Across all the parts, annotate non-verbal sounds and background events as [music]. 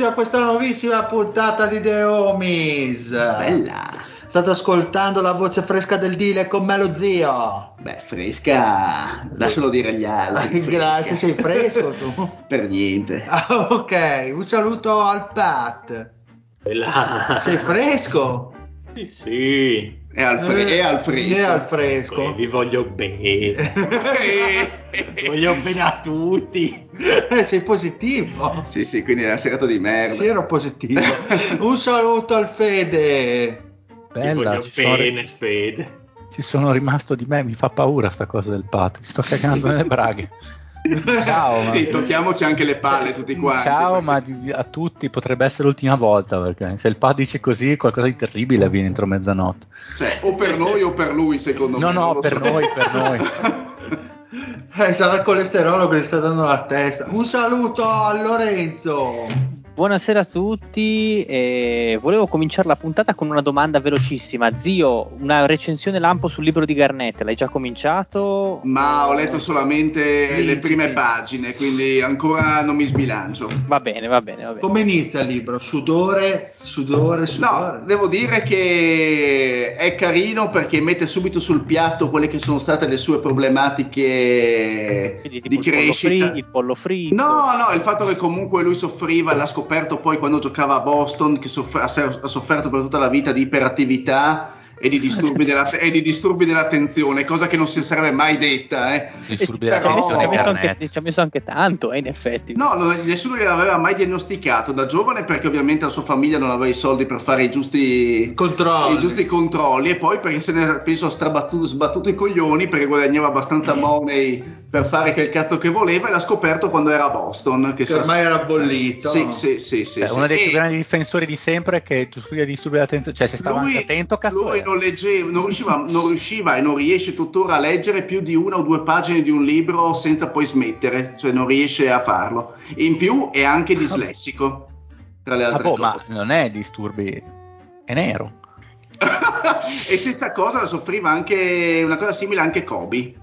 Benvenuti a questa nuovissima puntata di The Homies. Bella. State ascoltando la voce fresca del Dile con me lo zio. Beh, fresca, lascialo dire agli altri. [laughs] Grazie, sei fresco tu. [laughs] per niente. [laughs] Ah, ok, un saluto al Pat. Bella. Sei fresco? Sì, sì. È al, fre- Eh, è al fresco. È al fresco. Eh, vi voglio bene. [laughs] voglio bene a tutti. Eh, sei positivo. sì, sì, quindi è una serata di merda. Sì, ero positivo. [laughs] un saluto al Fede. Bella, voglio ci sono, bene, Fede. ci sono rimasto di me, mi fa paura sta cosa del patto, ci sto cagando nelle braghe. Ciao, [laughs] ma, Sì, tocchiamoci anche le palle tutti quanti. ciao, perché- ma a tutti potrebbe essere l'ultima volta perché se il pad dice così qualcosa di terribile avviene entro mezzanotte. Cioè, o per noi o per lui, secondo No, me. no, lo per so. noi, per noi. [laughs] Eh, sarà il colesterolo che gli sta dando la testa. Un saluto a Lorenzo. Buonasera a tutti, eh, volevo cominciare la puntata con una domanda velocissima. Zio, una recensione lampo sul libro di Garnett, l'hai già cominciato? Ma ho letto solamente le Dici. prime pagine, quindi ancora non mi sbilancio. Va bene, va bene, va bene. Come inizia il libro? Sudore, sudore, sudore. No, devo dire che è carino perché mette subito sul piatto quelle che sono state le sue problematiche Quindi tipo di il pollo, crescita. fri- il pollo fritto. No, no, il fatto che comunque lui soffriva, l'ha scoperto poi quando giocava a Boston, che soff- ha sofferto per tutta la vita di iperattività e di disturbi, della, e di disturbi dell'attenzione, cosa che non si sarebbe mai detta. Eh. Disturbi ci, ha però- messo, ci ha dell'attenzione messo anche, internet. ci ha messo anche tanto, eh, in effetti. No, non- nessuno gliel'aveva mai diagnosticato da giovane perché ovviamente la sua famiglia non aveva i soldi per fare i giusti Controlli. i giusti controlli e poi perché se ne penso ha strabattuto, sbattuto i coglioni perché guadagnava abbastanza [laughs] money per fare quel cazzo che voleva e l'ha scoperto quando era a Boston che Che ormai era bollito. sì sì sì sì, Cioè, sì. uno dei E più grandi difensori di sempre che tu studi a disturbi dell'attenzione, cioè se stava lui, attento cazzo lui non leggeva non riusciva, non riusciva e non riesce tuttora a leggere più di una o due pagine di un libro senza poi smettere cioè non riesce a farlo in più è anche dislessico tra le Ah, altre boh, ma cose non è disturbi, è nero. [laughs] e stessa cosa la soffriva anche una cosa simile anche Kobe.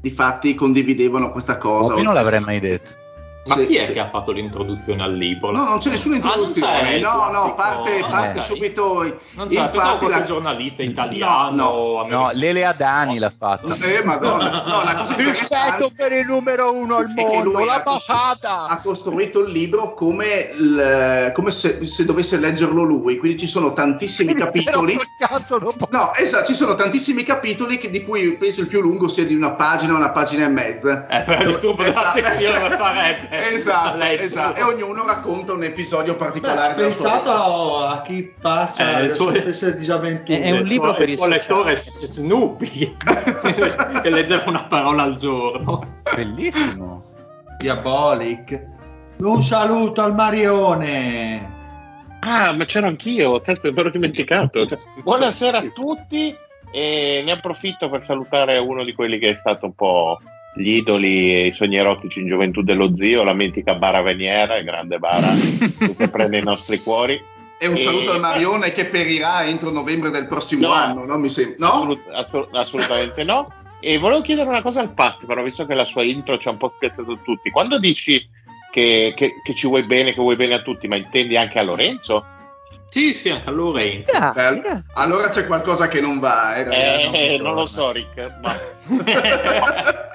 Difatti condividevano questa cosa. Kobe non l'avrei mai detto. Ma Sì, chi è sì. che ha fatto l'introduzione al libro? No, non c'è nessuna Ah, introduzione. il no, no, parte, Ah, parte ok. subito. Non c'è, infatti, qualche la... giornalista italiano. No, no. No, Lele Adani l'ha fatto. Eh, madonna. No, la cosa interessante per il numero uno al è che lui ha, costruito il libro come, il- come se, se dovesse leggerlo lui. Quindi ci sono tantissimi capitoli. Cazzo, non può- No, esatto, ci sono tantissimi capitoli che- di cui penso il più lungo sia di una pagina, una pagina e mezza. Eh, per il disturbo Esatto. dell'attenzione [laughs] farebbe. [laughs] Esatto, esatto. E ognuno racconta un episodio Beh, particolare vita. pensato a chi passa Eh, le sue stesse disavventure. È- è un Il libro suo- per il suo lettore Snoopy [laughs] che leggeva una parola al giorno. Bellissimo. Diabolic. Un saluto al Marione. Ah, ma c'ero anch'io, caspita, mi ero dimenticato. Buonasera a tutti e ne approfitto per salutare uno di quelli che è stato un po' gli idoli e i sogni erotici in gioventù dello zio, la mitica Bara Veniera, il grande Bara, [laughs] che prende i nostri cuori. E un E- saluto al Marione che perirà entro novembre del prossimo No. anno, no? Mi sembra. No? Assolut- assolut- assolutamente no. E volevo chiedere una cosa al Pat, però visto che la sua intro ci ha un po' spiazzato tutti. Quando dici che, che- che ci vuoi bene, che vuoi bene a tutti, ma intendi anche a Lorenzo? Sì, sì, anche a Lorenzo. Ah, Beh, mira. allora c'è qualcosa che non va, eh. Eh, non lo so, Rick. Ma... [laughs]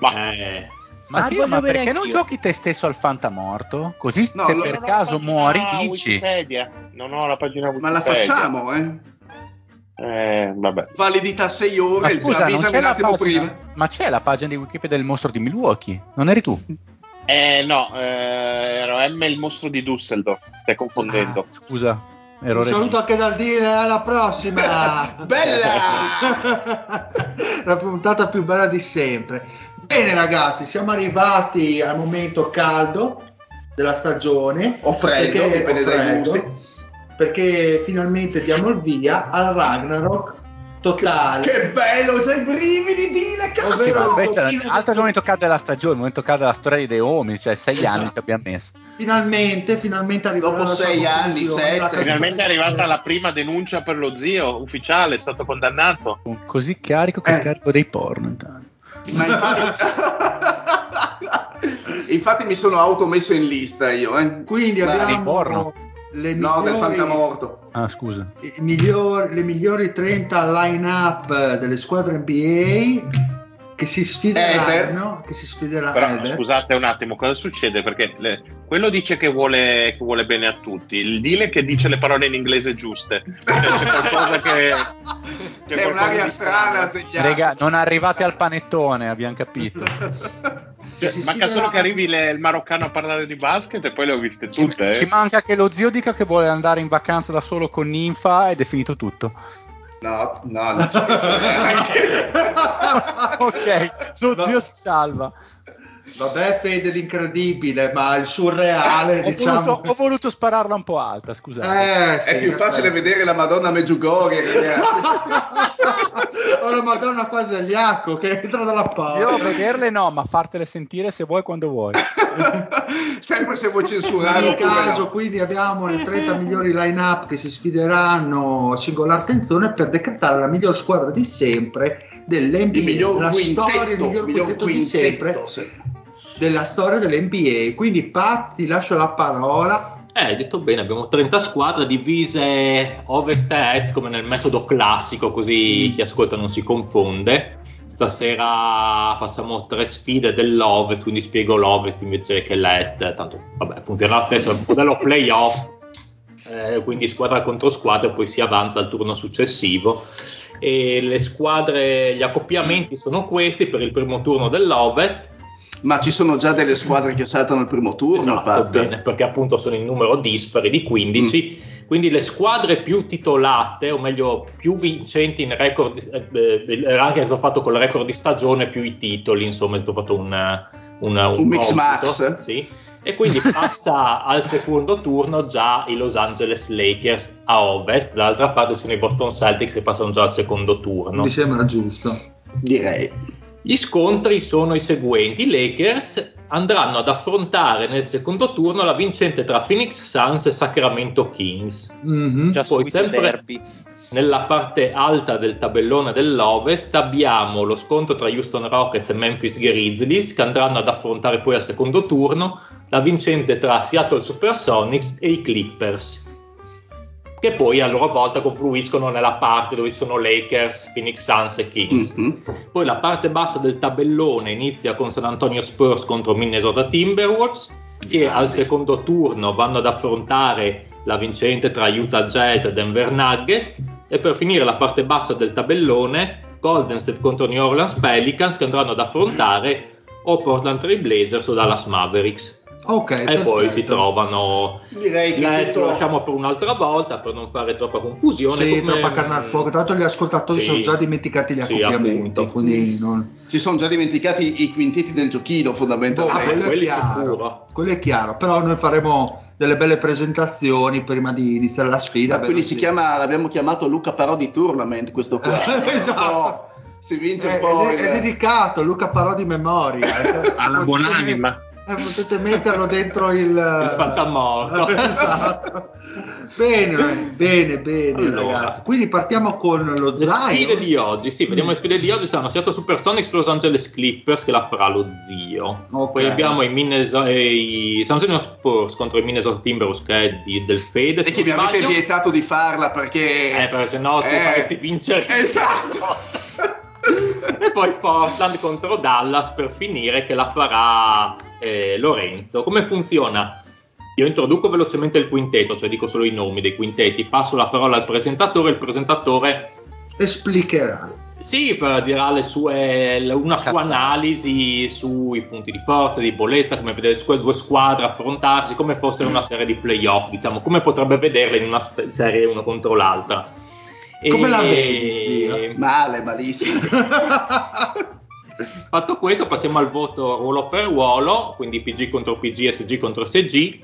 ma- Eh, Ma, Ma ma perché non giochi te stesso al fantamorto? Così No, se lo- per caso muori vinci. Wikipedia. Non ho la pagina Ma la Wikipedia. facciamo, eh? Eh, vabbè. Validità 6 Ma ore, scusa, non avvisami c'è un la attimo pagina, prima. ma c'è la pagina di Wikipedia del mostro di Milwaukee? Non eri tu? Eh, no, eh, ero M il mostro di Düsseldorf. Stai confondendo. Ah, scusa, Un errore. saluto anche dal dire alla prossima. [laughs] Bella! [laughs] La puntata più bella di sempre. Bene ragazzi, siamo arrivati al momento caldo della stagione. O freddo, dipende o dai freddo, gusti. Perché finalmente diamo il via al Ragnarok totale. Che bello, c'hai i brividi, Sì, Tocchino l'altro è il del- momento caldo della stagione, il momento caldo della storia dei uomini, cioè sei Esatto. anni ci abbiamo messo. Finalmente, finalmente arriverà Dopo la sei anni, sette. la Finalmente è arrivata la prima denuncia per lo zio ufficiale, è stato condannato. Con così carico che Eh. scarico dei porno. intanto. Ma infatti... [laughs] infatti mi sono automesso in lista io, eh. Quindi Ma abbiamo porno? le No, del migliori- fantamorto. Ah, scusa. i migliori- le migliori 30 line-up delle squadre NBA che si sfideranno. Che si sfideranno. Però scusate un attimo, cosa succede? Perché le- quello dice che vuole, che vuole bene a tutti, il Dile che dice le parole in inglese giuste. Cioè, c'è qualcosa che. [laughs] C'è un'aria strana. Rega, non arrivate al panettone, abbiamo capito. [laughs] Cioè, manca solo che arrivi le- il maroccano a parlare di basket e poi le ho viste Ci, tutte. ci eh. manca che lo zio dica che vuole andare in vacanza da solo con Ninfa ed è finito tutto. No, no, non ci penso neanche. [laughs] ok, lo No. zio si salva. [laughs] Vabbè, Fede l'incredibile, ma il surreale, Ho diciamo. voluto, ho voluto spararla un po' alta, scusate. Eh, sì, È più in facile effetti. vedere la Madonna Meggiugorie. Ho [laughs] la Madonna quasi agli acco che entra dalla Io porta. vederle no, ma fartele sentire se vuoi quando vuoi. [laughs] Sempre se vuoi In censurare ogni oppure caso, no. quindi abbiamo le 30 migliori line-up che si sfideranno singolar tensione per decretare la miglior squadra di sempre dell'NBA, Il miglior la quintetto, storia, il miglior miglior quintetto di sempre quintetto, sì. Della storia dell'NBA. Quindi, Pat, ti lascio la parola. Eh, hai detto bene, abbiamo 30 squadre divise ovest e est come nel metodo classico, così chi ascolta non si confonde. Stasera facciamo tre sfide dell'ovest, quindi spiego l'ovest invece che l'est, tanto vabbè, funzionerà lo stesso, è un modello playoff, eh, quindi squadra contro squadra e poi si avanza al turno successivo. E le squadre, gli accoppiamenti sono questi per il primo turno dell'ovest. Ma ci sono già delle squadre che saltano il primo turno, Esatto, Pat. bene, perché appunto sono in numero dispari di 15. Quindi le squadre più titolate, o meglio più vincenti in record, eh, eh, ranking è stato fatto con il record di stagione più i titoli, insomma è stato fatto un, un, Un mix computo, max. Sì. E quindi passa [laughs] al secondo turno già i Los Angeles Lakers a ovest, dall'altra parte sono i Boston Celtics che passano già al secondo turno. Mi sembra giusto. Direi. Gli scontri sono i seguenti: I Lakers andranno ad affrontare nel secondo turno la vincente tra Phoenix Suns e Sacramento Kings. Mhm. Già Poi sempre- derby. Nella parte alta del tabellone dell'Ovest abbiamo lo scontro tra Houston Rockets e Memphis Grizzlies che andranno ad affrontare poi al secondo turno la vincente tra Seattle Supersonics e i Clippers che poi a loro volta confluiscono nella parte dove ci sono Lakers, Phoenix Suns e Kings. Mhm. Poi la parte bassa del tabellone inizia con San Antonio Spurs contro Minnesota Timberwolves, che al secondo turno vanno ad affrontare la vincente tra Utah Jazz e Denver Nuggets, e per finire la parte bassa del tabellone Golden State contro New Orleans Pelicans che andranno ad affrontare o Portland Trail Blazers o Dallas Mavericks. Ok, E poi si perfetto. trovano Direi che tutto... lo lasciamo per un'altra volta per non fare troppa confusione. Sì, come- troppa carne al fuoco. Tanto gli ascoltatori Sì. sono già dimenticati gli Sì, accoppiamenti. appunto. Quindi non... Si sono già dimenticati i quintetti del giochino, Boh, fondamentalmente. quello, è chiaro, quello è chiaro. Però noi faremo delle belle presentazioni prima di iniziare la sfida. Ma quindi si Sì. chiama, l'abbiamo chiamato Luca Parodi Tournament questo qua. [laughs] Esatto. Un po' Si vince È, un po'. è- il- è dedicato Luca Parodi Memoria. Alla buonanima. Eh, potete metterlo dentro il, il fantamorto. [laughs] esatto. Bene, bene, bene, allora, ragazzi. Quindi partiamo con lo le zaino. sfide di oggi. Sì, vediamo Mm. le sfide di oggi. Saranno Seattle Supersonics, Los Angeles Clippers, che la farà lo zio. Ok. Poi abbiamo i, Minnesota, i San Antonio Spurs contro i Minnesota Timberwolves, che è di, del Fede. E se che non avete vietato di farla perché... Eh, perché sennò tu Eh, faresti vincere. Esatto. [laughs] e poi Portland contro Dallas per finire che la farà eh, Lorenzo. Come funziona? Io introduco velocemente il quintetto, cioè dico solo i nomi dei quintetti, passo la parola al presentatore, il presentatore Esplicherà. sì, per dirà le sue, una sua Cazzate. analisi sui punti di forza, di debolezza, come vedere le due squadre affrontarsi, come fosse una serie di playoff, diciamo, come potrebbe vederle in una serie una contro l'altra. Come E- la vedi? Male, malissimo. [laughs] Fatto questo, passiamo al voto ruolo per ruolo, quindi PG contro PG, SG contro SG.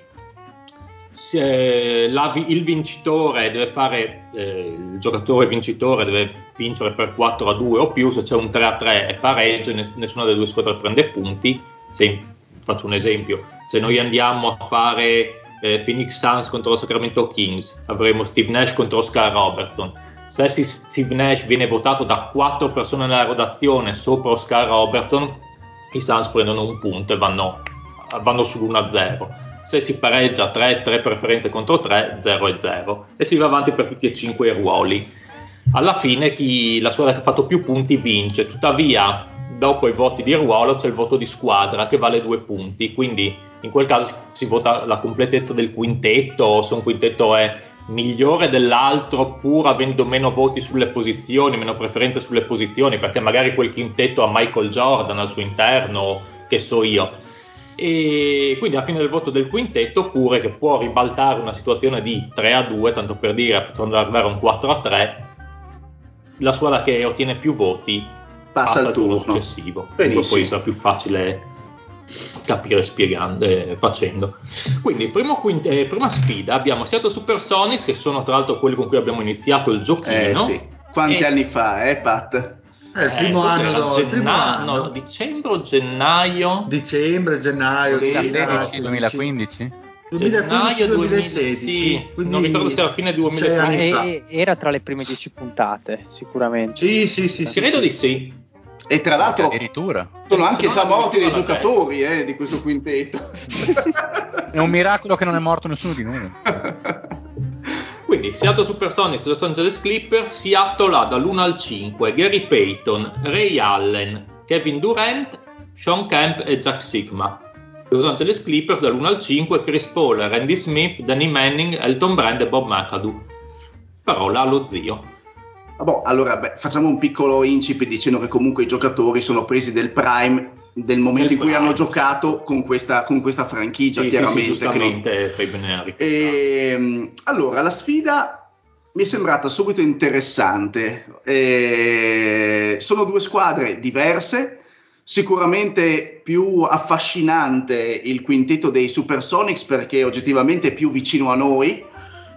Se la il vincitore deve fare, eh, il giocatore vincitore deve vincere per 4 a 2 o più, se c'è un 3 a 3 è pareggio, ne- nessuna delle due squadre prende punti. Se, faccio un esempio, se noi andiamo a fare eh, Phoenix Suns contro Sacramento Kings, avremo Steve Nash contro Oscar Robertson. Se Steve Nash viene votato da 4 persone nella rotazione sopra Oscar Robertson, i Suns prendono un punto e vanno, vanno sull'1 a 0. Se si pareggia 3, 3 preferenze contro 3, 0 e 0 si va avanti per tutti e 5 i ruoli. Alla fine chi, la squadra che ha fatto più punti vince, tuttavia dopo i voti di ruolo c'è il voto di squadra che vale 2 punti, quindi in quel caso si vota la completezza del quintetto, se un quintetto è migliore dell'altro pur avendo meno voti sulle posizioni, meno preferenze sulle posizioni, perché magari quel quintetto ha Michael Jordan al suo interno, che so io. E quindi alla fine del voto del quintetto, oppure che può ribaltare una situazione di 3 a 2, tanto per dire, facendo arrivare un 4 a 3, la squadra che ottiene più voti Passa al al turno turno. successivo. Benissimo. Poi sarà più facile capire spiegando e facendo. Quindi, primo quint- eh, prima sfida abbiamo Seattle Supersonics, che sono tra l'altro quelli con cui abbiamo iniziato il giochino. Eh sì. Quanti E- anni fa, eh, Pat? È il primo Eh, anno, do- il primo Genna- anno. no, dicembre o gennaio? Dicembre, gennaio, 2016, 2015. 2015? Gennaio 2016. Sì, non ricordo se era fine sei 2015. anni fa. E- e- era tra le prime dieci puntate, sicuramente. Sì, sì, sì. sì, Credo sì. di sì. E tra l'altro Addirittura. sono anche già morti dei giocatori eh, di questo quintetto. [laughs] È un miracolo che non è morto nessuno di noi. [laughs] Quindi Seattle Supersonics, Los Angeles Clippers, Seattle ha dall'1 al 5 Gary Payton, Ray Allen, Kevin Durant, Sean Kemp e Jack Sigma. Los Angeles Clippers dall'1 al 5 Chris Paul, Randy Smith, Danny Manning, Elton Brand e Bob McAdoo. Parola allo zio. Boh, allora beh, facciamo un piccolo incipit dicendo che comunque i giocatori sono presi del prime del momento Del in cui prime, hanno sì. giocato con questa, con questa franchigia, Sì, sì, chiaramente. sì, giustamente Fabian Henry. Ehm, allora, la sfida mi è sembrata subito interessante. Eh, sono due squadre diverse. Sicuramente più affascinante il quintetto dei Supersonics perché oggettivamente è più vicino a noi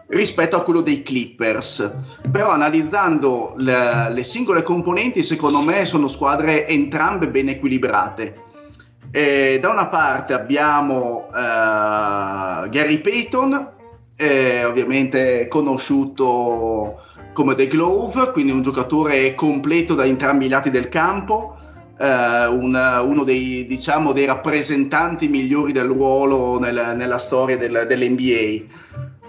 rispetto a quello dei Clippers. Però analizzando le, le singole componenti, secondo me sono squadre entrambe ben equilibrate. Eh, da una parte abbiamo eh, Gary Payton, eh, ovviamente conosciuto come The Glove, quindi un giocatore completo da entrambi i lati del campo, eh, un- uno dei, diciamo, dei rappresentanti migliori del ruolo nel- nella storia del- dell'NBA.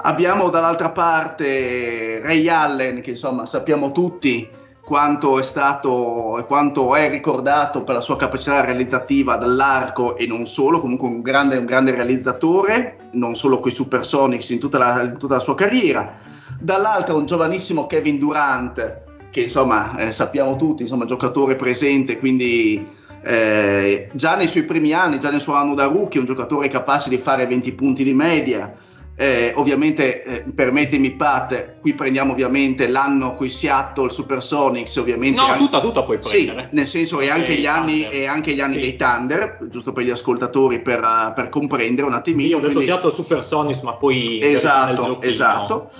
Abbiamo dall'altra parte Ray Allen, che insomma sappiamo tutti quanto è stato e quanto è ricordato per la sua capacità realizzativa dall'arco e non solo, comunque un grande, un grande realizzatore, non solo con i Supersonics in tutta la, in tutta la sua carriera. Dall'altra un giovanissimo Kevin Durant, che insomma eh, sappiamo tutti, insomma giocatore presente, quindi eh, già nei suoi primi anni, già nel suo anno da rookie, un giocatore capace di fare 20 punti di media. Eh, ovviamente, eh, permettimi Pat, qui prendiamo ovviamente l'anno con i Seattle Supersonics, ovviamente. No, anche- tutta, tutta puoi Sì, prendere. nel senso e anche, gli anni, e anche gli anni Sì. dei Thunder, giusto per gli ascoltatori per, uh, per comprendere un attimino. Sì, ho detto quindi- Seattle Supersonics, ma poi Esatto, esatto.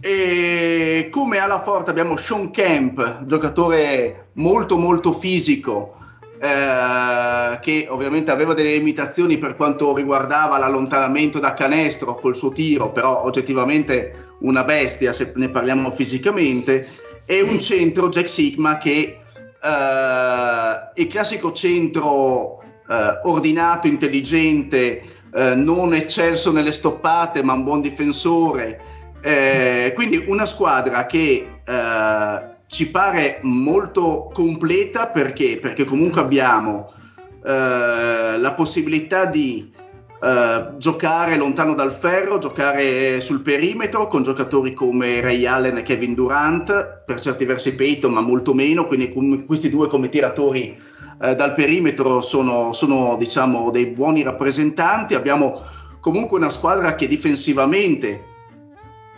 E come alla forte abbiamo Sean Kemp, giocatore molto molto fisico, eh, che ovviamente aveva delle limitazioni per quanto riguardava l'allontanamento da canestro col suo tiro, però oggettivamente una bestia se ne parliamo fisicamente, e un centro Jack Sigma che eh, il classico centro eh, ordinato, intelligente, eh, non eccelso nelle stoppate, ma un buon difensore. Eh, quindi una squadra che ci pare molto completa perché, perché comunque abbiamo eh, la possibilità di eh, giocare lontano dal ferro, giocare sul perimetro con giocatori come Ray Allen e Kevin Durant, per certi versi Peyton ma molto meno, quindi com- questi due come tiratori eh, dal perimetro sono, sono diciamo dei buoni rappresentanti, abbiamo comunque una squadra che difensivamente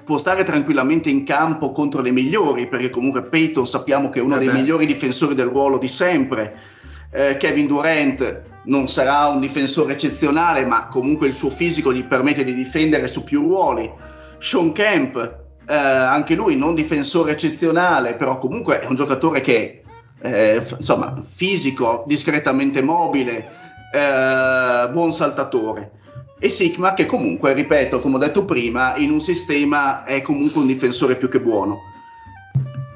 può stare tranquillamente in campo contro le migliori, perché comunque Peyton sappiamo che è uno eh dei migliori difensori del ruolo di sempre. Eh, Kevin Durant non sarà un difensore eccezionale, ma comunque il suo fisico gli permette di difendere su più ruoli. Sean Kemp, eh, anche lui non difensore eccezionale, però comunque è un giocatore che eh, insomma fisico, discretamente mobile, eh, buon saltatore e Sigma che comunque, ripeto, come ho detto prima, in un sistema è comunque un difensore più che buono.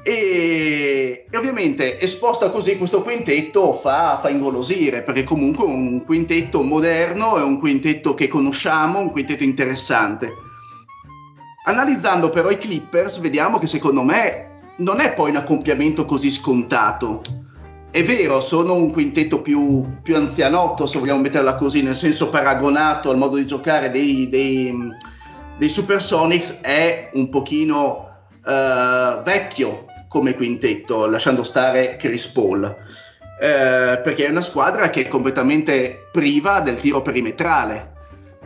E, e ovviamente esposta così questo quintetto fa, fa ingolosire perché comunque è un quintetto moderno, è un quintetto che conosciamo, un quintetto interessante. Analizzando però i Clippers vediamo che secondo me non è poi un accoppiamento così scontato è vero, sono un quintetto più, più, anzianotto, se vogliamo metterla così, nel senso paragonato al modo di giocare dei, dei, dei Supersonics, è un pochino uh, vecchio come quintetto, lasciando stare Chris Paul, uh, perché è una squadra che è completamente priva del tiro perimetrale.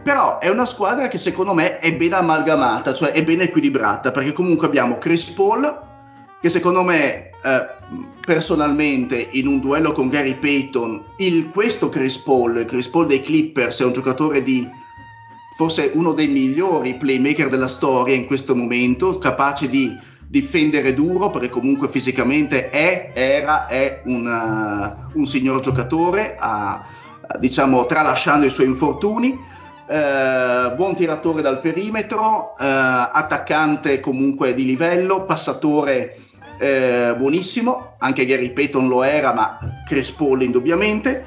Però è una squadra che secondo me è ben amalgamata, cioè è ben equilibrata, perché comunque abbiamo Chris Paul, che secondo me eh, personalmente in un duello con Gary Payton, il, questo Chris Paul, il Chris Paul dei Clippers, è un giocatore di forse uno dei migliori playmaker della storia in questo momento, capace di difendere duro perché comunque fisicamente è, era, è una, un signor giocatore, a, diciamo tralasciando i suoi infortuni. Eh, buon tiratore dal perimetro, eh, attaccante comunque di livello, passatore eh, buonissimo, anche Gary Payton lo era, ma Chris Paul indubbiamente.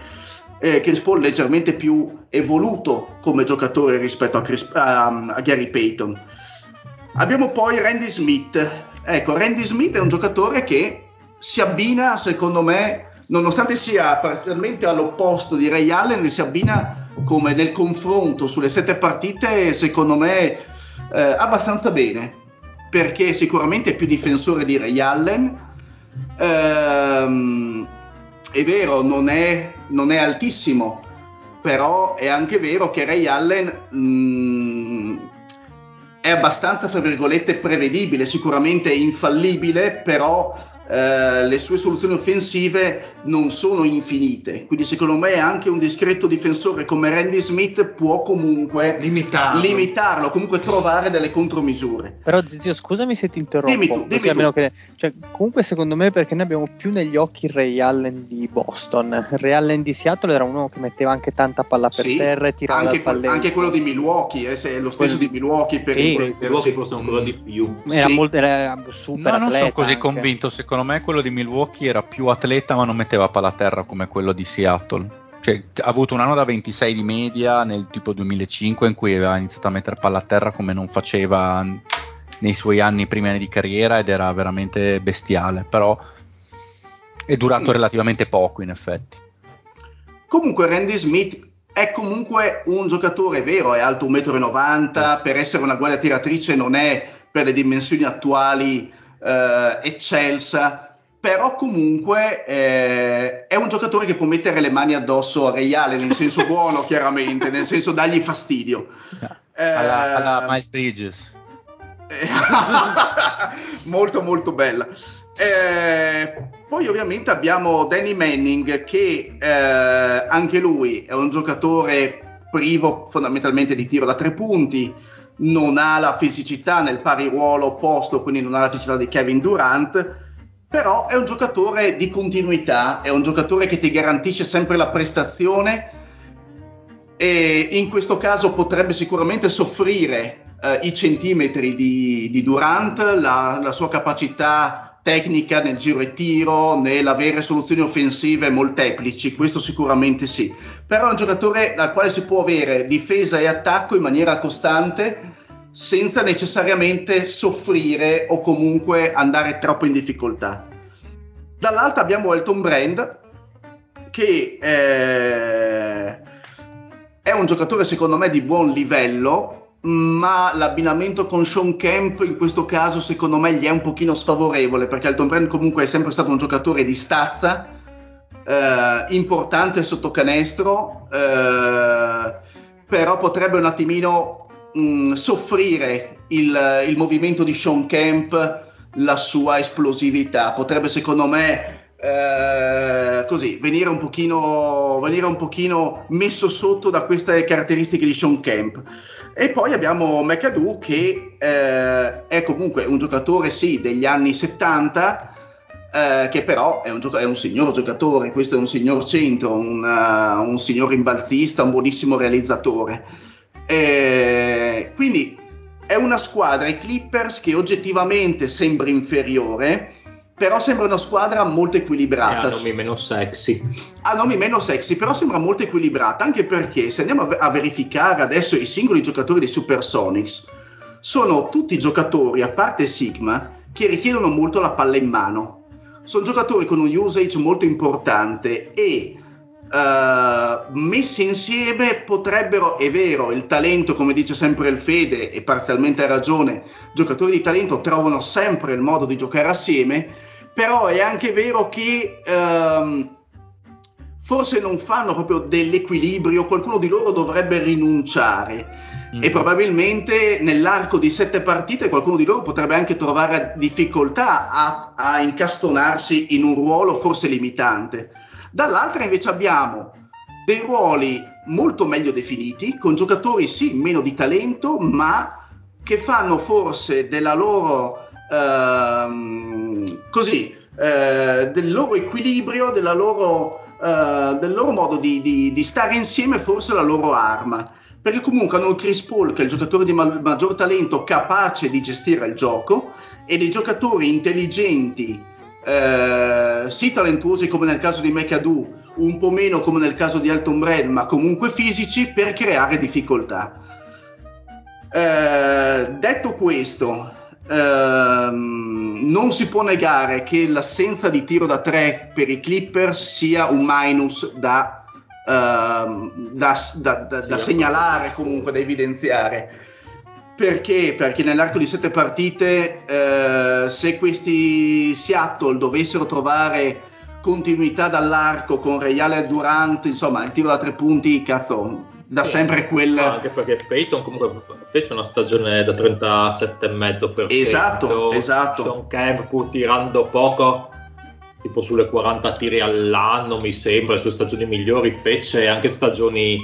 Eh, Chris Paul leggermente più evoluto come giocatore rispetto a, Chris, a, a Gary Payton. Abbiamo poi Randy Smith. Ecco, Randy Smith è un giocatore che si abbina, secondo me, nonostante sia parzialmente all'opposto di Ray Allen, si abbina come nel confronto sulle sette partite, secondo me, eh, abbastanza bene perché sicuramente è più difensore di Ray Allen. Ehm, è vero, non è, non è, altissimo, però è anche vero che Ray Allen mh, mm, è abbastanza, fra virgolette, prevedibile, sicuramente infallibile, però eh, le sue soluzioni offensive non sono infinite. Quindi, secondo me, anche un discreto difensore come Randy Smith può comunque limitarlo, limitarlo comunque trovare delle contromisure. Però, zio, scusami se ti interrompo. Dimmi tu, dimmi tu. Che, cioè, comunque, secondo me, perché noi abbiamo più negli occhi il Ray Allen di Boston. Il Ray Allen di Seattle era uno che metteva anche tanta palla per sì, terra e tirava anche, dal anche quello di Milwaukee, eh, è lo stesso Quel... di Milwaukee. Per sì, il... Milwaukee forse ancora di più. Era, sì. molto, era super no, non sono così anche. convinto. Secondo me, quello di Milwaukee era più atleta ma non metteva palla a terra come quello di Seattle. Cioè, ha avuto un anno da 26 di media nel tipo 2005 in cui aveva iniziato a mettere palla a terra come non faceva nei suoi anni primi anni di carriera ed era veramente bestiale, però è durato relativamente poco in effetti. Comunque Randy Smith è comunque un giocatore vero, è alto 1,90 m, per essere una guardia tiratrice non è per le dimensioni attuali eh, eccelsa, però comunque eh, è un giocatore che può mettere le mani addosso a Reale nel senso buono [laughs] chiaramente, nel senso dargli fastidio. Eh, [laughs] alla, alla Miles Bridges. [laughs] molto molto bella. Eh, poi ovviamente abbiamo Danny Manning che eh, anche lui è un giocatore privo fondamentalmente di tiro da tre punti, non ha la fisicità nel pari ruolo opposto, quindi non ha la fisicità di Kevin Durant però è un giocatore di continuità, è un giocatore che ti garantisce sempre la prestazione e in questo caso potrebbe sicuramente soffrire eh, i centimetri di, di Durant, la, la, sua capacità tecnica nel giro e tiro, nell'avere soluzioni offensive molteplici, questo sicuramente sì. Però è un giocatore dal quale si può avere difesa e attacco in maniera costante senza necessariamente soffrire o comunque andare troppo in difficoltà. Dall'altra abbiamo Elton Brand che eh, è un giocatore secondo me di buon livello, ma l'abbinamento con Sean Kemp in questo caso secondo me gli è un pochino sfavorevole perché Elton Brand comunque è sempre stato un giocatore di stazza, eh, importante sotto canestro, eh, però potrebbe un attimino mh, mm, soffrire il, il movimento di Sean Kemp, la sua esplosività, potrebbe secondo me eh, così venire un, pochino, venire un pochino messo sotto da queste caratteristiche di Sean Kemp. E poi abbiamo McAdoo che eh, è comunque un giocatore sì degli anni 70, eh, che però è un, gioca- è un, signor giocatore, questo è un signor centro, un, uh, un signor rimbalzista, un buonissimo realizzatore. Eh, quindi è una squadra, i Clippers, che oggettivamente sembra inferiore, però sembra una squadra molto equilibrata. Ha nomi meno sexy. Ha nomi meno sexy, però sembra molto equilibrata, anche perché se andiamo a verificare adesso i singoli giocatori dei Supersonics, sono tutti giocatori, a parte Sigma, che richiedono molto la palla in mano. Sono giocatori con un usage molto importante e uh, messi insieme potrebbero, è vero, il talento, come dice sempre il Fede, e parzialmente ha ragione, giocatori di talento trovano sempre il modo di giocare assieme, però è anche vero che um, forse non fanno proprio dell'equilibrio, qualcuno di loro dovrebbe rinunciare. Mm. E probabilmente nell'arco di sette partite qualcuno di loro potrebbe anche trovare difficoltà a, a incastonarsi in un ruolo forse limitante. Dall'altra invece abbiamo dei ruoli molto meglio definiti, con giocatori sì meno di talento, ma che fanno forse della loro ehm, così, eh, del loro equilibrio, loro, eh, del loro modo di, di, di, stare insieme, forse la loro arma. Perché comunque hanno Chris Paul, che è il giocatore di ma- maggior talento, capace di gestire il gioco, e dei giocatori intelligenti eh, sì talentuosi come nel caso di McAdoo, un po' meno come nel caso di Elton Brand, ma comunque fisici per creare difficoltà. Eh, detto questo, ehm, non si può negare che l'assenza di tiro da tre per i Clippers sia un minus da, ehm, da, da, da segnalare, comunque da evidenziare perché? Perché nell'arco di sette partite, eh, se questi Seattle dovessero trovare continuità dall'arco con Reale Durant, insomma, il tiro da tre punti, cazzo, da sì, sempre quel. Anche perché Peyton comunque fece una stagione da 37,5%. Esatto, esatto. Sean Camp pur tirando poco, tipo sulle 40 tiri all'anno, mi sembra, le sue stagioni migliori, fece anche stagioni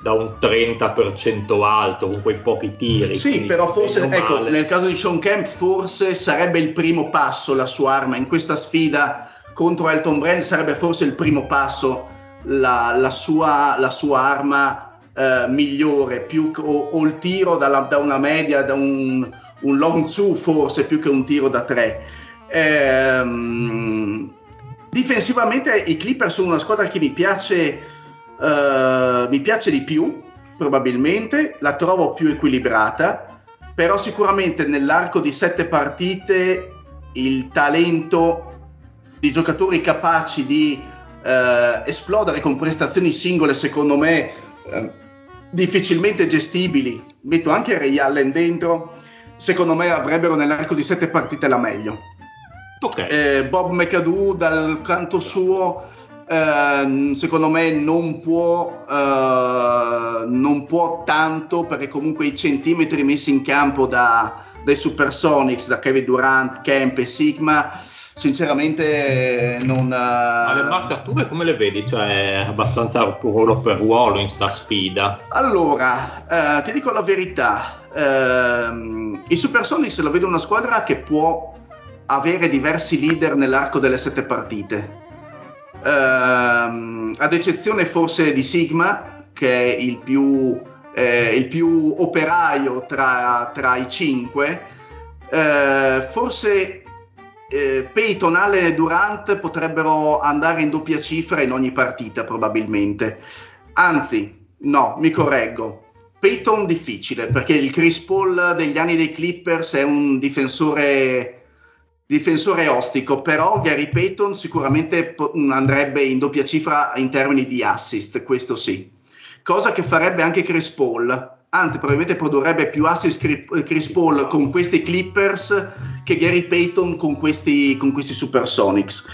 da un 30% alto con quei pochi tiri. Sì, però forse ecco, nel caso di Sean Kemp forse sarebbe il primo passo la sua arma in questa sfida contro Elton Brand sarebbe forse il primo passo la, la, sua, la sua, arma eh, migliore più, o, o, il tiro dalla, da una media, da un, un, long two forse più che un tiro da tre. Ehm, difensivamente i Clippers sono una squadra che mi piace Uh, mi piace di più, probabilmente, la trovo più equilibrata, però sicuramente nell'arco di sette partite il talento di giocatori capaci di uh, esplodere con prestazioni singole, secondo me, uh, difficilmente gestibili, metto anche Ray Allen dentro, secondo me avrebbero nell'arco di sette partite la meglio. Okay. Eh, Bob McAdoo dal canto suo Ehm, secondo me non può, uh, non può tanto perché comunque i centimetri messi in campo da, dai Supersonics, da Kevin Durant, Kemp e Sigma, sinceramente non... Ma le marcature come le vedi? Cioè abbastanza ruolo per ruolo in sta sfida? Allora, uh, ti dico la verità, uh, i Supersonics la vedo una squadra che può avere diversi leader nell'arco delle sette partite. Ehm, ad eccezione forse di Sigma, che è il più, eh, il più operaio tra, tra, i cinque, eh, forse eh, Peyton, Allen e Durant potrebbero andare in doppia cifra in ogni partita probabilmente. Anzi, no, mi correggo. Peyton difficile perché il Chris Paul degli anni dei Clippers è un difensore difensore ostico, però Gary Payton sicuramente andrebbe in doppia cifra in termini di assist, questo sì. Cosa che farebbe anche Chris Paul, anzi probabilmente produrrebbe più assist Chris Paul con questi Clippers che Gary Payton con questi, con questi Supersonics.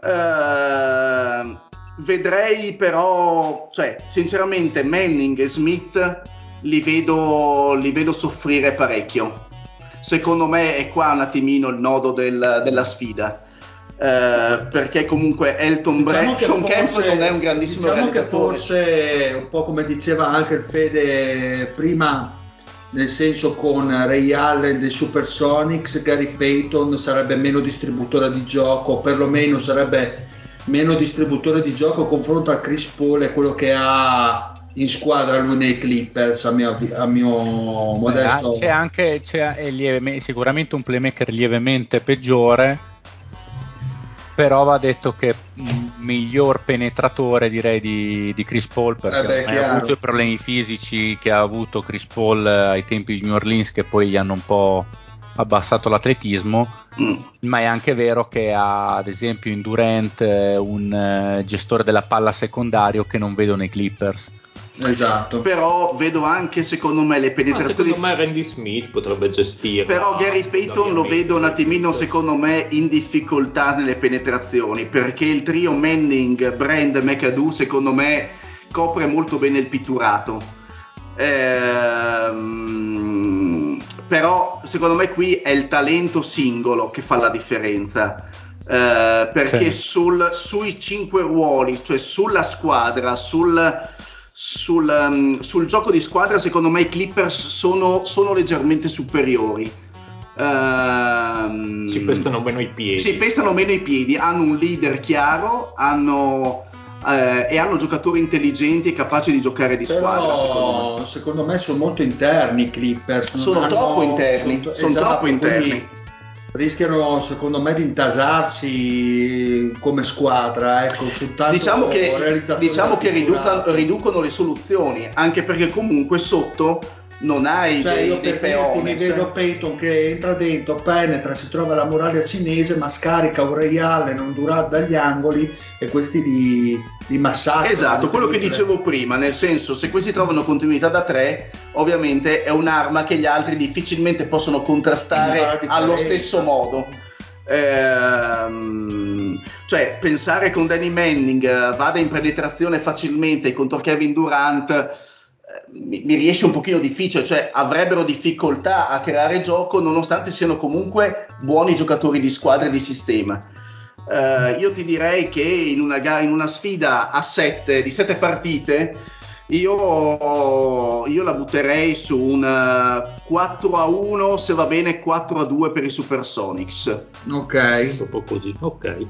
Uh, vedrei però, cioè, sinceramente Manning e Smith li vedo, li vedo soffrire parecchio secondo me è qua un attimino il nodo del, della sfida. Eh, perché comunque Elton diciamo Brand, Sean Kemp non è un grandissimo diciamo che forse un po' come diceva anche il Fede prima nel senso con Ray Allen dei Supersonics Gary Payton sarebbe meno distributore di gioco perlomeno sarebbe meno distributore di gioco confronto a Chris Paul e quello che ha in squadra lui nei Clippers a mio, a mio modesto c'è anche c'è lieve, sicuramente un playmaker lievemente peggiore però va detto che miglior penetratore direi di, di Chris Paul perché eh ha avuto i problemi fisici che ha avuto Chris Paul ai tempi di New Orleans che poi gli hanno un po' abbassato l'atletismo, mm. ma è anche vero che ha ad esempio in Durant eh, un gestore della palla secondario che non vedo nei Clippers. Esatto. Però vedo anche, secondo me, le penetrazioni. Ma secondo me Randy Smith potrebbe gestire. Però Gary Payton lo vedo un attimino, secondo me, in difficoltà nelle penetrazioni. Perché il trio Manning, Brand, McAdoo, secondo me, copre molto bene il pitturato. Ehm, però, secondo me, qui è il talento singolo che fa la differenza. Eh, perché sì. sul, sui cinque ruoli, cioè sulla squadra, sul sul, um, sul, gioco di squadra, secondo me i Clippers sono, sono leggermente superiori. Uh, si pestano meno i piedi. Si pestano meno i piedi, hanno un leader chiaro, hanno, eh, e hanno giocatori intelligenti e capaci di giocare di Però, squadra. Secondo me. secondo me. sono molto interni i Clippers. Sono hanno, troppo interni. Sono, sono esatto, troppo interni rischiano secondo me di intasarsi come squadra ecco, diciamo che, diciamo che riducono, riducono le soluzioni anche perché comunque sotto non hai cioè, dei, io dei peoni. Mi vedo cioè. Peyton che entra dentro, penetra, si trova la muraglia cinese, ma scarica un Allen, non dura dagli angoli e questi li, li massacrano. Esatto, quello che dicevo prima, nel senso se questi trovano continuità da tre, ovviamente è un'arma che gli altri difficilmente possono contrastare allo stesso modo. Ehm, cioè pensare che un Danny Manning eh, vada in penetrazione facilmente contro Kevin Durant mi, mi, riesce un pochino difficile, cioè avrebbero difficoltà a creare gioco nonostante siano comunque buoni giocatori di squadra e di sistema. Uh, io ti direi che in una, gara, in una sfida a 7 di 7 partite io, io, la butterei su un 4 a 1 se va bene 4 a 2 per i Supersonics. Ok. Proprio così ok.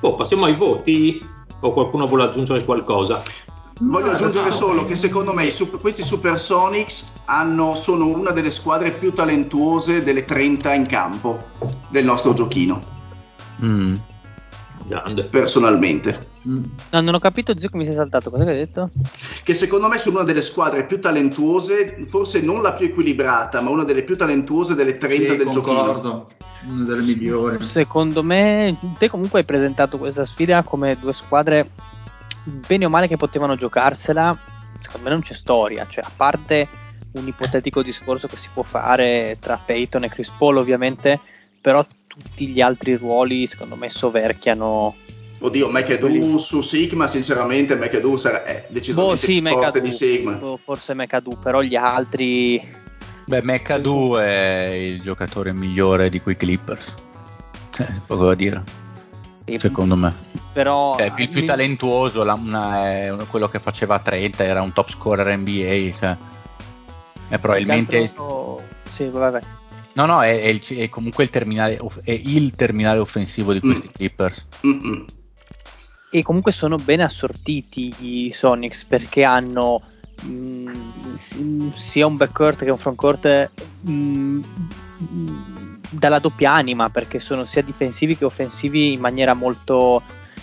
Oh, passiamo ai voti. O qualcuno vuole aggiungere qualcosa Voglio aggiungere solo che secondo me questi Supersonics hanno, sono una delle squadre più talentuose delle 30 in campo del nostro giochino. Mm. Personalmente. Mm. No, non ho capito, zio, mi sei saltato. Cosa hai detto? Che secondo me sono una delle squadre più talentuose, forse non la più equilibrata, ma una delle più talentuose delle 30 sì, del concordo. giochino. Una delle migliori. Secondo me, te comunque hai presentato questa sfida come due squadre bene o male che potevano giocarsela, secondo me non c'è storia, cioè a parte un ipotetico discorso che si può fare tra Peyton e Chris Paul ovviamente, però tutti gli altri ruoli secondo me soverchiano Oddio, McAdoo su Sigma, sinceramente McAdoo sarà, è decisamente boh, sì, più forte di Sigma. Boh, forse McAdoo, però gli altri... Beh, McAdoo è il giocatore migliore di quei Clippers. Eh, [laughs] poco da dire secondo me. Però, cioè, il più talentuoso, la, una, quello che faceva 30, era un top scorer NBA. Cioè. E probabilmente. Altro... Sì, vabbè. No, no, è, è il- è comunque il terminale, è il terminale offensivo di questi Mm. Clippers. Mm-mm. E comunque sono ben assortiti i Sonics perché hanno mh, s- sia un backcourt che un frontcourt mh, mh, dalla doppia anima perché sono sia difensivi che offensivi in maniera molto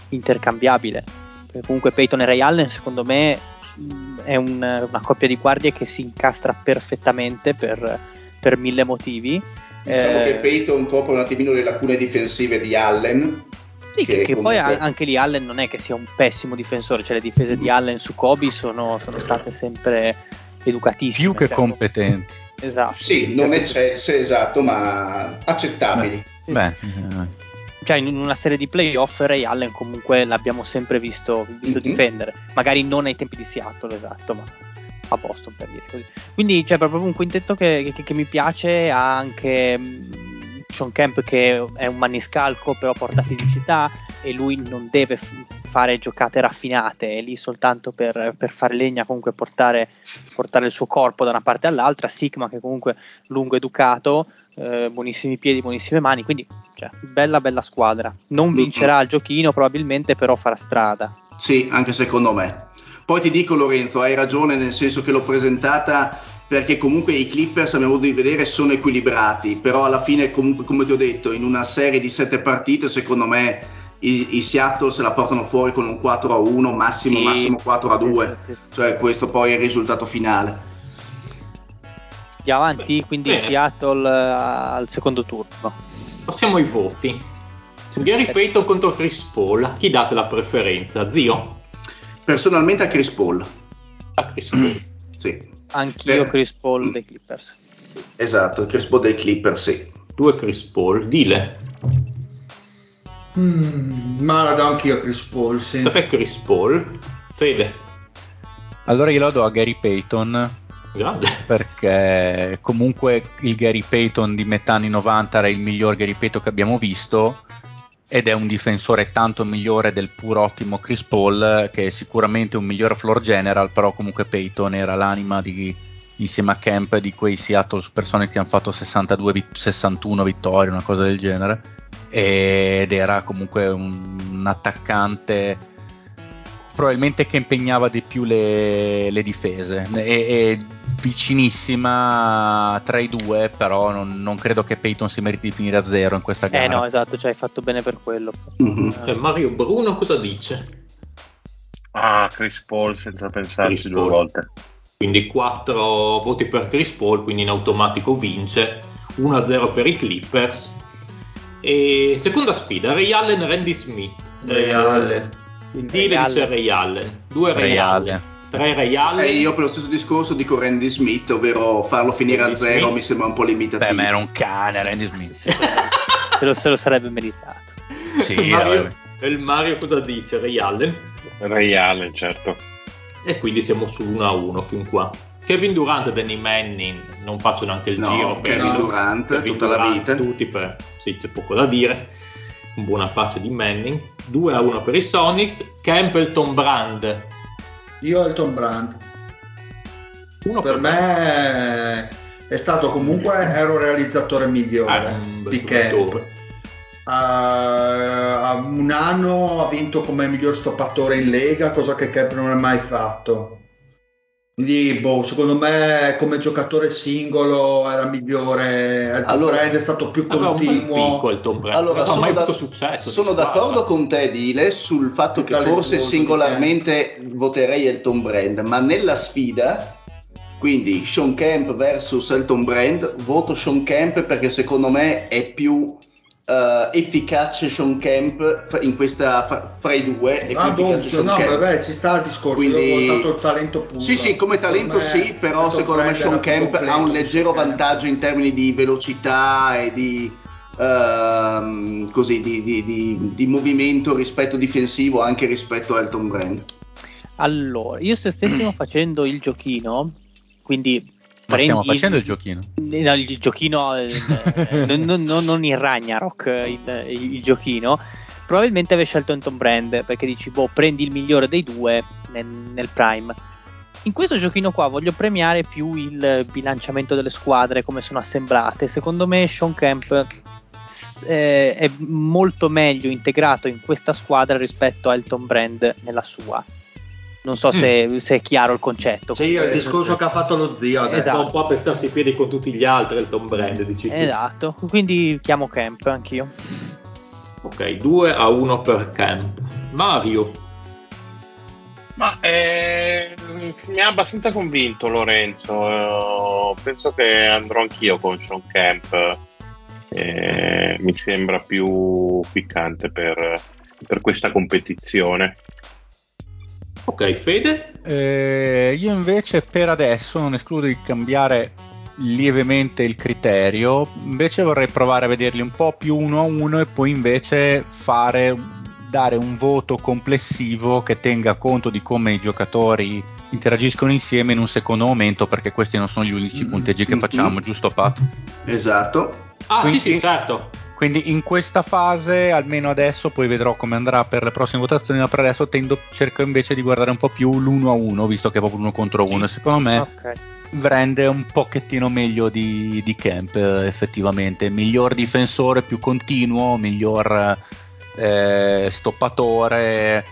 intercambiabile. Perché comunque Peyton e Ray Allen secondo me mh, è un- una coppia di guardie che si incastra perfettamente per, per mille motivi. Diciamo Eh, che Peyton copre un attimino le lacune difensive di Allen. Sì, che, che poi comunque- a- anche lì Allen non è che sia un pessimo difensore, cioè le difese di Allen su Kobe sono, sono state sempre educatissime. Più che cioè, competenti. Esatto. Sì, non eccelse, esatto, ma accettabili. Beh, eh, Cioè in una serie di playoff Ray Allen comunque l'abbiamo sempre visto, visto Mhm. difendere, magari non ai tempi di Seattle, esatto, ma a Boston per dire così. Quindi c'è proprio un quintetto che, che- che mi piace, ha anche mh, Sean Kemp che è un maniscalco però porta fisicità e lui non deve f- fare giocate raffinate, è lì soltanto per, per fare legna, comunque portare, portare il suo corpo da una parte all'altra, Sigma che comunque lungo educato, eh, buonissimi piedi, buonissime mani, quindi cioè, bella bella squadra. Non vincerà il giochino probabilmente, però farà strada. Sì, anche secondo me. Poi ti dico Lorenzo, hai ragione nel senso che l'ho presentata perché comunque i Clippers a mio modo di vedere sono equilibrati, però alla fine comunque come ti ho detto in una serie di sette partite secondo me i, i Seattle se la portano fuori con un 4 a 1, massimo Sì. massimo 4 a 2, Sì, sì, sì. cioè questo poi è il risultato finale. Andiamo avanti, quindi Bene. Seattle eh, al secondo turno. Passiamo ai voti. Su Gary Payton contro Chris Paul, a chi date la preferenza? Zio? Personalmente a Chris Paul, A Chris Paul. sì, Anch'io Eh. Chris Paul dei Clippers. esatto, Chris Paul dei Clippers, sì. Due Chris Paul. Dile. Mm, ma la do anch'io a Chris Paul, sì. Tre Chris Paul. Fede. allora glielo do a Gary Payton Grande. perché comunque il Gary Payton di metà anni 90 era il miglior Gary Payton che abbiamo visto ed è un difensore tanto migliore del pur ottimo Chris Paul che è sicuramente un miglior floor general però comunque Payton era l'anima di, insieme a Kemp di quei Seattle Supersonics che hanno fatto 62 vit- 61 vittorie una cosa del genere ed era comunque un, un attaccante probabilmente che impegnava di più le, le difese e, e vicinissima tra i due però non, non credo che Peyton si meriti di finire a zero in questa gara Eh no, esatto, cioè hai fatto bene per quello. Mhm. Eh, Mario Bruno cosa dice? Ah, Chris Paul senza pensarci Chris due Paul. volte. Quindi 4 voti per Chris Paul, quindi in automatico vince 1-0 per i Clippers. E seconda sfida, Ray Allen e Randy Smith. Ray Eh, Allen. Dile dice. Ray Allen, 2 Ray, Ray Allen, Allen. 3 Ray Allen. E io per lo stesso discorso dico Randy Smith, ovvero farlo finire a Randy zero Smith. mi sembra un po' limitativo. beh ma era un cane Randy Smith [laughs] Se lo, se lo sarebbe meritato. Sì, Mario, e il Mario cosa dice? Ray Allen. Ray Allen, certo. E quindi siamo sull'1-1 fin qua. Kevin Durant e Danny Manning non faccio neanche il No, giro. Kevin penso. Durant, Kevin tutta la Durant, vita. Tutti per... Sì, c'è poco da dire. Buona pace di Manning. 2-1 per i Sonics. Campbellton Brand. Io Elton Brand. Uno Per me è stato comunque un realizzatore migliore Ah, di Camp. giocatore. A, a un anno ha vinto come miglior stoppatore in Lega, cosa che Camp non ha mai fatto. Quindi, boh, secondo me come giocatore singolo era migliore. Allora- Brand è stato più continuo. picco il Tom Brand. Allora, non ha sono, mai da- avuto successo. sono d'accordo con te, Dile, sul fatto che forse singolarmente voterei Elton Brand, ma nella sfida, quindi Sean Kemp versus Elton Brand, voto Sean Kemp perché secondo me è più eh, efficace Sean Kemp fra- in questa fra, fra i due. Ah, efficace Sean no, Kemp. vabbè, ci sta il discorso. Quindi- ho votato il talento puro. Sì, sì, come talento me, sì, però secondo me Sean Kemp ha un leggero vantaggio in termini di velocità e di, ehm, così, di, di- di- di movimento rispetto difensivo anche rispetto a Elton Brand. Allora, io se stessimo [clears throat] facendo il giochino, quindi ma stiamo facendo il giochino No, il giochino, eh, [laughs] non, non- non- il Ragnarok, eh, il, il giochino. Probabilmente avevi scelto Anton Brand perché dici, boh, prendi il migliore dei due nel, nel prime. in questo giochino qua voglio premiare più il bilanciamento delle squadre, come sono assemblate. Secondo me Sean Camp eh, è molto meglio integrato in questa squadra rispetto a Elton Brand nella sua. Non so mm. se, se, è chiaro il concetto. Sì, il discorso che ha fatto lo zio. Esatto. Esatto. Un po' per starsi in piedi con tutti gli altri, Elton Brand, dici Esatto, quindi chiamo Camp anch'io. Ok, 2 a 1 per Camp. Mario. Ma eh, mi ha abbastanza convinto Lorenzo. Eh, penso che andrò anch'io con Sean Camp. Eh, mi sembra più piccante per, per questa competizione. Ok, Fede? Eh, io invece per adesso non escludo di cambiare lievemente il criterio, invece vorrei provare a vederli un po' più uno a uno e poi invece fare dare un voto complessivo che tenga conto di come i giocatori interagiscono insieme in un secondo momento perché questi non sono gli unici punteggi che facciamo, giusto Pat? Esatto. Ah quindi, sì sì certo. Quindi in questa fase, almeno adesso, poi vedrò come andrà per le prossime votazioni, ma per adesso tendo, cerco invece di guardare un po' più l'uno a uno, visto che è proprio uno contro uno. Secondo me okay. rende un pochettino meglio di, di Camp, effettivamente. Miglior difensore, più continuo, miglior eh, stoppatore,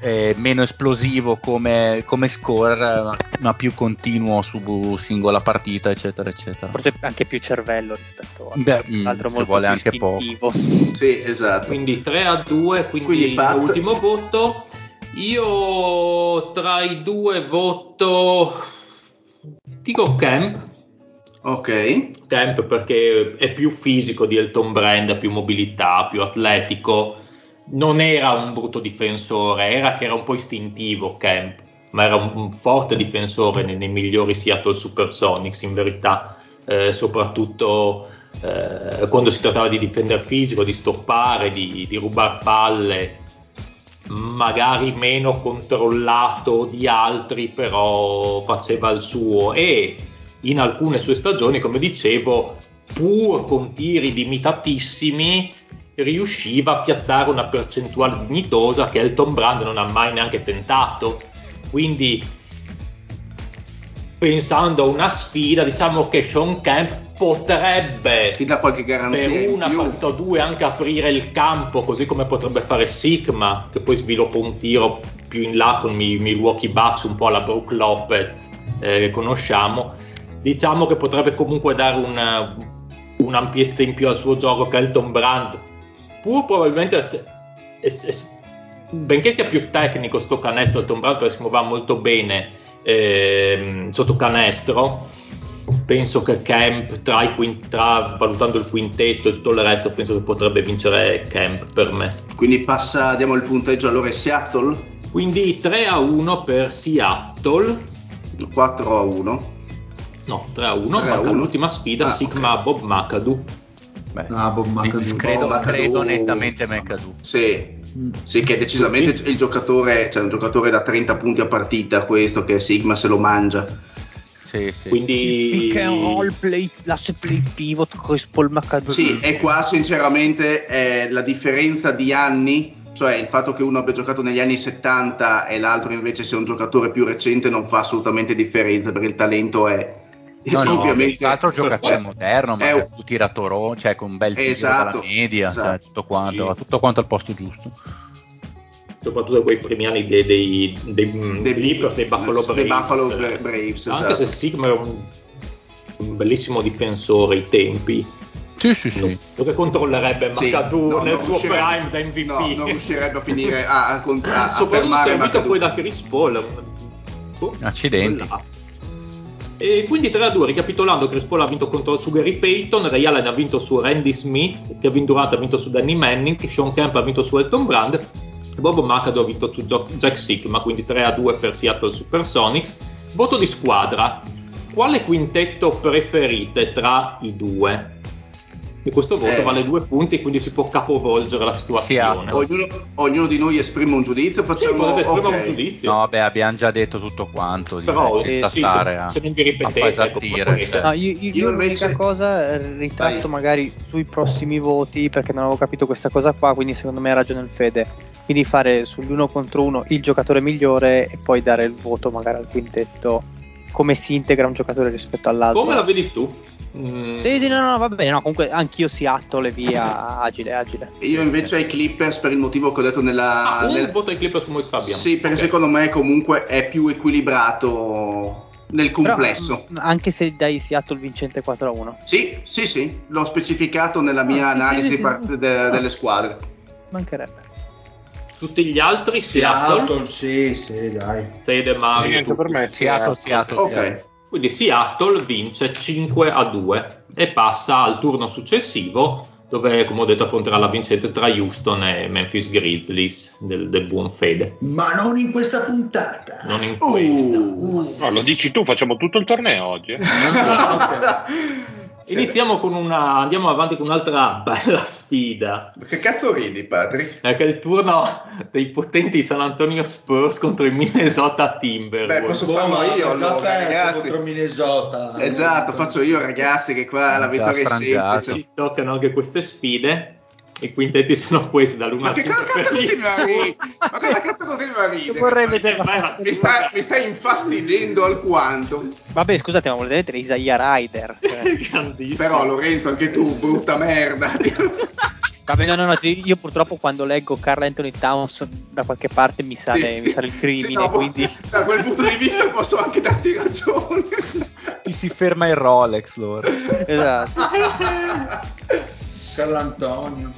eh, meno esplosivo come, come scorer, ma più continuo su singola partita, eccetera, eccetera. Forse anche più cervello rispetto all'altro mm, molto vuole anche istintivo. poco. Sì, esatto. Quindi 3 a 2, quindi, quindi l'ultimo voto. Io tra i due voto dico Camp. Ok. Camp perché è più fisico di Elton Brand, ha più mobilità, più atletico non era un brutto difensore, era che era un po' istintivo Camp, ma era un, un forte difensore nei, nei, migliori Seattle Supersonics in verità, eh, soprattutto eh, quando si trattava di difendere fisico, di stoppare, di, di rubare palle, magari meno controllato di altri, però faceva il suo. E in alcune sue stagioni, come dicevo, pur con tiri limitatissimi, riusciva a piazzare una percentuale dignitosa che Elton Brand non ha mai neanche tentato. Quindi, pensando a una sfida, diciamo che Sean Camp potrebbe Ti dà qualche garanzia per una o due anche aprire il campo, così come potrebbe fare Sigma, che poi sviluppa un tiro più in là con i Milwaukee Bucks, un po' alla Brook Lopez eh, che conosciamo. Diciamo che potrebbe comunque dare una, un'ampiezza in più al suo gioco che Elton Brand pur probabilmente es, es, es, benché sia più tecnico sto canestro il Tom Brady si muoveva molto bene eh, sotto canestro penso che Camp tra, i, tra, valutando il quintetto e tutto il resto penso che potrebbe vincere Camp per me. Quindi passa diamo il punteggio allora Seattle? Quindi 3 a 1 per Seattle. 4 a 1 no 3 a 1 3 a 1. l'ultima sfida ah, Sigma okay. Bob McAdoo Beh, no, Bob McAdoo. Credo, Bob credo nettamente McAdoo. Sì. Mm. Sì, che è decisamente il giocatore, cioè un giocatore da 30 punti a partita, questo che Sigma se lo mangia. Sì, sì. Quindi pick and roll play, l'asset play pivot Chris Paul McAdoo. Sì, e qua sinceramente è la differenza di anni cioè il fatto che uno abbia giocato negli anni 70 e l'altro invece sia un giocatore più recente non fa assolutamente differenza perché il talento è No, no, ovviamente. L'altro giocatore moderno, ma un tiratore, cioè con un bel tiro esatto, dalla media, cioè, esatto. cioè, tutto, quanto, sì. tutto quanto al posto giusto. Soprattutto quei primi anni dei, dei, dei, dei Clippers, dei Buffalo Braves. Dei Buffalo Braves Anche esatto. se Sigma era un, un bellissimo difensore ai tempi. Sì, sì, sì. Lo che controllerebbe sì, McAdoo no, nel suo prime da MVP. No, non riuscirebbe a finire a, a, a, [laughs] a, fermare McAdoo. poi da Chris Paul. Oh, Accidenti. Quella. E quindi 3-2, ricapitolando, Chris Paul ha vinto contro, su Gary Payton, Ray Allen ha vinto su Randy Smith, Kevin Durant ha vinto su Danny Manning, Sean Kemp ha vinto su Elton Brand, Bob McAdoo ha vinto su Jack Sigma, quindi 3-2 per Seattle Supersonics. Voto di squadra, quale quintetto preferite tra i due? E questo voto eh. vale due punti quindi si può capovolgere la situazione. Ognuno, ognuno, di noi esprime un giudizio, facciamo sì, okay. un giudizio. No, beh, abbiamo già detto tutto quanto. Però eh, sì, stare a, se non vi ripetete, a ecco, cioè. no, io, io, io invece... l'unica cosa ritratto Vai. magari sui prossimi voti perché non avevo capito questa cosa qua, quindi secondo me ha ragione il Fede quindi fare sugli uno contro uno il giocatore migliore e poi dare il voto magari al quintetto come si integra un giocatore rispetto all'altro. Come la vedi tu? Mm. Sì, sì, no, no, va bene, no, comunque anch'io Seattle via agile, agile. Io invece ai Clippers per il motivo che ho detto nella... Ah, un nel- voto ai Clippers come Fabian. Sì, perché Ok. secondo me comunque è più equilibrato nel complesso. Però, mm, anche se dai Seattle vincente 4 a 1. Sì, sì, sì, l'ho specificato nella mia Ah, sì, analisi sì, sì. de- delle squadre. Mancherebbe. Tutti gli altri Seattle, Seattle, sì, sì, dai. Fede, Sì, Mario, anche tu. per me. Seattle, Seattle, Ok, Seattle. Quindi Seattle vince 5 a 2 e passa al turno successivo dove, come ho detto, affronterà la vincente tra Houston e Memphis Grizzlies del, del buon Fede. Ma non in questa puntata. Non in questa. Uh. No, lo dici tu, facciamo tutto il torneo oggi. eh? [laughs] Iniziamo con una. Andiamo avanti con un'altra bella sfida. Che cazzo ridi, Patrick? È che è il turno dei potenti San Antonio Spurs contro i Minnesota Beh, Timberwolves. posso farlo io allora, ragazzi. contro Minnesota. Esatto, faccio io ragazzi che qua la vittoria è semplice. Ci toccano anche queste sfide. I quintetti sono questi dall'1 Ma al che 5 cosa per cazzo continua a ridere? Ma cosa cazzo continua a ridere? Vorrei vedere faccia Mi sta, mi sta infastidendo alquanto. Vabbè, scusate, ma volete vedere Isaiah Rider? Cioè, [laughs] Grandissimo. Però Lorenzo, anche tu, brutta merda. [laughs] Vabbè, no, no, no, io purtroppo quando leggo Carl Anthony Towns da qualche parte mi sale, Sì, mi sale il sì, crimine, no, quindi... Da quel punto di vista posso anche darti ragione. Ti si ferma il Rolex loro. Esatto. [laughs] Carlo Antonio.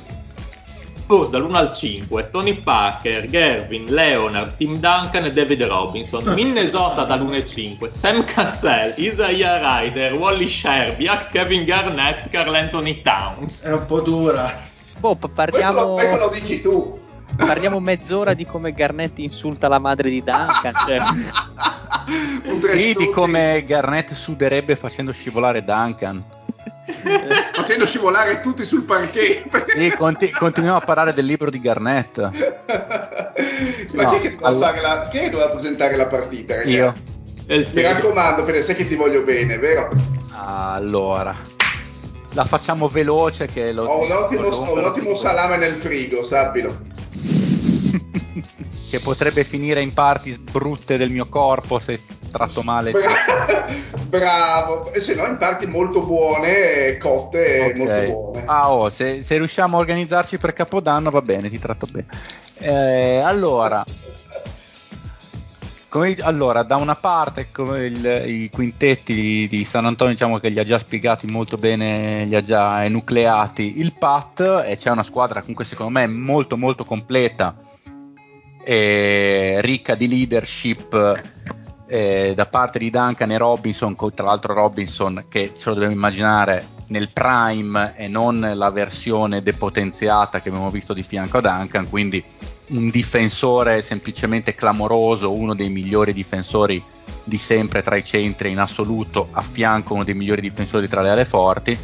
Spurs dall'1 al 5, Tony Parker, Gervin, Leonard, Tim Duncan e David Robinson. [laughs] Minnesota dall'1 al 5, Sam Cassell, Isaiah Ryder, Wally Sherbiak, Kevin Garnett, Carl Anthony Towns. È un po' dura. Boh, pa- Questo parliamo, lo, questo lo dici tu. parliamo mezz'ora di come Garnett insulta la madre di Duncan. Cioè. [laughs] Sì, di come Garnett suderebbe facendo scivolare Duncan. [laughs] Facendo scivolare tutti sul parquet. Sì, conti- continuiamo a parlare del libro di Garnett. [laughs] Ma No, chi è che doveva, allora- fare la, chi è che doveva presentare la partita, ragazzi? Io. E il Mi raccomando, Fede, sai che ti voglio bene, vero? Allora, la facciamo veloce che lo Ho un ottimo, ho un ottimo la salame nel frigo, sappilo. [laughs] che potrebbe finire in parti brutte del mio corpo se tratto male. Bra- [laughs] Bravo, e se no in parti molto buone, cotte Ok. molto buone. Ah, oh, se, se riusciamo a organizzarci per Capodanno va bene, ti tratto bene. Eh, allora, come- allora, da una parte come il- i quintetti di, di San Antonio diciamo che li ha già spiegati molto bene, li ha già enucleati il PAT e c'è una squadra comunque secondo me molto molto completa e ricca di leadership eh, da parte di Duncan e Robinson, tra l'altro Robinson che ce lo dobbiamo immaginare nel prime e non la versione depotenziata che abbiamo visto di fianco a Duncan, quindi un difensore semplicemente clamoroso, uno dei migliori difensori di sempre tra i centri in assoluto, a fianco uno dei migliori difensori tra le ale forti,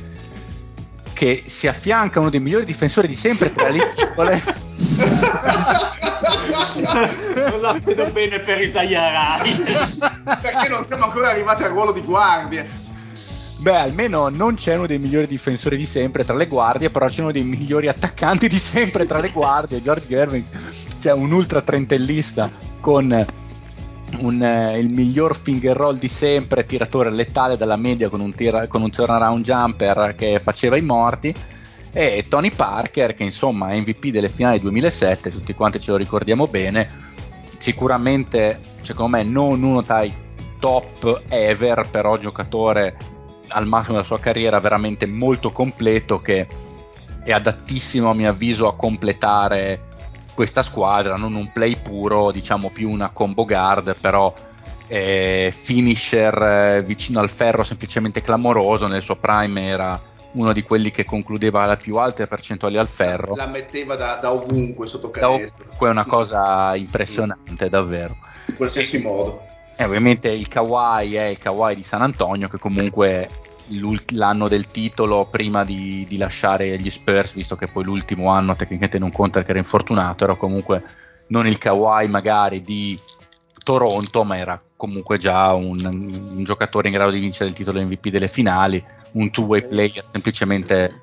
che si affianca uno dei migliori difensori di sempre tra le piccole. non la vedo bene per Isaiah Ryder. Perché non siamo ancora arrivati al ruolo di guardia? Beh, almeno non c'è uno dei migliori difensori di sempre tra le guardie, però c'è uno dei migliori attaccanti di sempre tra le guardie, George Gervin, cioè un ultra trentellista con un, eh, il miglior finger roll di sempre, tiratore letale dalla media con un, tira- con un turnaround jumper che faceva i morti, e Tony Parker che insomma è MVP delle finali 2007, tutti quanti ce lo ricordiamo bene, sicuramente secondo me non uno tra i top ever, però giocatore al massimo della sua carriera veramente molto completo che è adattissimo a mio avviso a completare questa squadra, non un play puro, diciamo più una combo guard, però eh, finisher eh, vicino al ferro semplicemente clamoroso, nel suo prime era uno di quelli che concludeva la più alte percentuali al ferro. La metteva da, da ovunque sotto Da canestro. ovunque è una cosa impressionante, davvero. In qualsiasi modo. E ovviamente il Kawhi è il Kawhi di San Antonio, che comunque l'anno del titolo prima di, di lasciare gli Spurs, visto che poi l'ultimo anno tecnicamente non conta perché era infortunato, era comunque non il Kawhi magari di Toronto, ma era comunque già un, un giocatore in grado di vincere il titolo MVP delle finali, un two-way player semplicemente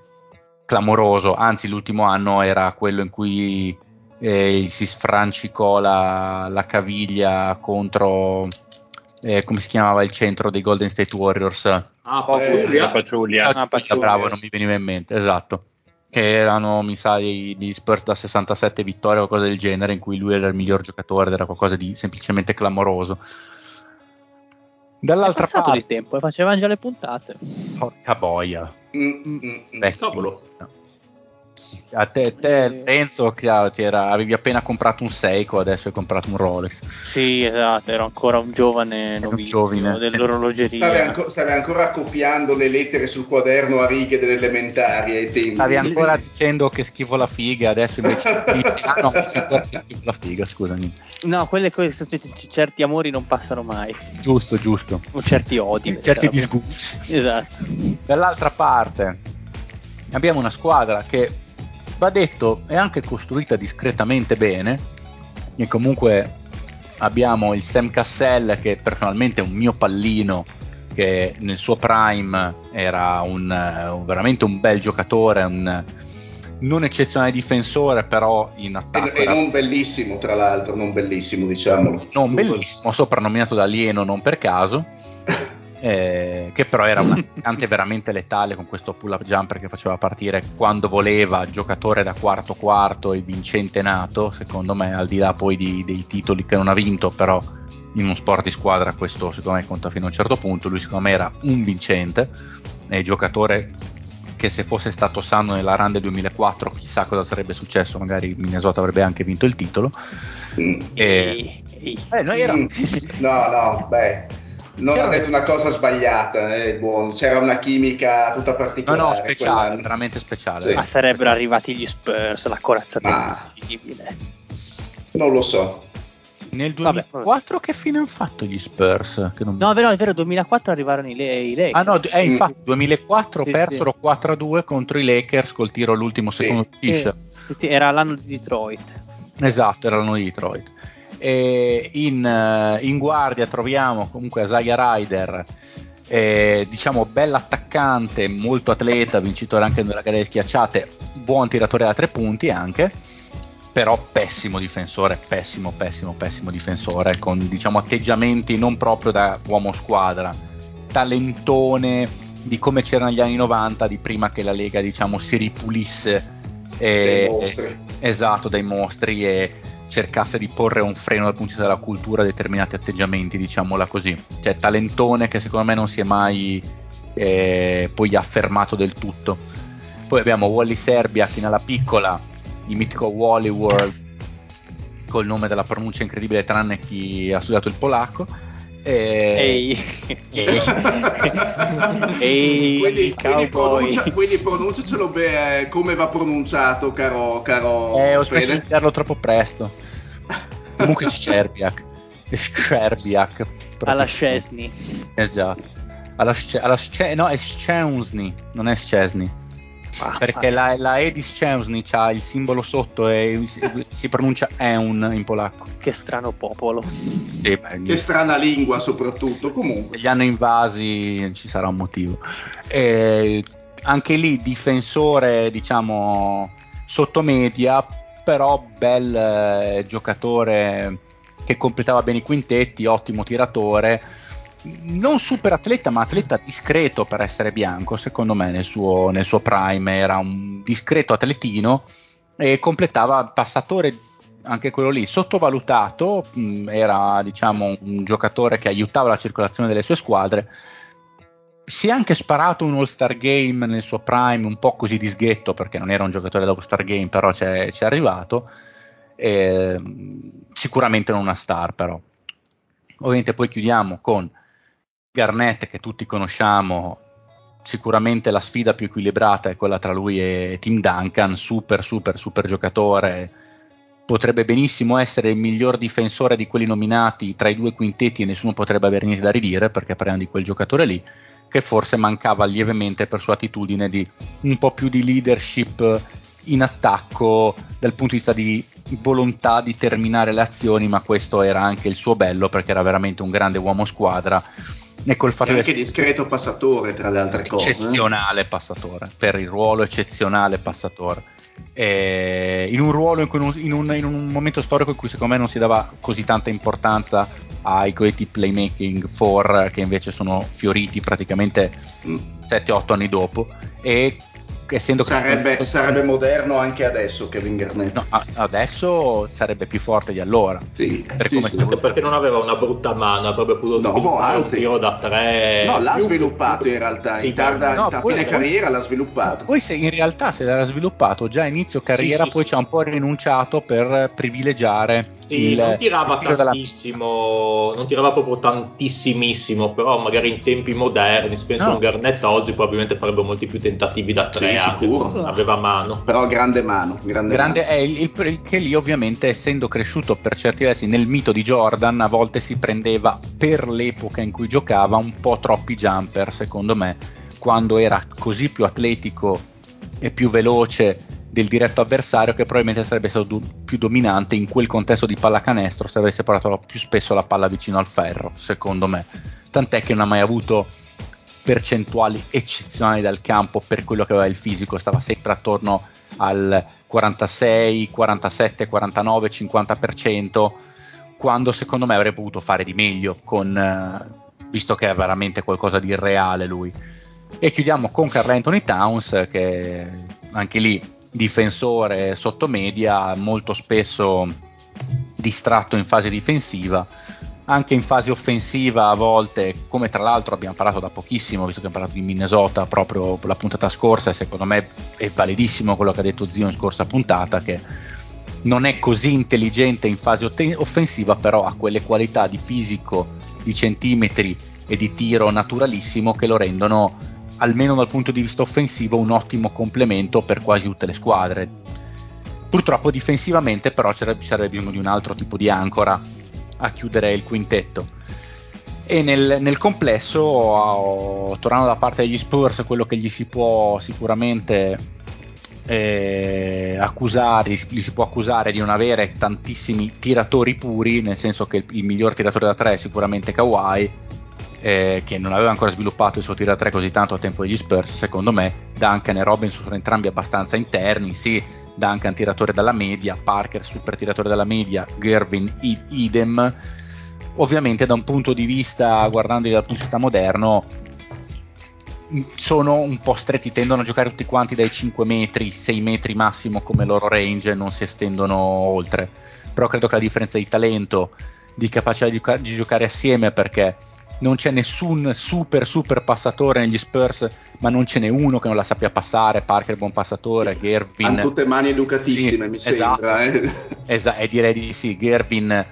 clamoroso, anzi l'ultimo anno era quello in cui eh, si sfrancicò la, la caviglia contro eh, come si chiamava il centro dei Golden State Warriors Ah, Paciulia. Paciulia. Ah, Ah, Paciulia. bravo non mi veniva in mente esatto che erano mi sa gli Spurs da 67 vittorie o qualcosa del genere in cui lui era il miglior giocatore ed era qualcosa di semplicemente clamoroso dall'altra passato parte di tempo e facevano già le puntate. porca boia Mm, mm, mm. Beh, Cavolo. A te, te. Renzo, chiaro, ti era- avevi appena comprato un Seiko, adesso hai comprato un Rolex. Sì, esatto, ero ancora un giovane novizio dell'orologeria. Stavi, anco- stavi ancora copiando le lettere sul quaderno a righe delle elementari ai tempi. Stavi ancora dicendo che schifo la figa, adesso invece [laughs] ah no, che schifo la figa, scusami. No, quelle cose, certi amori non passano mai, Giusto, giusto. o certi odi. [laughs] Certi mettiamo. disgusti. Esatto. Dall'altra parte abbiamo una squadra che va detto è anche costruita discretamente bene e comunque abbiamo il Sam Cassell che personalmente è un mio pallino che nel suo prime era un, veramente un bel giocatore, un non eccezionale difensore, però in attacco e era non bellissimo, tra l'altro, non bellissimo, diciamolo. non bellissimo, soprannominato da alieno non per caso, [laughs] eh, che però era un attaccante veramente letale con questo pull-up jumper che faceva partire quando voleva, giocatore da quarto quarto e vincente nato, secondo me, al di là poi di- dei titoli che non ha vinto, però in uno sport di squadra questo secondo me conta fino a un certo punto, lui secondo me era un vincente, è giocatore che se fosse stato sano nella run del 2004 chissà cosa sarebbe successo, magari Minnesota avrebbe anche vinto il titolo. Mm. E, eh, noi era, Mm. No, no, beh, non Chiaro. ha detto una cosa sbagliata, eh, buono. C'era una chimica tutta No, particolare. no, speciale, quell'anno. veramente speciale. Sì. Ma sarebbero arrivati gli Spurs, la corazzata Ma- incredibile. Non lo so. Nel Vabbè, 2004 che fine hanno fatto gli Spurs? Che non- No, è vero, è vero, 2004 arrivarono i, Le- i Lakers. Ah no, eh, infatti 2004 Sì, persero 4-2 contro i Lakers col tiro all'ultimo Sì. secondo Fisher. Sì, sì, era l'anno di Detroit. Esatto, era l'anno di Detroit. E in, eh, in guardia troviamo comunque Isaiah Ryder, eh, diciamo bell'attaccante, molto atleta, vincitore anche nella gara delle schiacciate, buon tiratore da tre punti anche, però pessimo difensore, pessimo, pessimo, pessimo difensore, con diciamo atteggiamenti non proprio da uomo squadra, talentone di come c'era negli anni 90, di prima che la Lega diciamo si ripulisse. Eh, mostri. Esatto, dai mostri e cercasse di porre un freno dal punto di vista della cultura a determinati atteggiamenti, diciamola così. Cioè, talentone che secondo me non si è mai eh, poi affermato del tutto. Poi abbiamo Wally Serbia, fino alla piccola, il mitico Wally World, col nome della pronuncia incredibile, tranne chi ha studiato il polacco. E- Ehi, e- [laughs] Ehi, Quindi, quindi, pronuncia, quindi pronunciacelo be- eh, come va pronunciato, caro, caro Eh, ho smesso di studiarlo troppo presto. Comunque Scerbiak. Scerbiak. alla Scesni. Esatto. Alla, Sce- alla Sce- no, è Szczęsny, non è Perché la, la E di Szczęsny ha il simbolo sotto e si, si pronuncia Eun in polacco. Che strano popolo. Sì, beh, Che strana lingua, soprattutto. Comunque, se li hanno invasi ci sarà un motivo. E anche lì difensore, diciamo, sotto media, però bel eh, giocatore che completava bene i quintetti, ottimo tiratore. Non super atleta, ma atleta discreto per essere bianco, secondo me nel suo, nel suo prime era un discreto atletino e completava passatore anche quello lì sottovalutato, mh, era diciamo un giocatore che aiutava la circolazione delle sue squadre. Si è anche sparato un All-Star Game nel suo prime, un po' così di sghetto perché non era un giocatore da All-Star Game, però c'è, c'è arrivato. E, mh, sicuramente non una star, però. Ovviamente poi chiudiamo con Garnett che tutti conosciamo, sicuramente la sfida più equilibrata è quella tra lui e Tim Duncan, super super super giocatore, potrebbe benissimo essere il miglior difensore di quelli nominati tra i due quintetti e nessuno potrebbe avere niente da ridire perché parliamo di quel giocatore lì che forse mancava lievemente per sua attitudine di un po' più di leadership in attacco dal punto di vista di volontà di terminare le azioni, ma questo era anche il suo bello perché era veramente un grande uomo squadra e col fatto e di anche essere discreto passatore, tra le altre cose. eh. eccezionale passatore per il ruolo eccezionale passatore eh, in un ruolo, in, un, in, un, in, un, momento storico in cui secondo me non si dava così tanta importanza ai coeti playmaking 4 che invece sono fioriti praticamente 7-8 anni dopo e essendo sarebbe, che sarebbe moderno anche adesso Kevin Garnett. No, adesso sarebbe più forte di allora. Sì, per sì, sì. anche perché non aveva una brutta mano avrebbe potuto no, sviluppare anzi, un tiro da tre. No l'ha più, sviluppato in realtà sì, in tarda, no, in poi, fine poi, carriera l'ha sviluppato. Poi se in realtà se l'era sviluppato già a inizio carriera poi ci ha un po' rinunciato per privilegiare sì, il, non tirava tantissimo della... non tirava proprio tantissimissimo però magari in tempi moderni penso no. un Garnett oggi probabilmente farebbe molti più tentativi da tre sicuro. aveva mano. Però grande mano. Grande, grande mano. È il, il, il, che lì ovviamente essendo cresciuto per certi versi nel mito di Jordan a volte si prendeva per l'epoca in cui giocava un po' troppi jumper secondo me quando era così più atletico e più veloce del diretto avversario che probabilmente sarebbe stato do- più dominante in quel contesto di pallacanestro se avesse portato più spesso la palla vicino al ferro secondo me tant'è che non ha mai avuto percentuali eccezionali dal campo per quello che aveva il fisico, stava sempre attorno al 46, 47, 49, 50%, quando secondo me avrebbe potuto fare di meglio, con, eh, visto che è veramente qualcosa di irreale lui. E chiudiamo con Carl Anthony Towns, che anche lì difensore sotto media, molto spesso distratto in fase difensiva anche in fase offensiva a volte, come tra l'altro abbiamo parlato da pochissimo, visto che abbiamo parlato di Minnesota proprio la puntata scorsa, e secondo me è validissimo quello che ha detto Zio in scorsa puntata, che non è così intelligente in fase offensiva, però ha quelle qualità di fisico, di centimetri e di tiro naturalissimo che lo rendono, almeno dal punto di vista offensivo, un ottimo complemento per quasi tutte le squadre. Purtroppo difensivamente però ci sarebbe bisogno di un altro tipo di ancora a chiudere il quintetto. E nel, nel complesso, oh, tornando da parte degli Spurs, quello che gli si può sicuramente eh, accusare, gli si può accusare di non avere tantissimi tiratori puri, nel senso che il, il miglior tiratore da tre è sicuramente Kawhi, eh, che non aveva ancora sviluppato il suo tre così tanto a tempo degli Spurs, secondo me Duncan e Robinson sono entrambi abbastanza interni, sì, Duncan tiratore dalla media, Parker super tiratore dalla media, Gervin idem. Ovviamente da un punto di vista, guardandoli dal punto di vista moderno, sono un po' stretti, tendono a giocare tutti quanti dai 5 metri, 6 metri massimo come loro range, non si estendono oltre. Però credo che la differenza di talento, di capacità di, di giocare assieme, perché non c'è nessun super super passatore negli Spurs, ma non ce n'è uno che non la sappia passare. Parker buon passatore, sì. Gervin. Hanno tutte mani educatissime, sì, mi esatto. sembra. Eh. Esatto, e direi di sì. Gervin.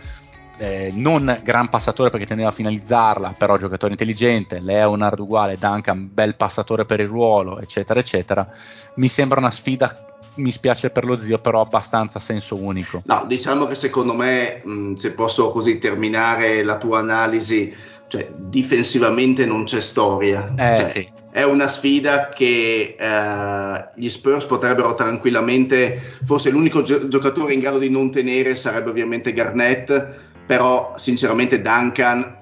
Eh, non gran passatore perché tendeva a finalizzarla, però giocatore intelligente, Leonard uguale, Duncan bel passatore per il ruolo, eccetera, eccetera. Mi sembra una sfida mi spiace per lo zio, però abbastanza senso unico. No, diciamo che secondo me, mh, se posso così terminare la tua analisi, cioè, difensivamente non c'è storia. Eh, cioè, sì. È una sfida che eh, gli Spurs potrebbero tranquillamente, forse l'unico gio- giocatore in grado di non tenere sarebbe ovviamente Garnett, però sinceramente Duncan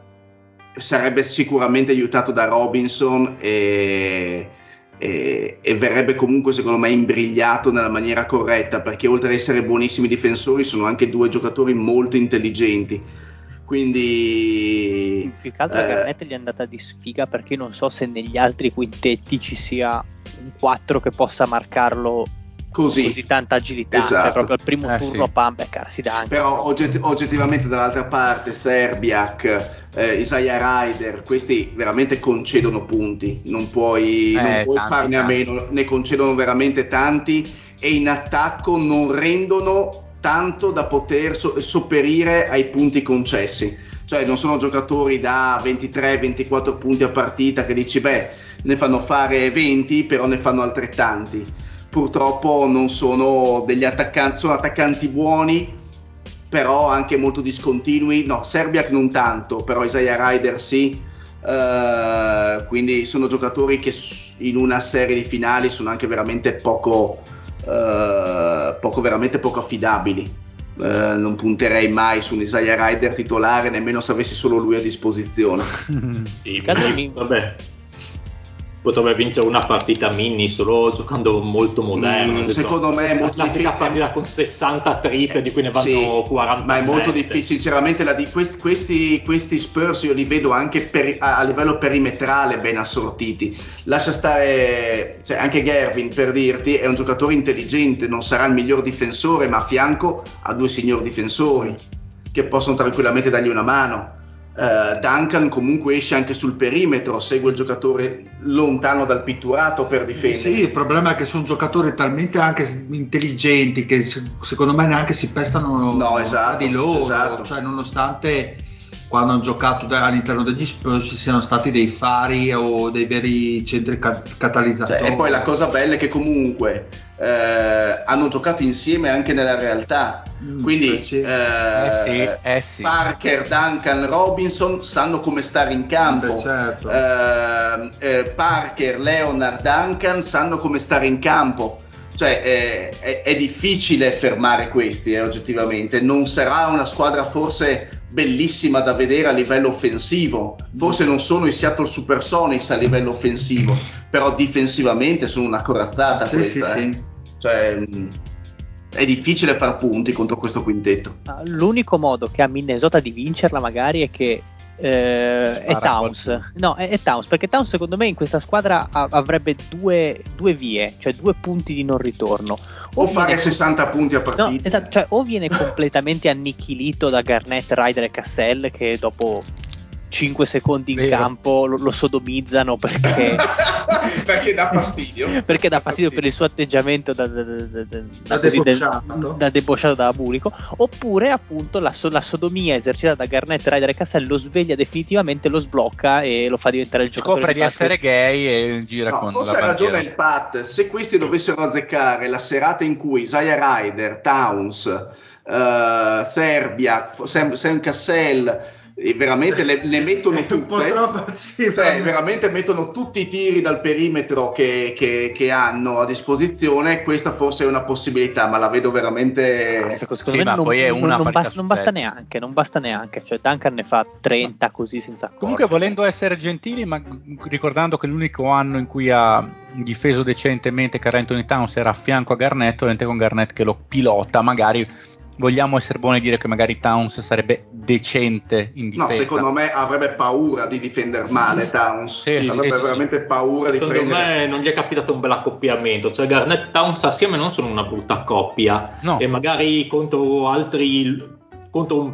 sarebbe sicuramente aiutato da Robinson e, e, e, verrebbe comunque secondo me imbrigliato nella maniera corretta perché oltre ad essere buonissimi difensori sono anche due giocatori molto intelligenti quindi più che altro eh, Garnett gli è andata di sfiga perché non so se negli altri quintetti ci sia un 4 che possa marcarlo così, così tanta agilità cioè, esatto. cioè proprio al primo eh, turno sì. pam beccarsi da anche però ogget- oggettivamente dall'altra parte Serbiak eh, Isaiah Ryder questi veramente concedono punti non puoi, eh, non puoi tanti, farne tanti. a meno ne concedono veramente tanti e in attacco non rendono tanto da poter so- sopperire ai punti concessi. Cioè non sono giocatori da 23-24 punti a partita che dici beh ne fanno fare 20 però ne fanno altrettanti. Purtroppo non sono degli attaccanti, sono attaccanti buoni però anche molto discontinui. No, Serbiak non tanto, però Isaiah Ryder sì. Uh, quindi sono giocatori che in una serie di finali sono anche veramente poco, eh, poco, veramente poco affidabili. Uh, non punterei mai su un Isaiah Rider titolare nemmeno se avessi solo lui a disposizione. [laughs] sì, mi, vabbè. Potrebbe vincere una partita mini solo giocando molto moderno. Mm, secondo me è molto classica difficile. partita con 60 triple di cui ne vanno Sì, 40. ma è molto difficile. Sinceramente, la di- questi, questi, questi Spurs io li vedo anche per- a, a livello perimetrale ben assortiti. Lascia stare, cioè, anche Gervin per dirti, è un giocatore intelligente, non sarà il miglior difensore, ma a fianco ha due signor difensori che possono tranquillamente dargli una mano. Eh, Duncan comunque esce anche sul perimetro, segue il giocatore lontano dal pitturato per difendere. Sì, il problema è che sono giocatori talmente anche intelligenti che se- secondo me neanche si pestano No, esatto, di loro, esatto. cioè nonostante quando hanno giocato da- all'interno degli Spurs ci siano stati dei fari o dei veri centri ca- catalizzatori. Cioè, e poi la cosa bella è che comunque eh, hanno giocato insieme anche nella realtà. Mm, Quindi eh sì. eh, Eh sì, eh sì. Parker, Duncan, Robinson sanno come stare in campo. Beh, certo. Eh, eh, Parker, Leonard, Duncan sanno come stare in campo. Cioè, eh, è, è difficile fermare questi, eh, oggettivamente. Non sarà una squadra forse bellissima da vedere a livello offensivo. Forse non sono i Seattle Supersonics a livello offensivo, però difensivamente sono una corazzata Sì, questa. sì, eh. sì. Cioè, è difficile far punti contro questo quintetto. L'unico modo che ha Minnesota di vincerla magari è che eh, è Towns. No, è, è Towns, perché Towns secondo me in questa squadra avrebbe due, due vie, cioè due punti di non ritorno. O fare viene- 60 punti a No, partita. esatto, cioè o viene [laughs] completamente annichilito da Garnett, Ryder e Cassell che dopo 5 secondi in Vero. campo lo, lo sodomizzano perché, [laughs] Perché dà fastidio. [laughs] perché dà fastidio per il suo atteggiamento da, da, da, da- debosciato. da debosciato da bulico oppure appunto la, so- la sodomia esercitata da Garnett, Ryder e Cassell lo sveglia definitivamente, lo sblocca e lo fa diventare il giocatore Scopre di basket. essere gay e gira No, con forse la ha ragione bandiera. il Pat. Se questi dovessero azzeccare la serata in cui Isaiah Ryder, Towns, eh, Serbia, Sam, Sam Cassell, eh, veramente le, le mettono [laughs] tutte. troppo, sì, Cioè, veramente. mettono tutti i tiri dal perimetro che, che- che hanno a disposizione. Questa forse è una possibilità, ma la vedo veramente. Ah, secondo Sì, me ma non, poi basta, non neanche, non basta neanche, cioè Duncan ne fa 30 così senza accorgere. Comunque, volendo essere gentili, ma ricordando che l'unico anno in cui ha difeso decentemente Carl Anthony Towns era a fianco a Garnett, ovviamente con Garnett che lo pilota, magari vogliamo essere buoni e dire che magari Towns sarebbe decente in No, difesa. secondo me avrebbe paura di difendere male Towns. Sì, sì, avrebbe sì, sì. veramente paura di Secondo prendere. me non gli è capitato un bel accoppiamento, cioè Garnett Towns assieme non sono una brutta coppia No. e magari contro altri contro un,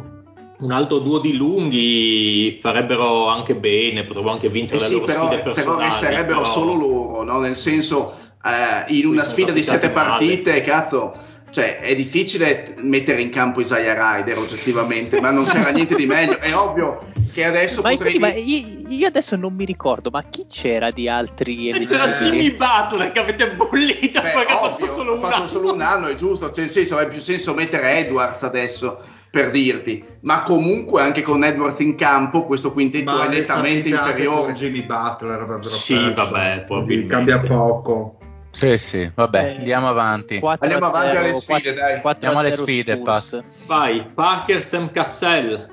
un altro duo di lunghi farebbero anche bene, potrebbero anche Eh vincere le sì, loro però, sfide però personali. resterebbero però- solo loro, no? nel senso, eh, in una Sì, sono sfida di sette male. partite, cazzo, cioè è difficile mettere in campo Isaiah Ryder oggettivamente, ma non c'era niente di meglio. È ovvio che adesso Ma potrei infatti, ma dire... io, io adesso non mi ricordo, ma chi c'era di altri c'era? Jimmy Butler che avete bollito Beh, perché ha fatto ovvio, solo ha un fatto anno. solo un anno, è giusto, cioè, nel senso avrebbe più senso mettere Edwards adesso per dirti, ma comunque anche con Edwards in campo questo quintetto Ma è nettamente inferiore. con Jimmy Butler Sì, perso. vabbè, cambia poco. Sì, sì, vabbè, Eh, andiamo avanti. 4 Andiamo avanti 0, alle sfide, 4 dai. 4 Andiamo alle 0 sfide. Pat. Vai, Parker Sam Cassell.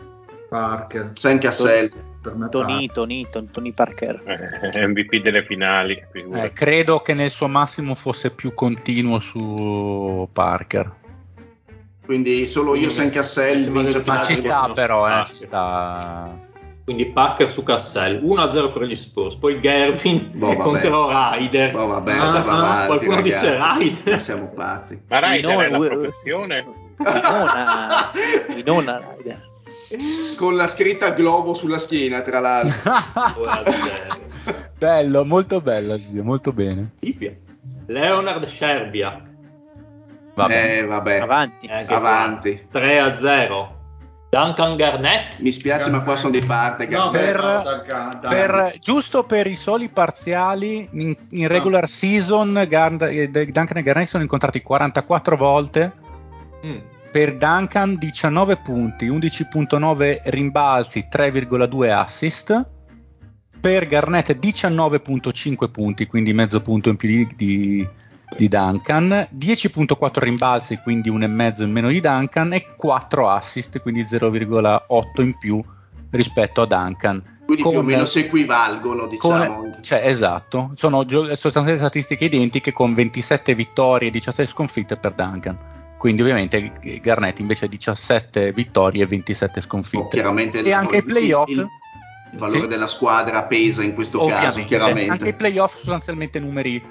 Parker Sam Cassell. Tony, Tony, Tony, Tony Parker. Eh, MVP delle finali. Eh, credo che nel suo massimo fosse più continuo su Parker. Quindi solo io Sam Cassell vince Ma Parker. ci sta però, eh, ah, ci sì. sta. Quindi Parker su Cassell 1-0 per gli Spurs. Poi Gervin Boh, contro Ryder. Oh, vabbè, Ah, andiamo ah, avanti, qualcuno ragazzi. dice Ryder. Ma siamo pazzi. Ma Ryder è la professione? Winona, Winona Ryder. Con la scritta globo sulla schiena, tra l'altro. [laughs] bello, molto bello, zio, molto bene. Leonard Sherbia. Vabbè. Eh, vabbè. Avanti. Eh, Avanti. qua. 3-0. Duncan Garnett. Mi spiace, ma qua sono di parte. No. Per- no, Duncan. Per- giusto per i soli parziali, in, in regular season Gard- eh, Duncan e Garnett sono incontrati 44 volte. Mm. Per Duncan 19 punti, 11.9 rimbalzi, 3,2 assist. Per Garnett 19.5 punti, quindi mezzo punto in più di, di- di Duncan, 10.4 rimbalzi, quindi 1,5 in meno di Duncan e 4 assist, quindi 0,8 in più rispetto a Duncan. Quindi più o Con- meno si equivalgono, diciamo. Con- cioè, esatto, sono gio- sostanzialmente statistiche identiche con 27 vittorie e 17 sconfitte per Duncan. Quindi ovviamente Garnett invece 17 vittorie e 27 Oh, sconfitte. chiaramente E anche i playoff, Il, il valore Sì. della squadra pesa in questo caso, ovviamente, chiaramente. anche i playoff sostanzialmente numeri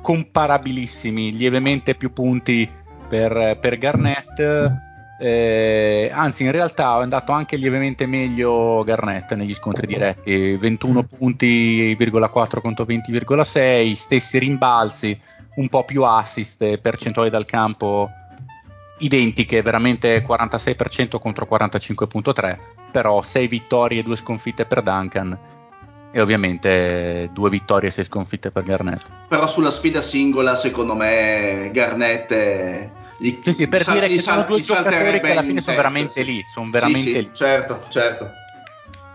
comparabilissimi, lievemente più punti per, per Garnett. eh, anzi, in realtà è andato anche lievemente meglio Garnett negli scontri diretti: 21 punti,4 contro 20,6, stessi rimbalzi, un po' più assist, percentuali dal campo identiche, veramente 46% contro 45,3, però 6 vittorie e 2 sconfitte per Duncan e ovviamente 2 vittorie e 6 sconfitte per Garnett. Però sulla sfida singola, secondo me, Garnett è... Gli, Sì, sì, per sal- dire che sono sal- due gli giocatori che alla in fine sono testa, veramente sì. lì, sono veramente Sì, sì, lì. Certo, certo.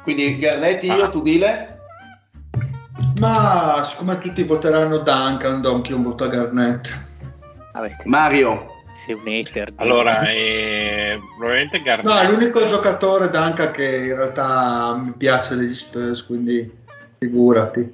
Quindi Garnett io, Ah. tu dile? Ma siccome tutti voteranno Duncan, do anche un voto a Garnett. Vabbè, Mario. sei un hater. Allora, eh, probabilmente Garnett. No, è l'unico giocatore Duncan che in realtà mi piace degli Spurs, quindi figurati.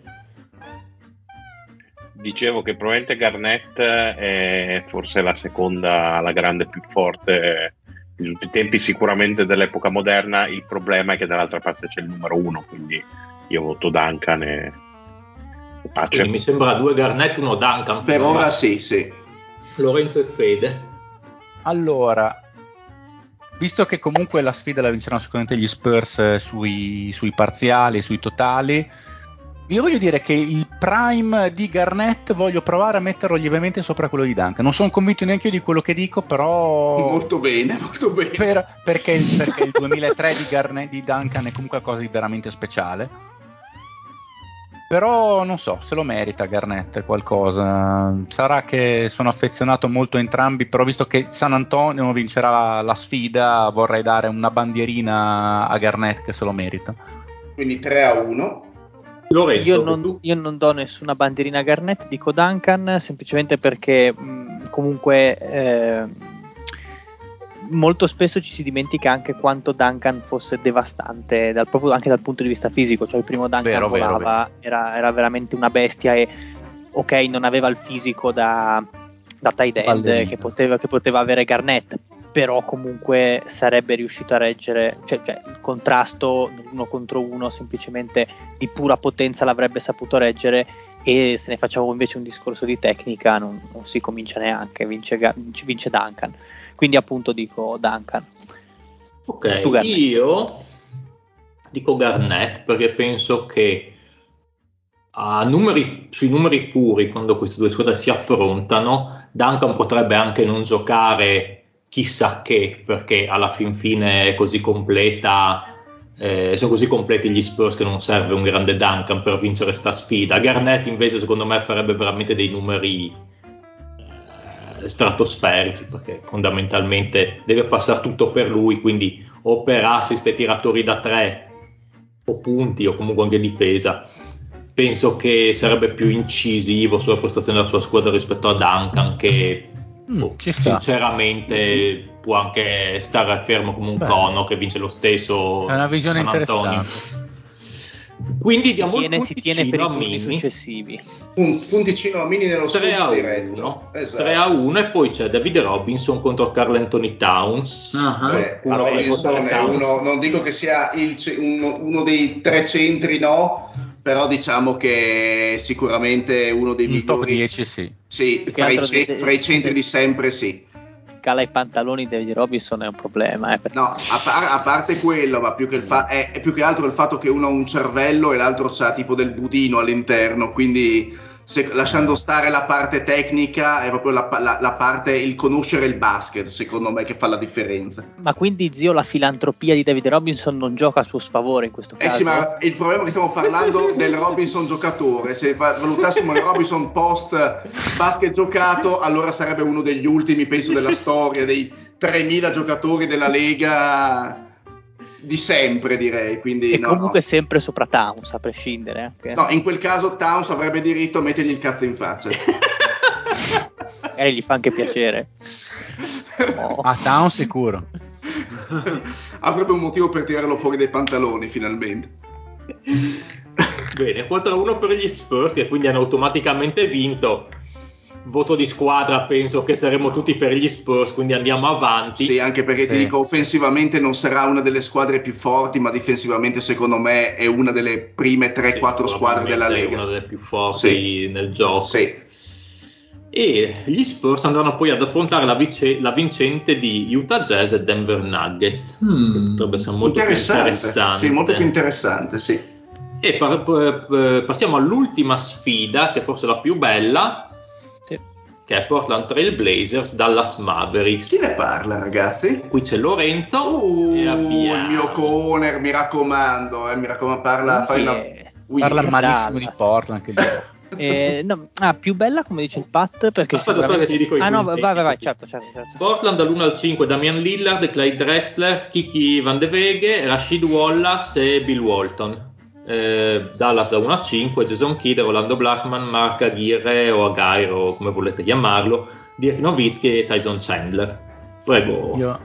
Dicevo che probabilmente Garnett è forse la seconda, la grande più forte di tutti i tempi, sicuramente dell'epoca moderna. Il problema è che dall'altra parte c'è il numero uno, quindi io voto Duncan e, e pace. Quindi mi sembra due Garnett, uno Duncan. Per ora sì, sì. Lorenzo e Fede. Allora, visto che comunque la sfida la vinceranno sicuramente gli Spurs eh, sui, sui parziali, sui totali, io voglio dire che il prime di Garnett voglio provare a metterlo lievemente sopra quello di Duncan. Non sono convinto neanche io di quello che dico, però... Molto bene, molto bene. per- perché, il- perché il 2003 di, Garnett, di Duncan è comunque qualcosa di veramente speciale. Però non so, se lo merita Garnett qualcosa. Sarà che sono affezionato molto a entrambi, però visto che San Antonio vincerà la, la sfida, vorrei dare una bandierina a Garnett che se lo merita. Quindi 3 a 1. Lorenzo, Io non, io non do nessuna bandierina a Garnett, dico Duncan, semplicemente perché mh, comunque eh, molto spesso ci si dimentica anche quanto Duncan fosse devastante, dal- proprio anche dal punto di vista fisico, cioè il primo Duncan Vero, vero, volava, Era, era veramente una bestia e ok non aveva il fisico da, da tight end che poteva, che poteva avere Garnett, però comunque sarebbe riuscito a reggere, cioè, cioè, il contrasto uno contro uno semplicemente di pura potenza l'avrebbe saputo reggere e se ne facciamo invece un discorso di tecnica non, non si comincia neanche, vince, vince- Duncan. Quindi appunto dico Duncan. Ok, Garnett. io dico Garnett perché penso che a numeri- sui numeri puri, quando queste due squadre si affrontano, Duncan potrebbe anche non giocare chissà che, perché alla fin fine è così completa. eh, sono così completi gli Spurs che non serve un grande Duncan per vincere sta sfida. Garnett invece secondo me farebbe veramente dei numeri eh, stratosferici perché fondamentalmente deve passare tutto per lui, quindi o per assist e tiratori da tre o punti o comunque anche difesa. Penso che sarebbe più incisivo sulla prestazione della sua squadra rispetto a Duncan che Mm, oh, ci sta. sinceramente può anche stare fermo come un Beh. cono che vince lo stesso È una visione interessante. Quindi Si diamo tiene, il si tiene per i punticino a turni Mini. successivi. Un punticino a mini nello 3 a scontro 1, diretto. Esatto. 3 a 1 e poi c'è David Robinson contro Carl Anthony Towns. Ah, Beh, Robinson è uno, non dico che sia il uno, uno dei tre centri, no, però diciamo che sicuramente uno dei Il top migliori. 10 sì. Sì, fra i, ce- de- fra i centri di sempre, sì. Cala i pantaloni David Robinson è un problema. Eh, perché- No, a, par- a parte quello, ma più che, il fa- è, è più che altro il fatto che uno ha un cervello e l'altro ha tipo del budino all'interno, quindi se- lasciando stare la parte tecnica è proprio la, la- la parte, il conoscere il basket, secondo me, che fa la differenza. Ma quindi zio la filantropia di David Robinson non gioca a suo sfavore in questo Eh caso? sì, ma il problema è che stiamo parlando [laughs] del Robinson giocatore. Se valutassimo il Robinson post basket giocato, allora sarebbe uno degli ultimi, penso, della storia, dei 3000 giocatori della Lega di sempre, direi. Quindi, e no, comunque no. sempre sopra Towns, a prescindere. Anche. No, in quel caso Towns avrebbe diritto a mettergli il cazzo in faccia. [laughs] Magari gli fa anche piacere. No. [laughs] A Town sicuro. [laughs] avrebbe un motivo per tirarlo fuori dai pantaloni, finalmente. Bene, 4-1 per gli Spurs che quindi hanno automaticamente vinto. Voto di squadra, penso che saremo tutti per gli Spurs, quindi andiamo avanti. Sì, anche perché Sì. ti dico, offensivamente non sarà una delle squadre più forti, ma difensivamente secondo me è una delle prime 3-4 Sì, squadre della Lega. Una delle più forti Sì. nel gioco. Sì. E gli Spurs andranno poi ad affrontare la, vice- la vincente di Utah Jazz e Denver Nuggets. Hmm. Che potrebbe essere molto interessante. più interessante. Sì, molto più interessante, sì. E par- p- passiamo all'ultima sfida, che forse è la più bella. Che è Portland Trail Blazers Dallas Mavericks. Chi ne parla, ragazzi? Qui c'è Lorenzo Uh, e il mio corner, mi raccomando, eh, mi raccomando, parla, fai una... Ui, Parla Dallas. malissimo di Portland. Che [laughs] eh, no, ah, più bella come dice il Pat perché Aspetta, sicuramente... aspetta ti dico i ah no vai vai vai certo certo, certo. Portland dall'1 al 5 Damian Lillard, Clyde Drexler, Kiki Van de Veghe, Rashid Wallace e Bill Walton. Eh, Dallas da 1 a 5, Jason Kidd, Rolando Blackman, Mark Aguirre o Aguirre o come volete chiamarlo, Dirk Nowitzki e Tyson Chandler. Prego. Io,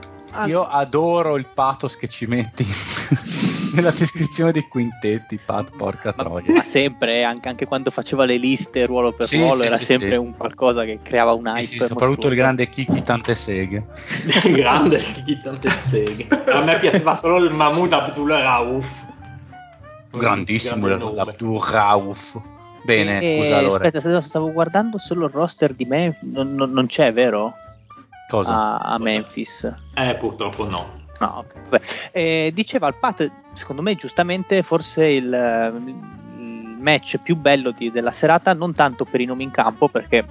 io adoro il pathos che ci metti [laughs] nella descrizione dei quintetti, Pat, porca Ma, troia. ma sempre, anche, anche quando faceva le liste ruolo per Sì, ruolo, sì, era sì, sempre sì. un qualcosa che creava un hype. Sì, sì, soprattutto il grande Kiki tante seghe. [laughs] Grande Kiki tante seghe. A me piaceva solo il Mahmoud Abdul Rauf. Grandissimo l'Abdur Rauf. Bene, Eh, scusa allora. Aspetta, stavo- stavo guardando solo il roster di me, non, non- non c'è, vero? Cosa? A, a Memphis. Eh, purtroppo no. No. Vabbè. Eh, diceva il Pat, secondo me giustamente forse il, il match più bello di- della serata, non tanto per i nomi in campo, perché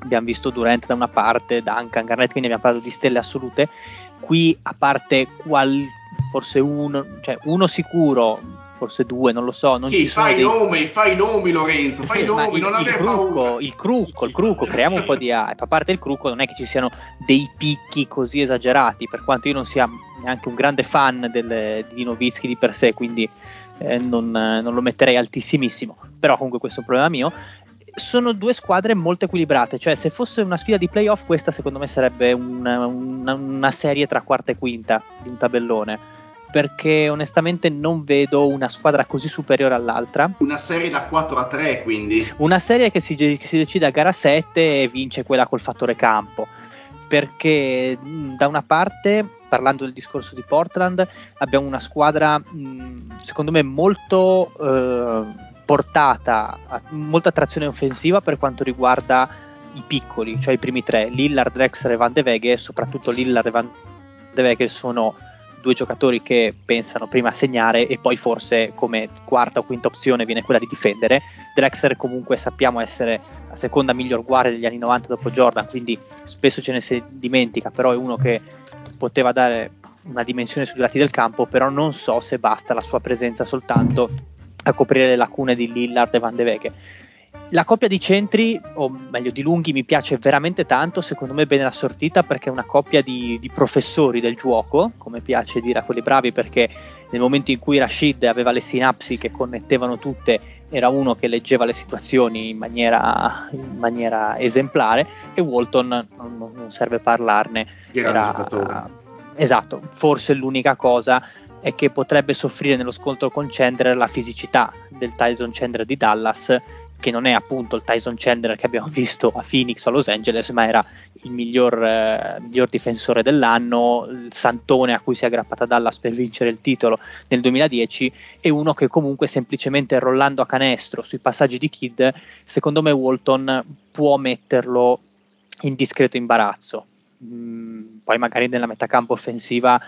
abbiamo visto Durant da una parte, Duncan, Garnett, quindi abbiamo parlato di stelle assolute. Qui, a parte qual, forse uno, cioè uno sicuro, forse due, non lo so. Non sono Fai i dei- nomi, fai i nomi Lorenzo, fai i Ma nomi, il, non il aver crucco, paura. il crucco, il crucco, creiamo un po' di hype. A parte il crucco, non è che ci siano dei picchi così esagerati, per quanto io non sia neanche un grande fan del, di Novitsky di per sé, quindi eh, non, eh, non lo metterei altissimissimo. Però comunque questo è un problema mio. Sono due squadre molto equilibrate, cioè se fosse una sfida di playoff, questa secondo me sarebbe una, una- una serie tra quarta e quinta di un tabellone. Perché onestamente non vedo una squadra così superiore all'altra. Una serie da 4 a 3, quindi. Una serie che si, che si decide a gara 7 e vince quella col fattore campo. Perché da una parte, parlando del discorso di Portland, abbiamo una squadra mh, secondo me molto eh, portata, a molta attrazione offensiva per quanto riguarda i piccoli, cioè i primi tre, Lillard, Drexler e Van de Veghe, soprattutto Lillard e Van de Veghe sono due giocatori che pensano prima a segnare e poi forse come quarta o quinta opzione viene quella di difendere. Drexler comunque sappiamo essere la seconda miglior guardia degli anni 90 dopo Jordan, quindi spesso ce ne si dimentica, però è uno che poteva dare una dimensione sui lati del campo, però non so se basta la sua presenza soltanto a coprire le lacune di Lillard e Van de Veghe. La coppia di centri, o meglio di lunghi, mi piace veramente tanto, secondo me bene assortita perché è una coppia di, di professori del gioco, come piace dire a quelli bravi, perché nel momento in cui Rashid aveva le sinapsi che connettevano tutte, era uno che leggeva le situazioni in maniera, in maniera esemplare e Walton non, non serve parlarne. Gran Era- giocatore. Esatto, forse l'unica cosa è che potrebbe soffrire nello scontro con Chandler la fisicità del Tyson Chandler di Dallas, che non è appunto il Tyson Chandler che abbiamo [laughs] visto a Phoenix a Los Angeles, ma era il miglior, eh, miglior difensore dell'anno, il santone a cui si è aggrappata Dallas per vincere il titolo nel 2010 e uno che comunque semplicemente rollando a canestro sui passaggi di Kidd, secondo me Walton può metterlo in discreto imbarazzo. Mm, poi magari nella metacampo offensiva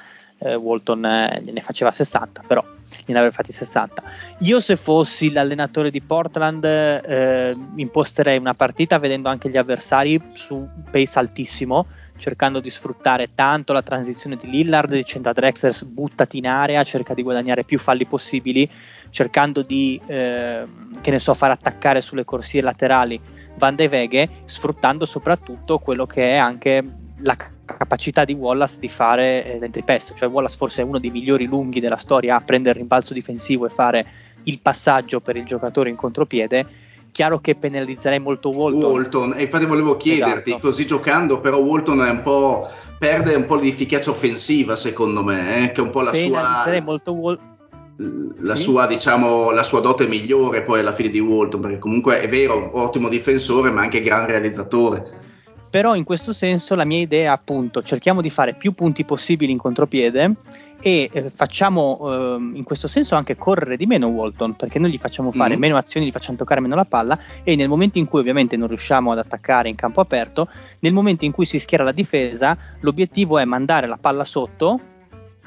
eh, Walton eh, ne faceva 60, però ne avrebbe fatti 60. Io se fossi l'allenatore di Portland eh, imposterei una partita vedendo anche gli avversari su un pace altissimo, cercando di sfruttare tanto la transizione di Lillard, dicendo a Drexler buttati in area, cerca di guadagnare più falli possibili, cercando di eh, che ne so, far attaccare sulle corsie laterali Van de Veghe, sfruttando soprattutto quello che è anche la capacità di Wallace di fare eh, l'entry pass, cioè Wallace forse è uno dei migliori lunghi della storia a prendere il rimbalzo difensivo e fare il passaggio per il giocatore in contropiede. Chiaro che penalizzerei molto Walton. Walton, e infatti volevo chiederti, Esatto. così giocando, però Walton è un po'. perde un po' di efficacia offensiva, secondo me, eh, che è un po' la penalizzerei sua. molto Wal- la, Sì. sua, diciamo, la sua dote migliore poi alla fine di Walton, perché comunque è vero, ottimo difensore, ma anche gran realizzatore. Però in questo senso la mia idea è appunto cerchiamo di fare più punti possibili in contropiede e eh, facciamo ehm, in questo senso anche correre di meno Walton perché noi gli facciamo fare Mm. meno azioni, gli facciamo toccare meno la palla e nel momento in cui ovviamente non riusciamo ad attaccare in campo aperto, nel momento in cui si schiera la difesa, l'obiettivo è mandare la palla sotto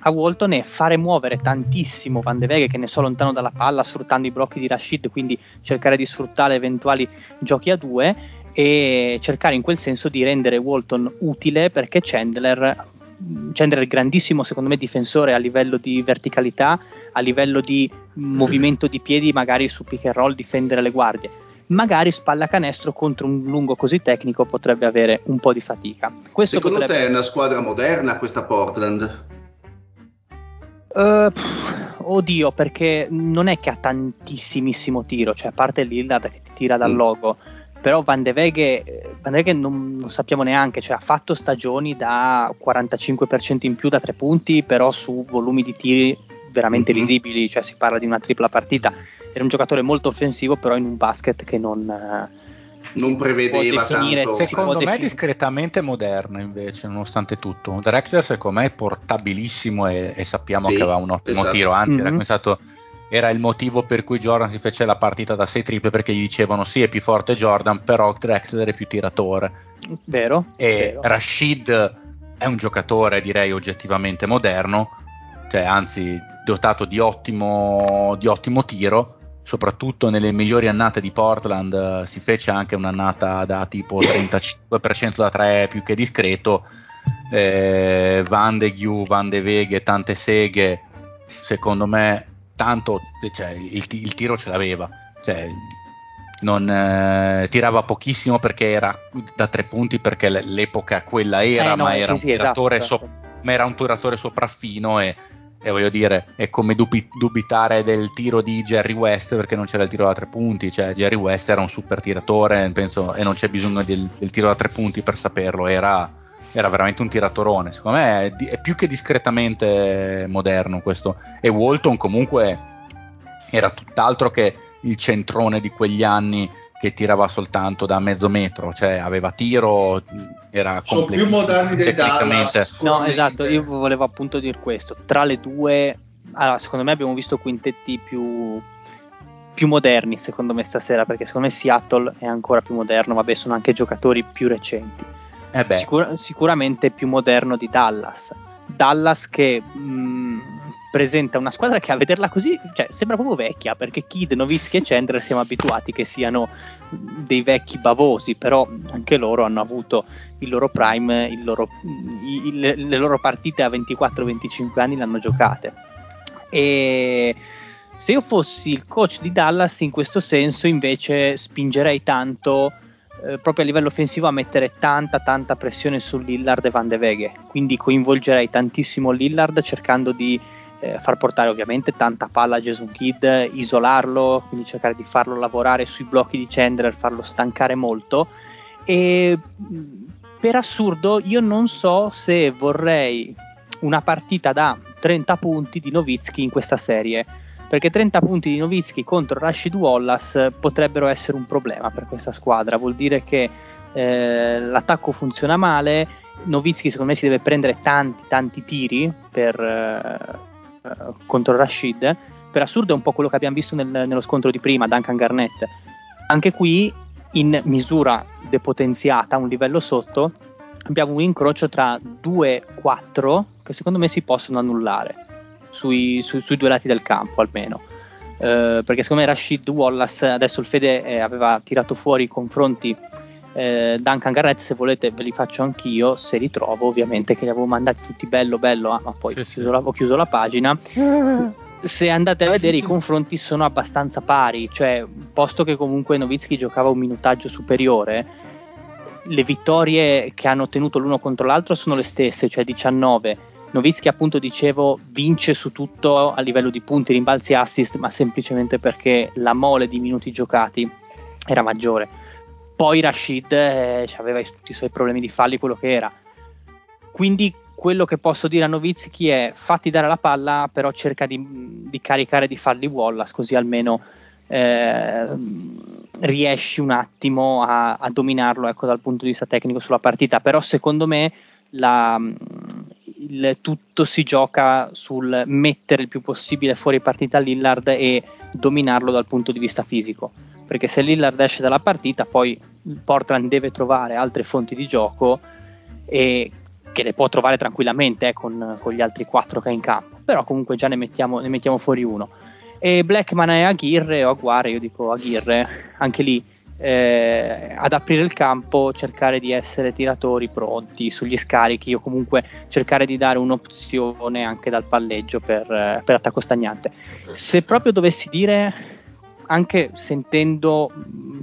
a Walton e fare muovere tantissimo Van de Veghe che ne so lontano dalla palla sfruttando i blocchi di Rashid quindi cercare di sfruttare eventuali giochi a due e cercare in quel senso di rendere Walton utile perché Chandler Chandler è grandissimo secondo me difensore a livello di verticalità a livello di movimento di piedi magari su pick and roll difendere le guardie magari spalla canestro contro un lungo così tecnico potrebbe avere un po' di fatica questo Secondo potrebbe... te è una squadra moderna questa Portland? Eh, pff, oddio, perché non è che ha tantissimissimo tiro, cioè a parte Lillard che ti tira dal Mm. Però Van de Veghe, eh, Van de Veghe non, non sappiamo neanche, cioè ha fatto stagioni da 45% in più da tre punti, però su volumi di tiri veramente Mhm. risibili, cioè si parla di una tripla partita. Era un giocatore molto offensivo, però in un basket che non... eh, Non prevedeva definire- tanto. Secondo me è discretamente moderno invece, nonostante tutto. Drexler secondo me è portabilissimo e, e sappiamo Sì, che aveva un ottimo esatto. tiro, anzi era, Mhm. Era il motivo per cui Jordan si fece la partita da 6 triple perché gli dicevano sì è più forte Jordan, però Drexler è più tiratore. vero? E vero. Rashid è un giocatore direi oggettivamente moderno, cioè anzi dotato di ottimo, di ottimo tiro, soprattutto nelle migliori annate di Portland eh, si fece anche un'annata da tipo [coughs] 35% da 3 più che discreto, eh, Van de Gu, Van de Veghe, tante seghe, secondo me tanto cioè, il, il tiro ce l'aveva. Cioè, non eh, tirava pochissimo perché era da tre punti perché l'epoca quella era, Eh, no, ma sì, era un sì, esatto, tiratore esatto. so- ma era un tiratore sopraffino e, e voglio dire è come dubi- dubitare del tiro di Jerry West perché non c'era il tiro da tre punti cioè Jerry West era un super tiratore penso, e non c'è bisogno del, del tiro da tre punti per saperlo era, era veramente un tiratorone secondo me è, di- è più che discretamente moderno questo e Walton comunque era tutt'altro che il centrone di quegli anni che tirava soltanto da mezzo metro, cioè aveva tiro, era Sono più moderni dei tecnicamente. Dallas. No, esatto, io volevo appunto dire questo. Tra le due, allora, secondo me abbiamo visto quintetti più, più moderni, secondo me stasera, perché secondo me Seattle è ancora più moderno, vabbè, sono anche giocatori più recenti. Eh beh, Sicura- sicuramente più moderno di Dallas. Dallas che mh, presenta una squadra che a vederla così cioè, sembra proprio vecchia perché Kid, Novitsky e Chandler siamo abituati che siano dei vecchi bavosi però anche loro hanno avuto il loro prime il loro, i- i- le, loro partite a 24-25 anni le hanno giocate e se io fossi il coach di Dallas in questo senso invece spingerei tanto eh, proprio a livello offensivo a mettere tanta tanta pressione su Lillard e Van de Veghe quindi coinvolgerei tantissimo Lillard cercando di eh, far portare ovviamente tanta palla a Jason Kidd isolarlo quindi cercare di farlo lavorare sui blocchi di Chandler farlo stancare molto. E mh, per assurdo io non so se vorrei una partita da 30 punti di Novitsky in questa serie perché 30 punti di Novitsky contro Rashid Wallace potrebbero essere un problema per questa squadra. Vuol dire che eh, l'attacco funziona male. Novitsky, secondo me, si deve prendere tanti, tanti tiri per, eh, eh, contro Rashid. Per assurdo, è un po' quello che abbiamo visto nel- nello scontro di prima, Duncan Garnett. Anche qui, in misura depotenziata, un livello sotto, abbiamo un incrocio tra 2-4 che secondo me si possono annullare sui, sui- sui due lati del campo almeno. Eh, perché secondo me Rashid Wallace, adesso il Fede eh, aveva tirato fuori i confronti eh, Duncan Garrett, se volete ve li faccio anch'io, se li trovo ovviamente che li avevo mandati tutti bello bello, ah, ma poi Sì, ho, sì. chiuso la, ho chiuso la pagina. [laughs] Se andate a vedere i confronti sono abbastanza pari, cioè posto che comunque Novitsky giocava un minutaggio superiore, le vittorie che hanno ottenuto l'uno contro l'altro sono le stesse, cioè 19. Novitsky appunto dicevo vince su tutto a livello di punti, rimbalzi assist, ma semplicemente perché la mole di minuti giocati era maggiore. Poi Rashid eh, aveva tutti i suoi problemi di falli, quello che era. Quindi quello che posso dire a Novitsky è fatti dare la palla, però cerca di, di caricare di farli Wallace, così almeno eh, riesci un attimo a, a dominarlo ecco, dal punto di vista tecnico sulla partita. Però secondo me la, il tutto si gioca sul mettere il più possibile fuori partita Lillard e dominarlo dal punto di vista fisico. Perché se Lillard esce dalla partita, poi Portland deve trovare altre fonti di gioco e che le può trovare tranquillamente eh, con, con, gli altri quattro che ha in campo. Però comunque già ne mettiamo, ne mettiamo fuori uno. E Blackman e Aguirre o Aguare, io dico Aguirre, anche lì eh, ad aprire il campo, cercare di essere tiratori pronti sugli scarichi o comunque cercare di dare un'opzione anche dal palleggio per, eh, per attacco stagnante. Se proprio dovessi dire, anche sentendo,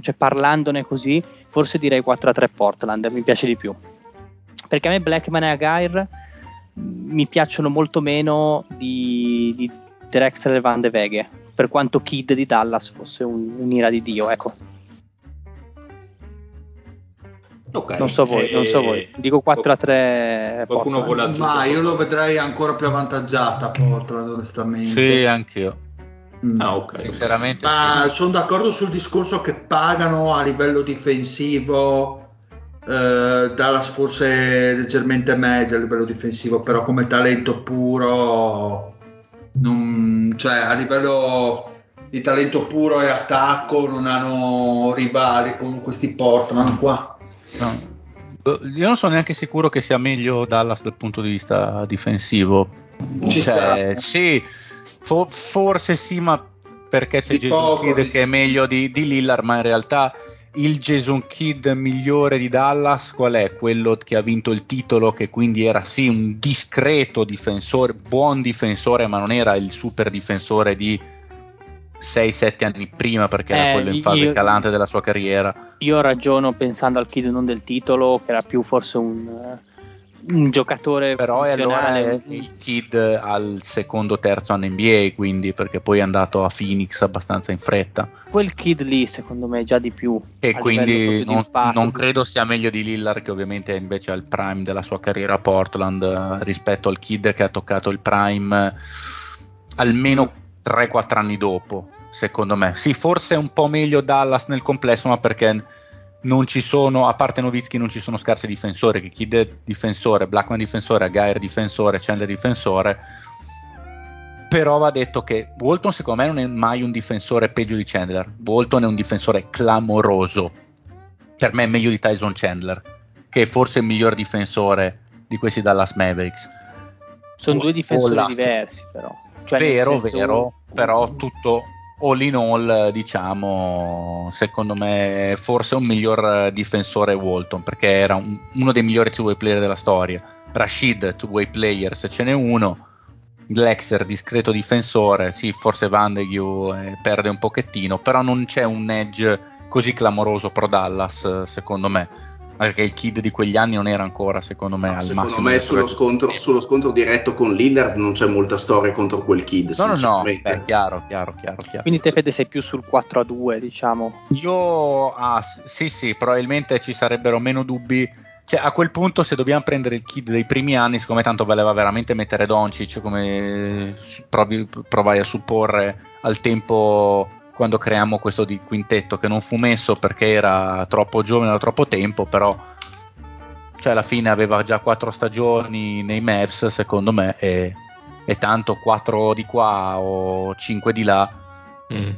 cioè parlandone così, forse direi 4-3 Portland, mi piace di più. Perché a me Blackman e Aguirre mi piacciono molto meno di, di Drexler e Van de Veghe, per quanto Kid di Dallas fosse un, un'ira di Dio, ecco. Okay. Non so voi, eh, non so voi. Dico 4 a 3. Qualcuno vuole aggiungere? Ma io lo vedrei ancora più avvantaggiata Portland, onestamente. Sì, anch'io. Mm. Ah, ok. Sinceramente. Ma sì. sono d'accordo sul discorso che pagano a livello difensivo. Eh, Dallas forse leggermente meglio a livello difensivo, però come talento puro, non, cioè a livello di talento puro e attacco non hanno rivali con questi Portland qua. No. Io non sono neanche sicuro che sia meglio Dallas dal punto di vista difensivo. Ci cioè, sì, fo- forse sì, ma perché c'è Jason Kidd che è meglio di, di Lillard, ma in realtà il Jason Kidd migliore di Dallas qual è? Quello che ha vinto il titolo, che quindi era sì un discreto difensore, buon difensore, ma non era il super difensore di 6-7 anni prima perché eh, era quello in fase io, calante della sua carriera. Io ragiono pensando al kid non del titolo, che era più forse un, un giocatore però è allora è il kid al secondo terzo anno NBA quindi perché poi è andato a Phoenix abbastanza in fretta. Quel kid lì secondo me è già di più e quindi non, non, credo sia meglio di Lillard che ovviamente invece è al prime della sua carriera a Portland uh, rispetto al kid che ha toccato il prime almeno 3-4 anni dopo, secondo me. Sì, forse un po' meglio Dallas nel complesso, ma perché non ci sono, a parte Novitsky, non ci sono scarsi difensori, che Kid difensore, Blackman difensore, Gair difensore, Chandler difensore. Però va detto che Walton secondo me non è mai un difensore peggio di Chandler. Walton è un difensore clamoroso. Per me è meglio di Tyson Chandler, che è forse il miglior difensore di questi Dallas Mavericks. Sono due difensori diversi però. Cioè, vero, senso... vero, però tutto all in all, diciamo, secondo me forse un miglior difensore Walton, perché era un, uno dei migliori two-way player della storia. Rashid, two-way player, se ce n'è uno. Glexer, discreto difensore, sì, forse Vandeghu eh, perde un pochettino, però non c'è un edge così clamoroso pro Dallas, secondo me perché il kid di quegli anni non era ancora secondo me no, al secondo massimo me sullo scontro, sullo scontro, diretto con Lillard non c'è molta storia contro quel kid no no no. beh, chiaro, chiaro, chiaro, chiaro. Quindi te Fede sei più sul 4 a 2 diciamo. Io ah, sì sì probabilmente ci sarebbero meno dubbi. Cioè, a quel punto se dobbiamo prendere il kid dei primi anni siccome tanto valeva veramente mettere Doncic come provi, provai a supporre al tempo quando creiamo questo di quintetto che non fu messo perché era troppo giovane da troppo tempo, però cioè alla fine aveva già quattro stagioni nei Mavs secondo me e, e tanto quattro di qua o cinque di là. Mm.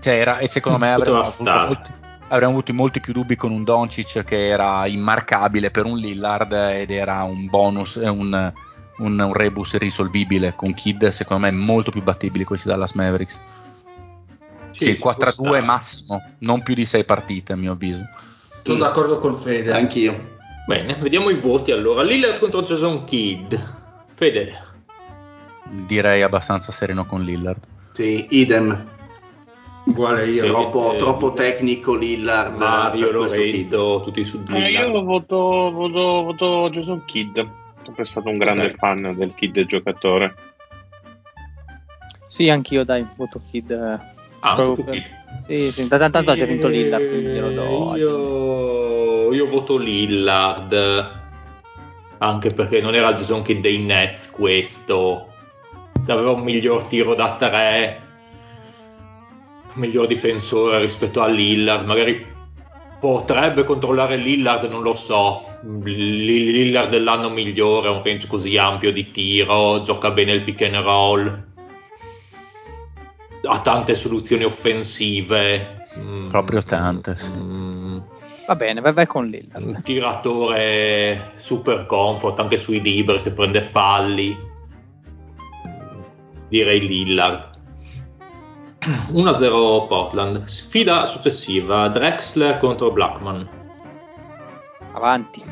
Cioè era, e secondo me avremmo avuto, molti, avremmo avuto molti più dubbi con un Doncic che era immarcabile per un Lillard ed era un bonus, un, un, un rebus irrisolvibile con Kid secondo me molto più battibili questi Dallas Mavericks. Sì, 4-2 massimo, non più di 6 partite a mio avviso. Sono d'accordo con Fede. Anch'io. Bene, vediamo i voti allora. Lillard contro Jason Kidd. Fede. Direi abbastanza sereno con Lillard. Sì, idem. Uguale io. Troppo, eh, troppo tecnico Lillard. Mario, Lorenzo, tutti su Lillard. Eh, io voto, voto, voto Jason Kidd. Sempre stato un grande okay. fan del Kidd giocatore. Sì, anch'io dai, voto Kidd Ah. Sì, sì, tanto ha già vinto Lillard, quindi glielo do. Io, io voto Lillard. anche perché non era Jason Kidd dei Nets questo. Aveva un miglior tiro da 3, miglior difensore rispetto a Lillard, magari potrebbe controllare Lillard, non lo so. Lillard dell'anno migliore, un range così ampio di tiro, gioca bene il pick and roll, ha tante soluzioni offensive. Mm, Proprio tante, sì. Mm, Va bene, vai, vai con Lillard. Un tiratore super comfort anche sui libri se prende falli. Direi Lillard. [clears throat] 1-0 Portland. Sfida successiva: Drexler contro Blackman. Avanti.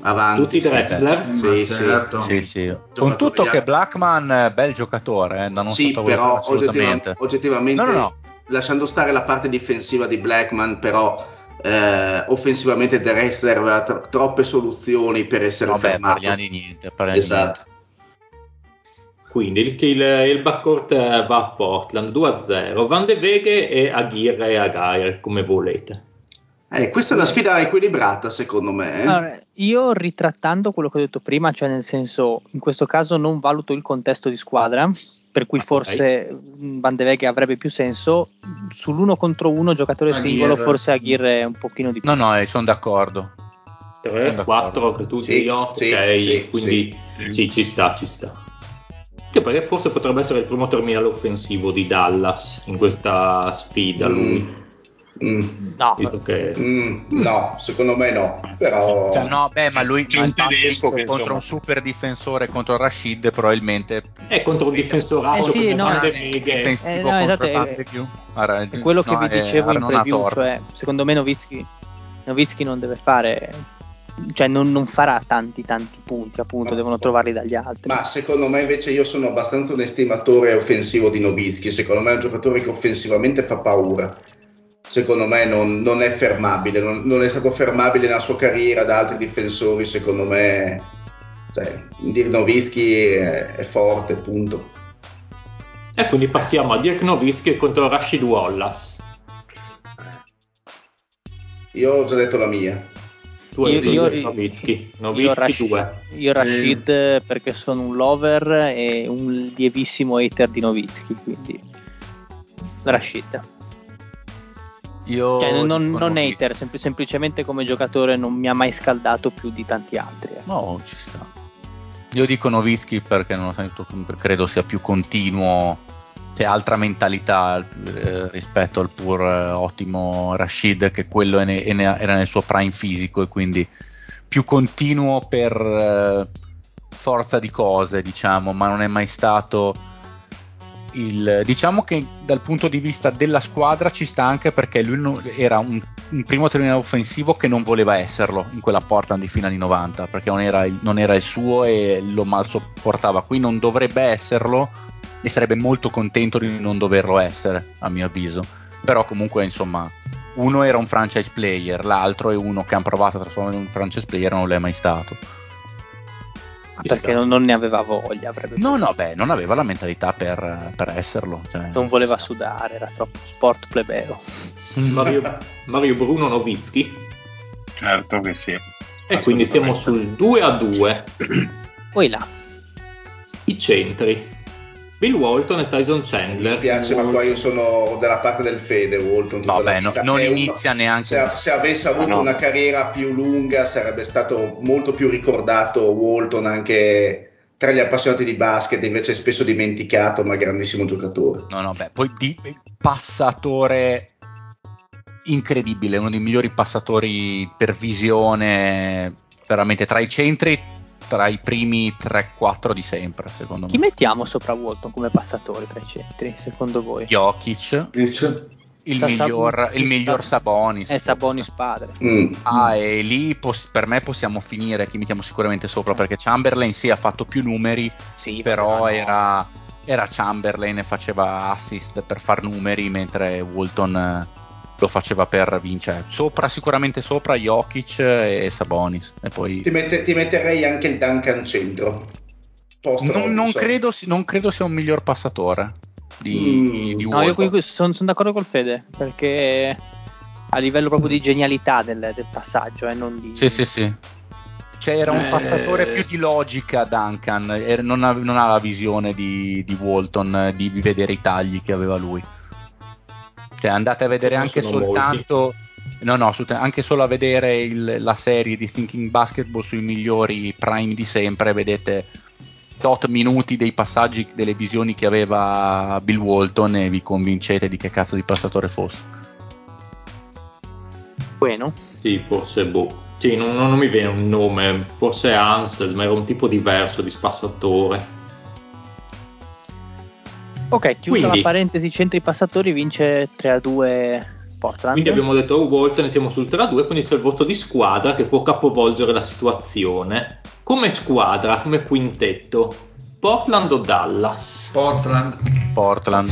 Avanti. Tutti Drexler? Sì, certo. Sì, sì. Con tutto che Blackman, bel giocatore, eh, da non sì, però assolutamente. oggettivamente, oggettivamente No, no, no. lasciando stare la parte difensiva di Blackman, però eh, offensivamente Drexler aveva tro- troppe soluzioni per essere Vabbè, fermato. parliamo di niente. parliamo di Esatto. Quindi il, il, il backcourt eh, va a Portland 2-0. Van de Veghe e Aguirre e Agair, come volete. Eh, questa è una sfida equilibrata, secondo me. eh. Io ritrattando quello che ho detto prima, cioè nel senso, in questo caso non valuto il contesto di squadra, per cui Ok. forse mh, Van de Veghe avrebbe più senso. Sull'uno contro uno, giocatore Aguirre. singolo, forse Aguirre è un pochino di più. No, no, sono d'accordo. 3, Sono 4 per tutti Sì, io, sì, ok, sì, quindi sì. ci sta, ci sta. Che perché forse potrebbe essere il primo terminale offensivo di Dallas in questa sfida, lui, Mm, No, visto che mm, no, secondo me no. Però Cioè, no, beh, ma lui C'è un tedesco che, contro insomma- un super difensore contro Rashid probabilmente è contro un difensorato Eh sì, no, de eh, Veghe. difensivo Eh, no, contro esatto, è-. Ha ra- è quello che no, vi è- dicevo in preview, cioè secondo me Novitsky, Novitsky non deve fare, cioè non, non farà tanti tanti punti, appunto, Ma- devono trovarli dagli altri. Ma secondo me invece io sono abbastanza un estimatore offensivo di Nobischi, secondo me è un giocatore che offensivamente fa paura. Secondo me non, non è fermabile, non, non è stato fermabile nella sua carriera da altri difensori, secondo me cioè, dire Novischi è, è forte, punto. E quindi passiamo a Dirk Nowitzki contro Rashid Wallace. Io ho già detto la mia. Tu hai Io- detto io- Dirk Nowitzki, io, Nowitzki Rash- 2. io Rashid eh, perché sono un lover e un lievissimo hater di Novitsky, quindi Rashid. Io Cioè, non, non- hater, sempl- semplicemente come giocatore non mi ha mai scaldato più di tanti altri. ecco. No, ci sta. Io dico Novitsky perché non lo so, credo sia più continuo, c'è altra mentalità eh, rispetto al pur eh, ottimo Rashid che quello ne- era nel suo prime fisico e quindi più continuo per eh, forza di cose, diciamo, ma non è mai stato il diciamo che dal punto di vista della squadra ci sta anche perché lui non- era un, un primo terminale offensivo che non voleva esserlo in quella Portland di fine anni 90 perché non era, il, non era il suo e lo mal sopportava. Qui non dovrebbe esserlo e sarebbe molto contento di non doverlo essere a mio avviso. Però comunque insomma uno era un franchise player l'altro è uno che hanno provato a trasformare in un franchise player e non lo è mai stato perché non, non ne aveva voglia, avrebbe no no beh non aveva la mentalità per, per esserlo cioè, non voleva sta. sudare, era troppo sport plebeo. [laughs] Mario, Mario Bruno Nowitzki. Certo che sì. E quindi siamo sul 2 a 2. Poi là, I centri. Bill Walton e Tyson Mi Chandler. spiace, ma qua io sono dalla parte del Fede, Walton. tutta Vabbè, la no- non È uno- inizia neanche Se, se avesse avuto Ah, no. una carriera più lunga, sarebbe stato molto più ricordato Walton anche tra gli appassionati di basket, invece è spesso dimenticato, ma grandissimo giocatore. No, no, beh, poi di passatore incredibile, uno dei migliori passatori per visione, veramente tra i centri, tra i primi 3-4 di sempre, secondo chi me. mettiamo sopra Walton come passatore tra i centri, secondo voi? Jokic, Dice, il miglior, il Sab- miglior Sabonis. È Sabonis padre. Mm. Ah, e lì pos- per me possiamo finire, chi mettiamo sicuramente sopra, perché Chamberlain sì ha fatto più numeri, Sì, però no. era, era Chamberlain e faceva assist per far numeri mentre Walton eh, lo faceva per vincere. Sopra, sicuramente sopra Jokic e Sabonis. E poi Ti, mette- ti metterei anche il Duncan centro. Non, non credo, non credo sia un miglior passatore di, Mm. di No, io Walton. sono d'accordo col Fede, perché a livello proprio di genialità del, del passaggio, eh, non di... Sì, sì, sì. Cioè era un Eh. passatore più di logica Duncan, non, ha, non ha la visione di, di Walton di vedere i tagli che aveva lui. Cioè andate a vedere anche soltanto, no no, anche solo a vedere il- la serie di Thinking Basketball sui migliori prime di sempre, vedete tot minuti dei passaggi, delle visioni che aveva Bill Walton e vi convincete di che cazzo di passatore fosse. Bueno. Sì, forse boh. Sì, non, non mi viene un nome, forse Ansel, ma era un tipo diverso di spassatore. Ok, chiusa Quindi- la parentesi centri passatori, vince 3 a 2 Portland. Quindi abbiamo detto oh, Walton, siamo sul 3-2, quindi c'è il voto di squadra che può capovolgere la situazione. Come squadra, come quintetto, Portland o Dallas? Portland. Portland.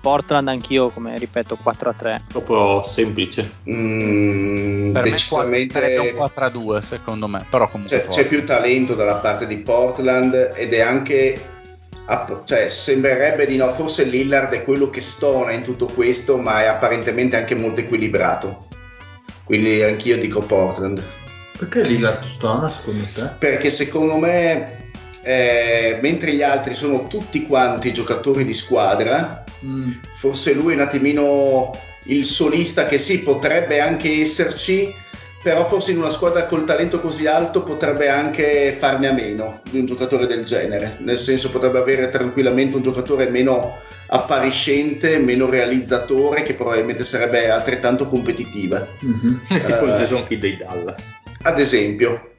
Portland anch'io, come ripeto, 4 a 3. Proprio semplice. Mm, Per me decisamente un 4 a 2 secondo me, però comunque c'è, c'è più talento dalla parte di Portland ed è anche app- cioè, sembrerebbe di no forse Lillard è quello che stona in tutto questo ma è apparentemente anche molto equilibrato quindi anch'io dico Portland Perché Lillard stona secondo te? perché secondo me eh, mentre gli altri sono tutti quanti giocatori di squadra Mm. forse lui è un attimino il solista che sì, potrebbe anche esserci, però forse in una squadra col talento così alto potrebbe anche farne a meno di un giocatore del genere, nel senso potrebbe avere tranquillamente un giocatore meno appariscente, meno realizzatore, che probabilmente sarebbe altrettanto competitiva. Mhm. [laughs] tipo il Eh. Jason Kidd dei Dallas. Ad esempio,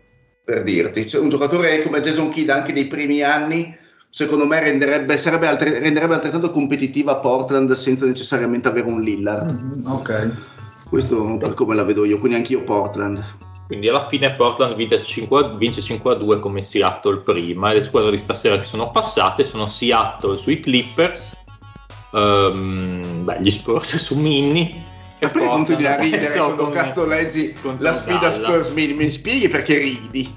per dirti, cioè, un giocatore come Jason Kidd anche dei primi anni, secondo me renderebbe, sarebbe altre- renderebbe altrettanto competitiva Portland senza necessariamente avere un Lillard. Mhm, Ok. Questo per come la vedo io, quindi anch'io Portland. Quindi alla fine Portland vince 5, vince 5 a 2 come Seattle prima le squadre di stasera che sono passate sono Seattle sui Clippers, ehm, beh, gli Spurs su Minnie E poi continui a ridere quando con- cazzo leggi la sfida Dallas. Spurs, mi, mi spieghi perché ridi?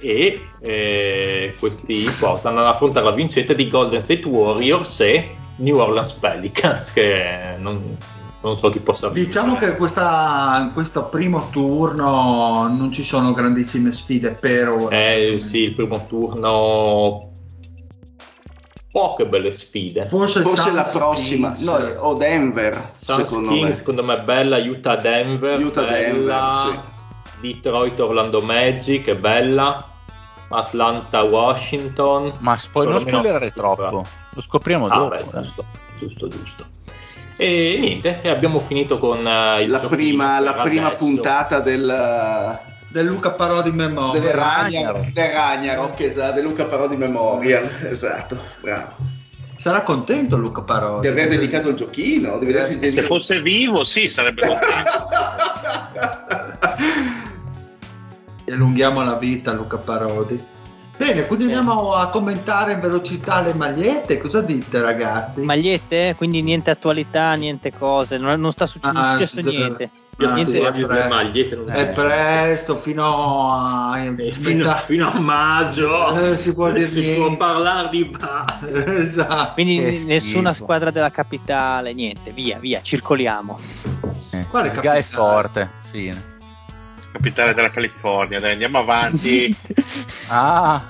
e eh, questi Portland hanno affrontato la vincente di Golden State Warriors e New Orleans Pelicans che non, non so chi possa Diciamo che questa, in questo primo turno non ci sono grandissime sfide per ora. eh sì il primo turno poche belle sfide Forse, Forse la prossima, Kings. no, o Denver, secondo Kings me. secondo me è bella, Utah Denver, Utah bella, Denver, Detroit Orlando Magic è bella, Atlanta Washington. Ma poi non spoilerare troppo, lo scopriamo Ah, dopo. beh, eh. giusto, giusto, giusto. E niente, e abbiamo finito con eh, il La prima, la prima puntata del, Del Luca Parodi Memoria. del Ragnarok. Del Ragnarok, esatto, del Luca Parodi Memorial, [laughs] esatto, bravo. Sarà contento Luca Di Parodi. aver dedicato il giochino, di vedersi Se dedicato- fosse vivo, sì, sarebbe contento. Gli [laughs] allunghiamo la vita a Luca Parodi. Bene, quindi andiamo a commentare in velocità le magliette. Cosa dite ragazzi? Magliette, quindi niente attualità, niente cose, non, non sta succe- non Ah, successo niente. Io Ah, ti sì, è pre- magliette non È presto, fino a Eh, fino, metà- fino a maggio Eh, si può dire si può niente. parlare di [laughs] basket. esatto. Quindi nessuna schifo. squadra della capitale, niente, via, via, circoliamo. Eh, Quale Sga è capitale? forte, sì. Capitale della California, dai, andiamo avanti. [laughs] Ah,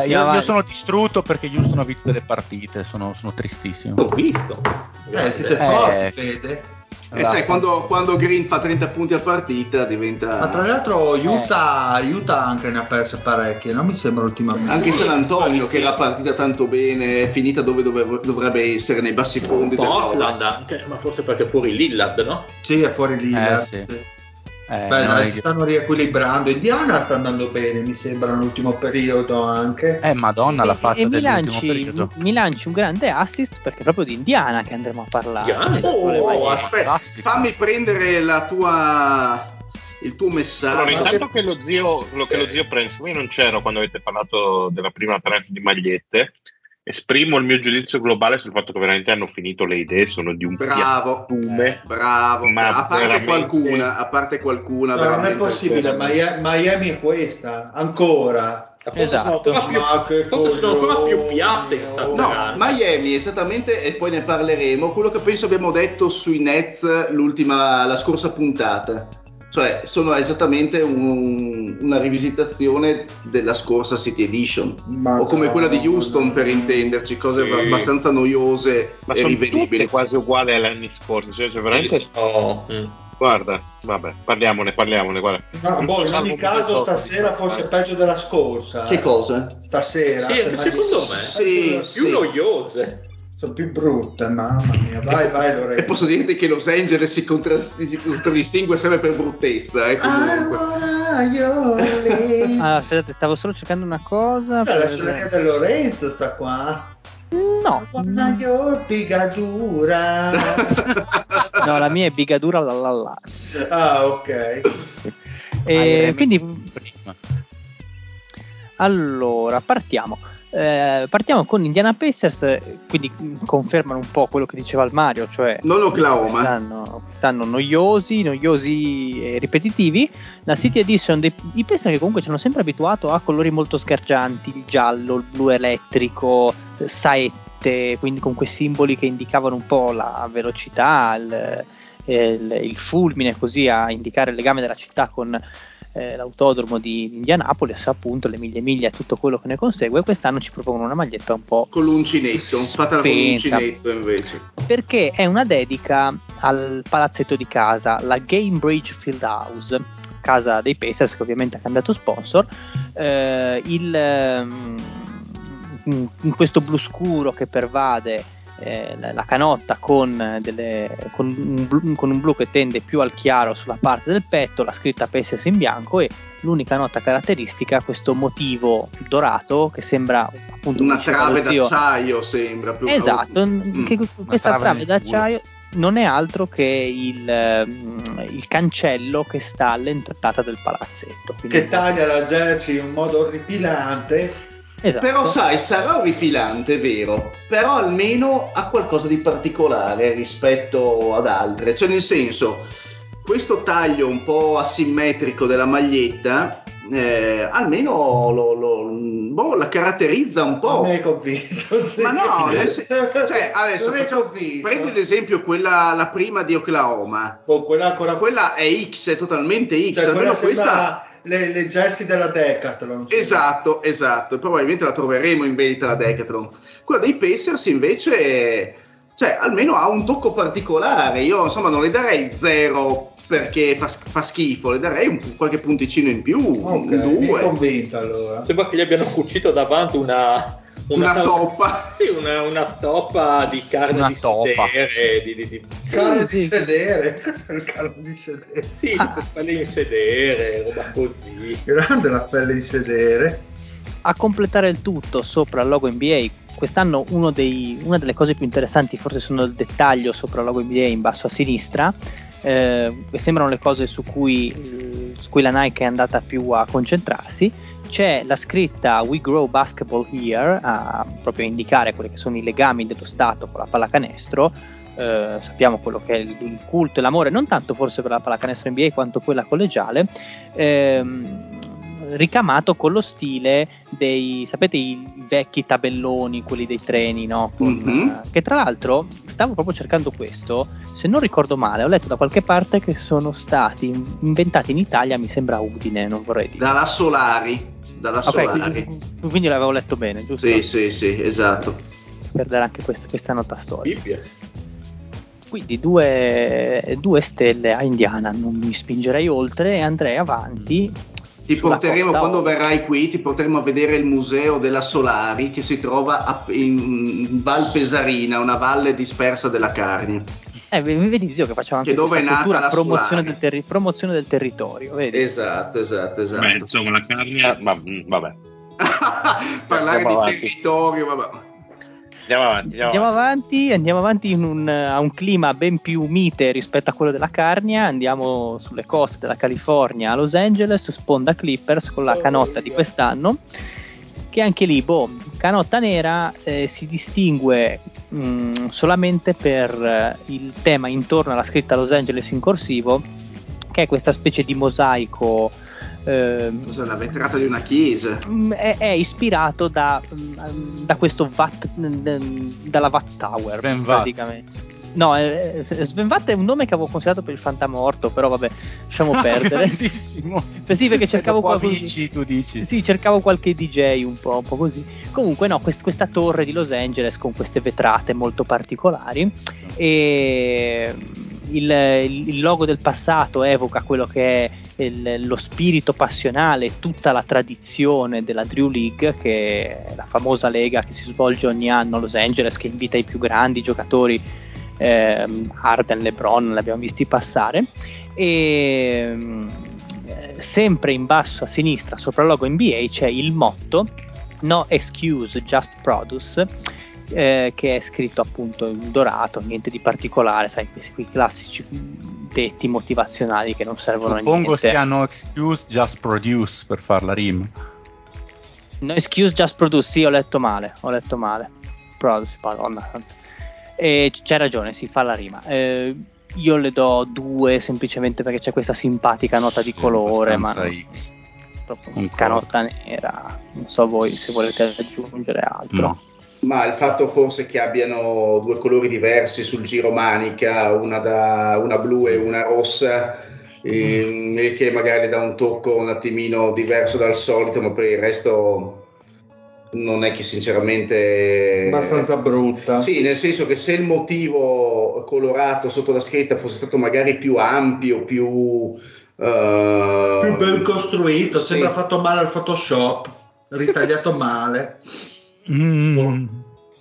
beh, io, io sono distrutto perché Houston ha vinto delle partite, sono, sono tristissimo. L'ho visto. Eh, siete Eh. forti, Fede. E sai, quando, quando Green fa 30 punti a partita diventa... Ma tra l'altro Utah, Utah anche ne ha perse parecchie, non mi sembra ultimamente. Anche San Antonio Sì. che era partita tanto bene, è finita dove dove- dovrebbe essere, nei bassi fondi Portland anche, ma forse perché è fuori Lillard, no? Sì, è fuori lì. Eh, sì. sì. Eh, Beh, no, si stanno riequilibrando. Indiana sta andando bene, mi sembra, nell'ultimo periodo anche. eh, madonna la E- faccia e, mi dell'ultimo lanci, periodo. mi lanci un grande assist perché è proprio di Indiana che andremo a parlare. Indiana? Le Oh, magliette. aspetta, Fantastico. fammi prendere la tua, il tuo Allora, messaggio. intanto che lo zio, lo che lo zio Prenzi, io non c'ero quando avete parlato della prima tranche di magliette. Esprimo il mio giudizio globale sul fatto che veramente hanno finito le idee, sono di un Bravo, piattume. bravo. Ma a parte veramente- qualcuna, a parte qualcuna, No, non è possibile, Miami, Miami è questa, ancora. Forse Esatto. sono ancora più, Ma che forse sono ancora più piatte che sta oh. No. Miami esattamente, e poi ne parleremo, quello che penso abbiamo detto sui Nets l'ultima, la scorsa puntata. Cioè, sono esattamente un- una rivisitazione della scorsa City Edition. Ma o come no, quella di Houston, no. per intenderci, cose Sì. abbastanza noiose Ma e sono rivedibili. quasi uguali agli anni scorsi. Cioè, cioè, veramente. No, mm. Guarda, vabbè, parliamone, parliamone. Guarda. No, boh, in ogni caso stasera forse è peggio della scorsa. Che eh. cosa? Stasera. Sì, secondo me. Sì, peggio sì. più noiose. Sono più brutte, mamma mia. Vai, vai E Lorenzo. posso dirti che Los Angeles si, contra- si contraddistingue sempre per bruttezza, eh, comunque. Ah, aspettate, stavo solo cercando una cosa. Cioè, la sorella di Lorenzo sta qua. No, Wanna your pigadura. no, la mia è bigadura la la la. ah, ok. E quindi prima. Allora, partiamo. Eh, partiamo con Indiana Pacers, quindi confermano un po' quello che diceva il Mario, cioè Non Oklahoma. quest'anno, quest'anno noiosi, noiosi e ripetitivi. La City Edition dei i Pacers che comunque ci hanno sempre abituato a colori molto sgargianti, il giallo, il blu elettrico, saette, quindi con quei simboli che indicavano un po' la velocità, il, il- il fulmine, così a indicare il legame della città con eh, l'autodromo di Indianapolis, appunto le miglia e miglia e tutto quello che ne consegue. Quest'anno ci propongono una maglietta un po' Con l'uncinetto, fatela con l'uncinetto invece. perché è una dedica al palazzetto di casa, la Gamebridge Fieldhouse, casa dei Pacers che ovviamente ha cambiato sponsor. Eh, il, ehm, in in questo blu scuro che pervade eh, la, la canotta con, delle- con un blu, con un blu che tende più al chiaro sulla parte del petto, la scritta Pacers in bianco e l'unica nota caratteristica questo motivo dorato che sembra appunto Una trave d'acciaio sembra più Esatto, Mm. che questa trave trave d'acciaio non è altro che il, ehm, il cancello che sta all'entrata del palazzetto. quindi- Che taglia la jersey in un modo orripilante. Esatto. Però sai, sarà orripilante, è vero, però almeno ha qualcosa di particolare rispetto ad altre, cioè nel senso, questo taglio un po' asimmetrico della maglietta, eh, almeno lo- lo- boh, la caratterizza un Non po'. mi hai convinto. [laughs] sì. Ma no, nel sen- cioè, adesso non convinto. prendi ad esempio quella, la prima di Oklahoma, Boh, quella ancora quella è X, è totalmente X, cioè, almeno questa... le, le jersey della Decathlon. sì. Esatto, esatto. Probabilmente la troveremo in vendita alla Decathlon. Quella dei Pacers invece, cioè, almeno ha un tocco particolare. Io, insomma, non le darei zero perché fa, fa schifo, le darei un, qualche punticino in più, Ok, un mi due, convinto allora. Sembra che gli abbiano cucito davanti una... una toppa. [laughs] Sì, una, una toppa di carne Una di toppa. sedere. Di, di, di- Carne Sì, di sedere. Cos'è il carne di sedere? Sì, Ah. pelle in sedere, roba così. Grande la pelle di sedere. A completare il tutto sopra il logo NBA, quest'anno uno dei- una delle cose più interessanti forse sono il dettaglio sopra il logo NBA in basso a sinistra, eh, che sembrano le cose su cui, su cui la Nike è andata più a concentrarsi. C'è la scritta We Grow Basketball Here, a proprio indicare quelli che sono i legami dello Stato con la pallacanestro. Eh, sappiamo quello che è il, il culto e l'amore, non tanto forse per la pallacanestro NBA quanto quella collegiale. Ehm, ricamato con lo stile dei, sapete, i vecchi tabelloni, quelli dei treni, no? Con, Mhm. eh, che tra l'altro stavo proprio cercando questo, se non ricordo male, ho letto da qualche parte che sono stati inventati in Italia, mi sembra Udine, non vorrei dire. Dalla Solari. Dalla Ok, Solari. quindi, quindi l'avevo letto bene, giusto? Sì, sì, sì, esatto. Per dare anche quest- questa nota storica. Bibbia. Quindi due, due stelle a Indiana, non mi spingerei oltre e andrei avanti. Ti sulla porteremo, quando ovest. verrai qui, ti porteremo a vedere il museo della Solari che si trova a- in Val Pesarina, una valle dispersa della Carnia. Eh, v- vedi zio che facciamo anche Che dove è nata la promozione del, terri- promozione del territorio, vedi? Esatto, esatto, esatto. Beh, insomma, la carne. Ma, mm, vabbè. [laughs] Parlare Andiamo di avanti. territorio, vabbè. Andiamo avanti. Andiamo Andiamo avanti. avanti, andiamo avanti in un, a un clima ben più mite rispetto a quello della Carnia, andiamo sulle coste della California a Los Angeles, sponda Clippers con la canotta di quest'anno, che anche lì, boh, canotta nera eh, si distingue mh, solamente per eh, il tema intorno alla scritta Los Angeles in corsivo, che è questa specie di mosaico Cos'è la vetrata di una chiesa? Mm, è, è ispirato da, mm, da questo Watt, mm, dalla Watt Tower Sven Watt. No, eh, Vatt è un nome che avevo considerato per il fantamorto, però vabbè, lasciamo [laughs] perdere. Grandissimo. Eh sì, perché cercavo Dopo qualcosa. Avicii, tu dici. Sì, cercavo qualche DJ un po', un po' così. Comunque, no, quest- questa torre di Los Angeles con queste vetrate molto particolari. E il, il logo del passato evoca quello che è il- lo spirito passionale, tutta la tradizione della Drew League, che è la famosa lega che si svolge ogni anno a Los Angeles, che invita i più grandi giocatori. Ehm, Harden, LeBron, li abbiamo visti passare. E eh, sempre in basso a sinistra, sopra il logo NBA, c'è il motto No excuse, just produce. eh, che è scritto appunto in dorato, niente di particolare, sai, questi quei classici detti motivazionali che non servono a Suppongo niente. sia no excuse, just produce per far la rima. No excuse, just produce. Sì, ho letto male. Ho letto male. Produce, madonna. E c- c'hai ragione, si fa la rima. Eh, io le do due semplicemente perché c'è questa simpatica nota di colore, ma non- X. proprio canotta nera. Non so voi se volete aggiungere altro. No. Ma il fatto forse che abbiano due colori diversi sul giro manica, una, da, una blu e una rossa, ehm, e che magari dà un tocco un attimino diverso dal solito, ma per il resto non è che sinceramente... abbastanza brutta. Sì, nel senso che se il motivo colorato sotto la scritta fosse stato magari più ampio, più... eh, Più ben costruito, sì. sembra fatto male al Photoshop, ritagliato [laughs] male. Mm.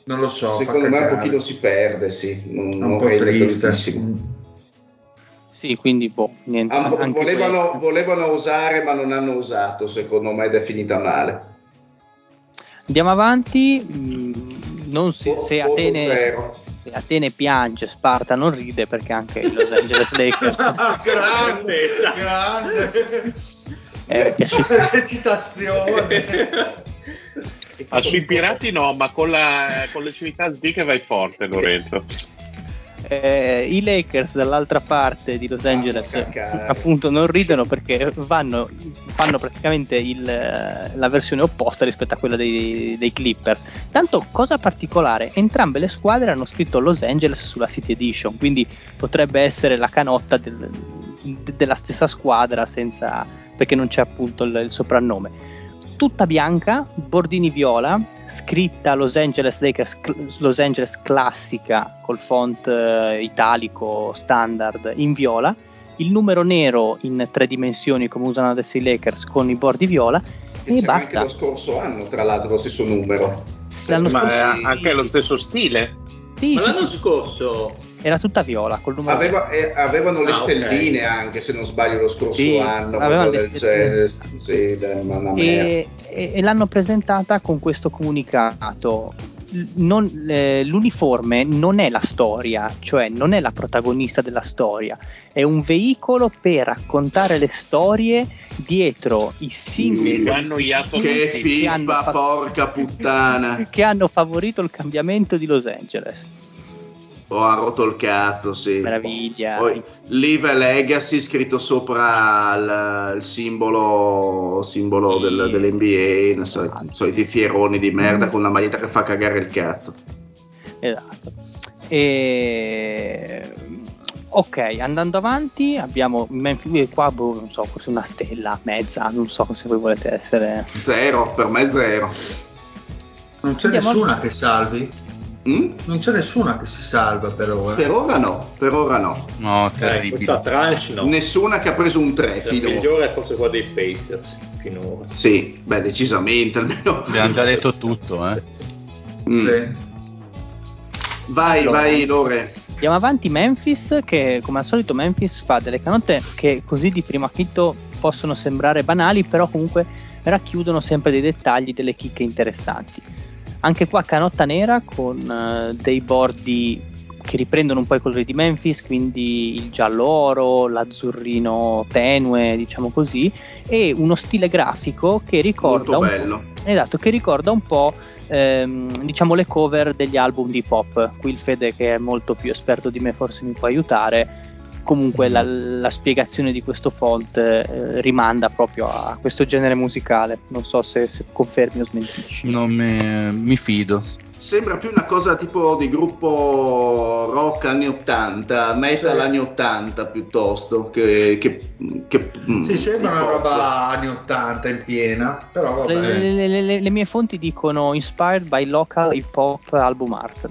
Non lo so. Secondo me un pochino si perde, sì. Non, È non un po' triste. tantissimo. Sì, quindi boh, niente. Ah, volevano, volevano usare, ma non hanno usato, secondo me, ed è finita male. Andiamo avanti. mm, non si, se, voto Atene, se Atene piange, Sparta non ride perché anche i Los Angeles [laughs] Lakers grande, grande. eh, Eccitazione. [laughs] Ah, sui pirati no, ma con, la, con le civiltà D che vai forte, Lorenzo. Eh, i Lakers dall'altra parte di Los Angeles cacare. appunto non ridono perché vanno, fanno praticamente il, la versione opposta rispetto a quella dei, dei Clippers. Tanto cosa particolare, entrambe le squadre hanno scritto Los Angeles sulla City Edition, quindi potrebbe essere la canotta del- de- della stessa squadra senza, perché non c'è appunto il, il soprannome. Tutta bianca, bordini viola, scritta Los Angeles Lakers Los Angeles classica col font eh, italico standard in viola, il numero nero in tre dimensioni come usano adesso i Lakers con i bordi viola E e c'era anche basta. lo scorso anno, tra l'altro, lo stesso numero. L'anno Ma scorso- anche lo stesso stile. Sì, Ma sì, l'anno sì, scorso era tutta viola col numero Aveva- eh, avevano le Ah, stelline anche, se non sbaglio, lo scorso Sì, anno. avevano qualcosa le del stelline. genere. Sì, e, e- e l'hanno presentata con questo comunicato. Non- eh, l'uniforme non è la storia, cioè non è la protagonista della storia, è un veicolo per raccontare le storie dietro i singoli ha annoiato Che che hanno pippa, fatto- porca puttana. [laughs] che hanno favorito il cambiamento di Los Angeles. Oh, ha rotto il cazzo, sì. Meraviglia. Poi Live Legacy scritto sopra il, il simbolo, simbolo Sì. del- dell'NBA, non so, i soliti fieroni di Mm. merda con una maglietta che fa cagare il cazzo. Esatto. E... Ok, andando avanti abbiamo Memphis, qua boh, non so, forse una stella, mezza, non so se voi volete essere... Zero, per me zero. Non c'è Andiamo- nessuna che salvi. Mm? Non c'è nessuna che si salva per ora. Per ora no, per ora no. No, eh, terribile. questa tranche no. Nessuna che ha preso un 3 La finora. peggiore è forse quella dei Pacers finora. Sì, beh, decisamente almeno. Abbiamo già detto tutto, eh. Mm. Sì. Vai, Allora. vai, Lore. Andiamo avanti, Memphis, che come al solito Memphis fa delle canotte che così di primo acchito possono sembrare banali, però comunque racchiudono sempre dei dettagli, delle chicche interessanti. Anche qua canotta nera con eh, dei bordi che riprendono un po' i colori di Memphis, quindi il giallo oro, l'azzurrino tenue, diciamo così, e uno stile grafico che ricorda Molto un bello. po', esatto, che ricorda un po' ehm, diciamo le cover degli album di pop. Qui il Fede che è molto più esperto di me forse mi può aiutare. Comunque la, la spiegazione di questo font eh, rimanda proprio a questo genere musicale. Non so se, se confermi o smentisci. Non me- mi fido. sembra più una cosa tipo di gruppo rock anni 80, metal Sì. anni 80 piuttosto che... che, che Si sembra mm, una roba anni 80 in piena, però Le, vabbè. le- le- le- le mie fonti dicono inspired by local hip hop album art.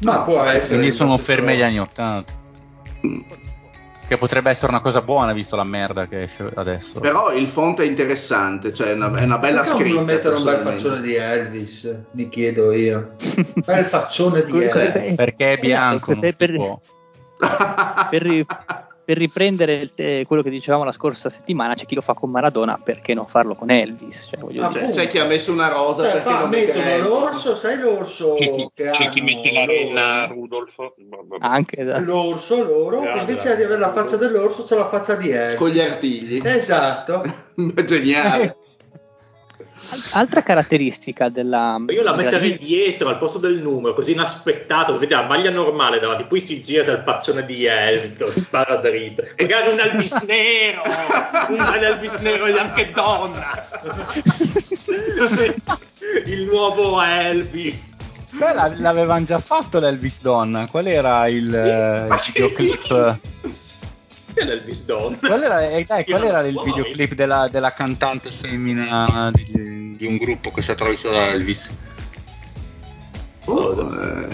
Ma può essere. Quindi sono fermi agli anni 80. Che potrebbe essere una cosa buona visto la merda che esce adesso. Però il font è interessante, cioè è una, è una bella Perché scritta. non mettere un bel faccione di Elvis? Mi chiedo io. [laughs] Bel faccione di Elvis. Perché è bianco, non Per- [laughs] per- per, per riprendere il te- quello che dicevamo la scorsa settimana, c'è chi lo fa con Maradona, perché non farlo con Elvis? Cioè, Ah, dire, C'è, c'è chi ha messo una rosa Cioè, perché fa, non mettono l'orso, sai l'orso C'è chi, che c'è chi hanno mette la renna loro? Rudolf. Vabbè. anche da- L'orso loro, che invece di avere la faccia dell'orso c'è la faccia di Elvis. con gli artigli. Esatto. [laughs] Geniale. [laughs] altra caratteristica della Io la della- metterei dietro al posto del numero, così inaspettato, vedi la maglia normale davanti, poi si gira il faccione di Elvis, lo spara dritto. Magari un Elvis [laughs] nero, un Elvis nero e anche donna. [laughs] il nuovo Elvis. Beh, la- l'avevano già fatto l'Elvis Donna. Qual era il, eh, il videoclip? L'Elvis? Qual era, eh, dai, qual era il videoclip della, della cantante femmina di, di un gruppo che si è attraversato da Elvis? Oh, eh,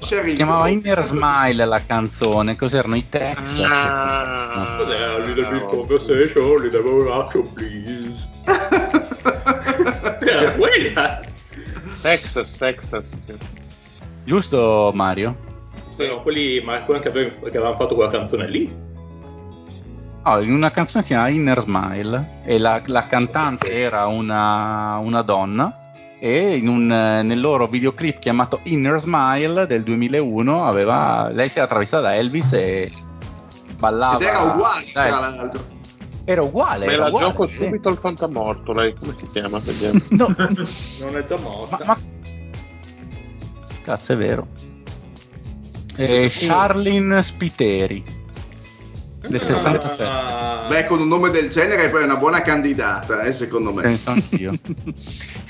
Si chiamava. Inner Smile la canzone, cos'erano i Texas? Ah. Cos'era? Little Bit Conversation, Little Bit Action, please. [laughs] Era quella. Texas, Texas. sì. Giusto Mario? Quelli, ma quelli che avevano, che avevano fatto quella canzone lì. No, in una canzone che si chiama Inner Smile e la, la cantante era una, una donna e in un, eh, nel loro videoclip chiamato Inner Smile del 2001 aveva, lei si era attraversata da Elvis e ballava. Ed era uguale, Dai, tra l'altro. era uguale. Me era la uguale, gioco sì. subito al fantamorto, lei come si chiama? Vediamo. No, [laughs] Non è già morta. ma, ma... Cazzo, è vero. E Charlene Spiteri del 67. Ah, Beh, con un nome del genere poi è una buona candidata, eh, secondo me. Penso anch'io. [laughs]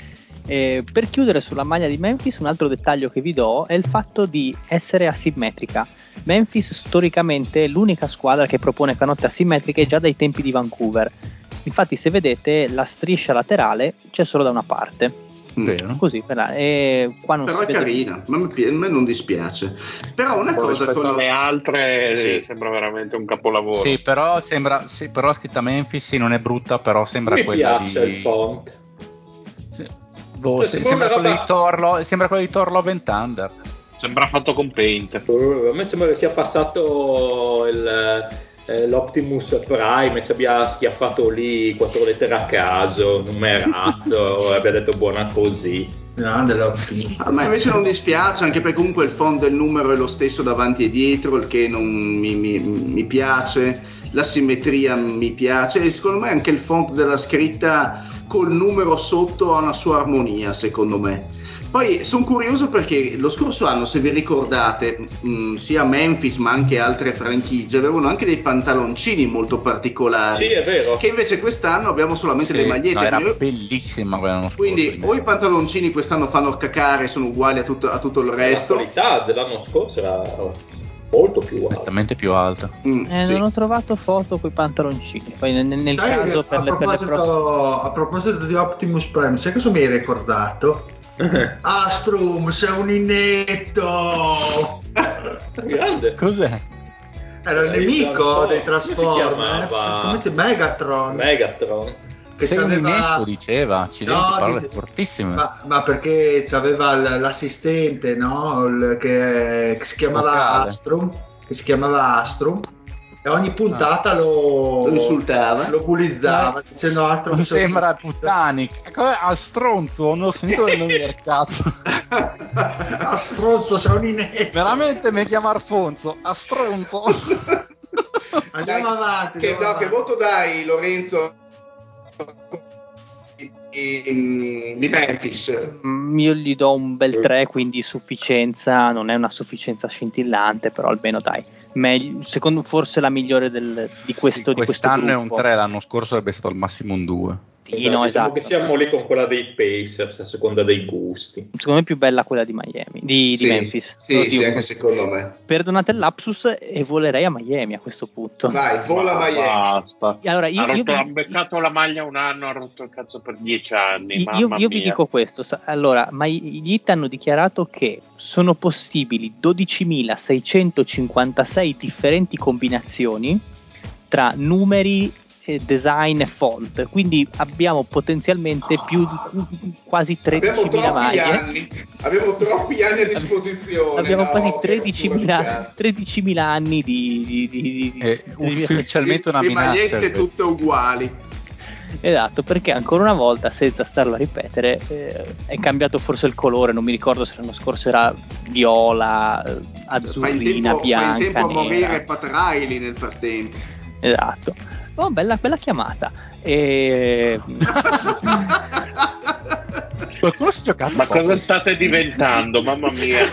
Eh, per chiudere sulla maglia di Memphis, un altro dettaglio che vi do è il fatto di essere asimmetrica. Memphis storicamente è l'unica squadra che propone canotte asimmetriche già dai tempi di Vancouver. Infatti, se vedete, la striscia laterale c'è solo da una parte. Mm. Vero? Così, per e non Però si è carina, ma a me pi- a me non dispiace. Però una Poi cosa rispetto con alle altre Sì. eh, sembra veramente un capolavoro. Sì, però sembra, sì, però scritta Memphis sì, non è brutta, però sembra mi quella piace di il font. Sì. Boh, Cioè, se- sembra una quella roba- di Thor, Lo- sembra quella di Thor Love and Thunder. Sembra fatto con paint. Uh, A me sembra che sia passato il, eh, l'Optimus Prime ci abbia schiaffato lì quattro lettere a caso, numerazzo, [laughs] e abbia detto buona così. Grande l'Optimus. A me invece non dispiace, anche perché comunque il font del numero è lo stesso davanti e dietro, il che non mi, mi- mi piace, la simmetria mi piace e secondo me anche il font della scritta col numero sotto ha una sua armonia, secondo me. Poi sono curioso perché lo scorso anno, se vi ricordate, mh, sia Memphis ma anche altre franchigie avevano anche dei pantaloncini molto particolari. Sì, è vero. Che invece quest'anno abbiamo solamente Sì, le magliette. no, era quindi- bellissima quella l'anno scorso. quindi o i pantaloncini quest'anno fanno cacare, sono uguali a tutto, a tutto il La resto. qualità dell'anno scorso era molto più alta. nettamente più alta. Mm, Eh, sì. non ho trovato foto con i pantaloncini. Poi nel, nel Sai che caso per a, le, per le proposito, prossime. a proposito di Optimus Prime, sai cosa mi hai ricordato? [laughs] Astrum, sei un inetto! Grande. Cos'è? Era il Eh, nemico Transform- dei Transformers. Come si Megatron? Megatron. che Sei un inetto, diceva. Accidenti, No, parole dice- fortissime. Ma, ma perché c'aveva l- l'assistente, no? Il- che, che si chiamava Vocale. Astrum, che si chiamava Astrum, e ogni puntata lo, Lo insultava. lo bullizzava dicendo Astrum. Non sei- sembra [laughs] Puttanic. Come a stronzo, non ho sentito il nome del cazzo. Ah, stronzo, sei un inetto. Veramente mi chiama Arfonso. A stronzo. [laughs] Andiamo Dai, avanti. Che, andiamo no, che avanti. voto dai, Lorenzo? Di, di Memphis. Mm, Io gli do un bel 3, quindi sufficienza. Non è una sufficienza scintillante, però almeno dai. Meglio, secondo forse la migliore del- di questo di questo Quest'anno è un gruppo. 3, l'anno scorso sarebbe stato al massimo un 2. Esatto, diciamo esatto. che siamo lì con quella dei Pacers a seconda dei gusti. Secondo me è più bella quella di Miami, di, di Sì, Memphis. Sì, sì, anche secondo me. Perdonate il lapsus e volerei a Miami a questo punto. Vai, vola Ma Miami. Basta. Allora, io, ha, io rotto, vi- ha beccato la maglia un anno, ha rotto il cazzo per dieci anni. Io, mamma io vi mia. dico questo, allora, ma gli Heat hanno dichiarato che sono possibili 12.656 differenti combinazioni tra numeri, eh, design e font, quindi abbiamo potenzialmente più di quasi Abbiamo 13.000 troppi maglie. anni, abbiamo troppi anni a disposizione. Abbiamo no, quasi che rottura di 13.000, cazzo. 13.000 anni di, di, di- di- di- ufficialmente una Le minaccia. magliette tutte uguali. Esatto, perché ancora una volta, senza starlo a ripetere, eh, è cambiato forse il colore, non mi ricordo se l'anno scorso era viola, eh, Fa in azzurrina, tempo, fa in bianca, tempo a morire Pat Riley nel frattempo. Esatto. Oh, bella, bella chiamata. E... [laughs] Qualcuno si è giocato Ma cosa state diventando? Mamma mia.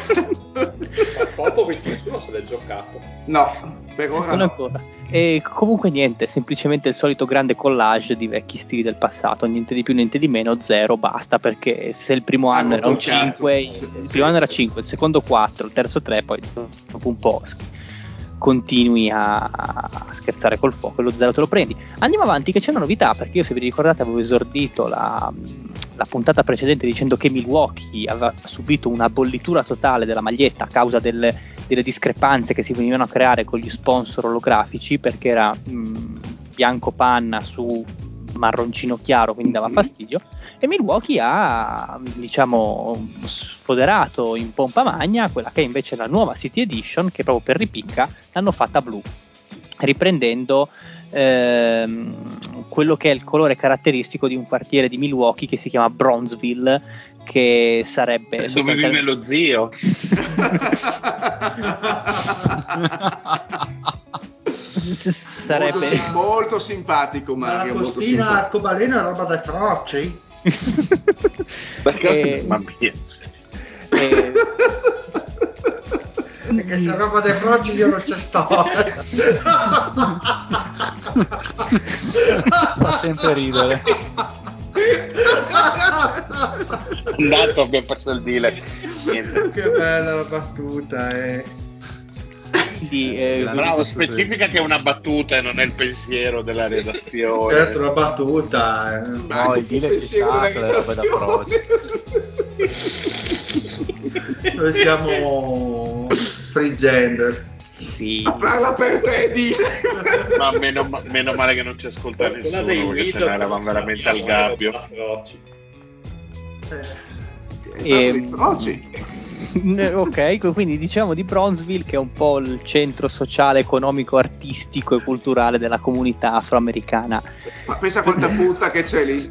Ma Popovic nessuno se l'è giocato. no, per ora non no. ancora. E comunque niente, semplicemente il solito grande collage di vecchi stili del passato, niente di più, niente di meno, zero, basta perché se il primo Ah, anno era un rotto il cazzo. 5, il primo anno era 5, il secondo 4, il terzo 3, poi dopo un po' continui a, a scherzare col fuoco e lo zero te lo prendi. Andiamo avanti che c'è una novità, perché io se vi ricordate avevo esordito la, la puntata precedente dicendo che Milwaukee aveva subito una bollitura totale della maglietta a causa del- delle discrepanze che si venivano a creare con gli sponsor olografici perché era mh, bianco panna su marroncino chiaro quindi dava Mhm. fastidio e Milwaukee ha diciamo sfoderato in pompa magna quella che è invece la nuova City Edition che proprio per ripicca l'hanno fatta blu riprendendo ehm, quello che è il colore caratteristico di un quartiere di Milwaukee che si chiama Bronzeville che sarebbe Dove vive lo zio? [laughs] sarebbe molto, sim- molto simpatico Ma la Mario, costina arcobaleno è roba da froci? Eh, Mamma mia. eh, Perché se roba dai froci io non ci sto. Fa sempre ridere. Andato, abbiamo perso il. Niente. che bella la battuta, eh. Quindi, eh, Grande Bravo, battuta. specifica che è una battuta e non è il pensiero della redazione. Certo, la battuta. eh. No, il ci sta, se le robe da froci. Noi siamo free gender. sì, Parla per te, di. Ma meno, meno male che non ci ascolta Quella nessuno, perché Wizards sennò eravamo veramente al gabbio. Eh, Ehm, froci. Ok, quindi diciamo di Bronzeville che è un po' il centro sociale, economico, artistico e culturale della comunità afroamericana. Ma pensa quanta puzza che c'è lì. [laughs]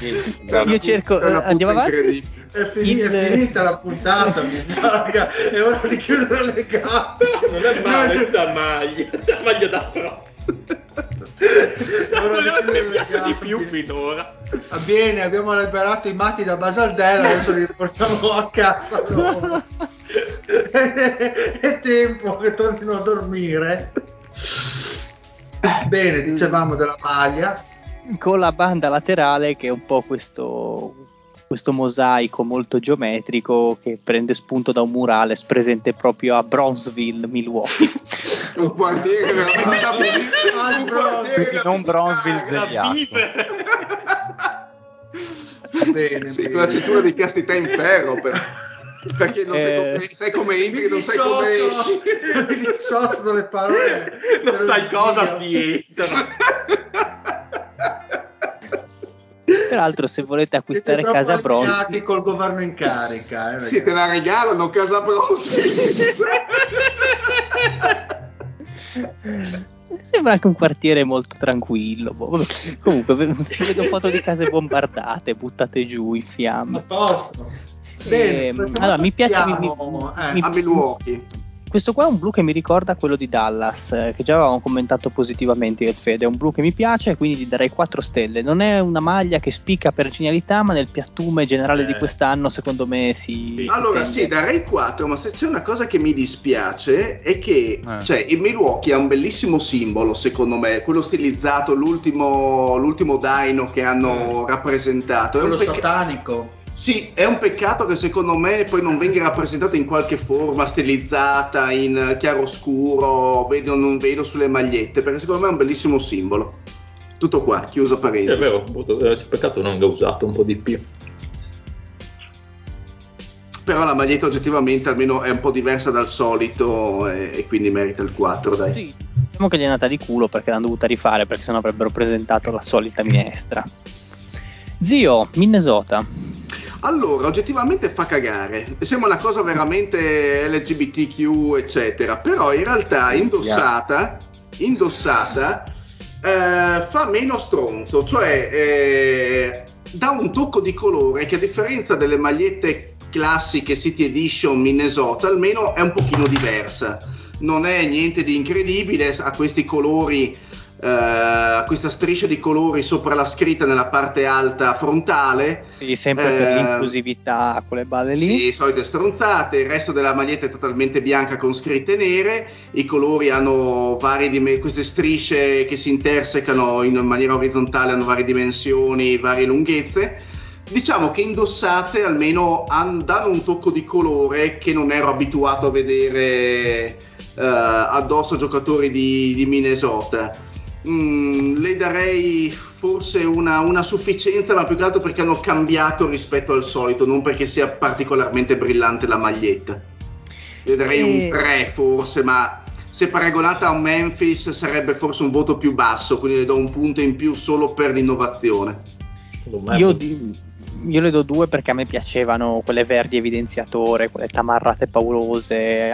Una Io puzza- cerco- eh, andiamo puzza avanti? incredibile. È, fini- Il- è finita la puntata, mi sa. È ora di chiudere le gambe. Non è male sta maglia, sta maglia da froci. [laughs] Di Quello che piace di più finora. Va bene, abbiamo liberato i matti da Basaldella, adesso li portiamo a casa. [laughs] è tempo che tornino a dormire. Bene, dicevamo della maglia. con la banda laterale che è un po' questo, questo mosaico molto geometrico che prende spunto da un murales presente proprio a Bronzeville, Milwaukee. Un quartiere veramente da un quartiere Quindi non Bronzeville. Zeliato. Bene, Sì, bene. con la cintura di castità in ferro. Per... Perché non sai, Eh. come, sai come entri, non sai come esci. mi dissocio dalle parole. [laughs] Non sai cosa zio. ti. Peraltro, se volete Siete acquistare troppo casa allineati col governo in carica. Eh, Sì, te la regalano, casa Bronzeville. [laughs] Sembra anche un quartiere molto tranquillo. boh, vabbè. Comunque, ve- vedo foto di case bombardate, buttate giù in A fiamme. posto. Bene, Ehm, allora, mi piace- passiamo, mi- eh, mi- A Milwaukee. Questo qua è un blu che mi ricorda quello di Dallas, eh, che già avevamo commentato positivamente io e Fede. È un blu che mi piace, quindi gli darei 4 stelle. Non è una maglia che spicca per genialità, ma nel piattume generale Eh. di quest'anno, secondo me, si. Allora si sì, tende. darei 4, ma se c'è una cosa che mi dispiace è che Eh. cioè, il Milwaukee ha un bellissimo simbolo, secondo me, quello stilizzato, l'ultimo, l'ultimo dino che hanno rappresentato. È un Quello pecca- satanico. Sì, è un peccato che secondo me poi non venga rappresentato in qualche forma stilizzata, in chiaroscuro, vedo, non vedo sulle magliette, perché secondo me è un bellissimo simbolo. Tutto qua, chiuso Sì, parentesi. è vero, eh, peccato non l'ho usato un po' di più. Però la maglietta oggettivamente almeno è un po' diversa dal solito e, e quindi merita il 4, dai. Sì, diciamo che gli è andata di culo perché l'hanno dovuta rifare, perché sennò avrebbero presentato la solita minestra. Zio, Minnesota. Allora, oggettivamente fa cagare. Sembra una cosa veramente LGBTQ, eccetera. Però in realtà indossata, indossata eh, fa meno stronzo, cioè eh, dà un tocco di colore che a differenza delle magliette classiche City Edition Minnesota, almeno è un pochino diversa. Non è niente di incredibile, ha questi colori eh, questa striscia di colori sopra la scritta nella parte alta frontale. Quindi sempre per Eh, l'inclusività, quelle balle lì. Sì, solite stronzate, il resto della maglietta è totalmente bianca con scritte nere, i colori hanno varie dim- queste strisce che si intersecano in maniera orizzontale, hanno varie dimensioni, varie lunghezze. Diciamo che indossate almeno han- danno un tocco di colore che non ero abituato a vedere eh, addosso a giocatori di, di Minnesota. Mm, le darei forse una, una sufficienza, ma più che altro perché hanno cambiato rispetto al solito, non perché sia particolarmente brillante la maglietta. Le darei Eh. un 3 forse, ma se paragonata a un Memphis sarebbe forse un voto più basso, quindi le do un punto in più solo per l'innovazione. Io, di- io le do due perché a me piacevano quelle verdi evidenziatore, quelle tamarrate paurose,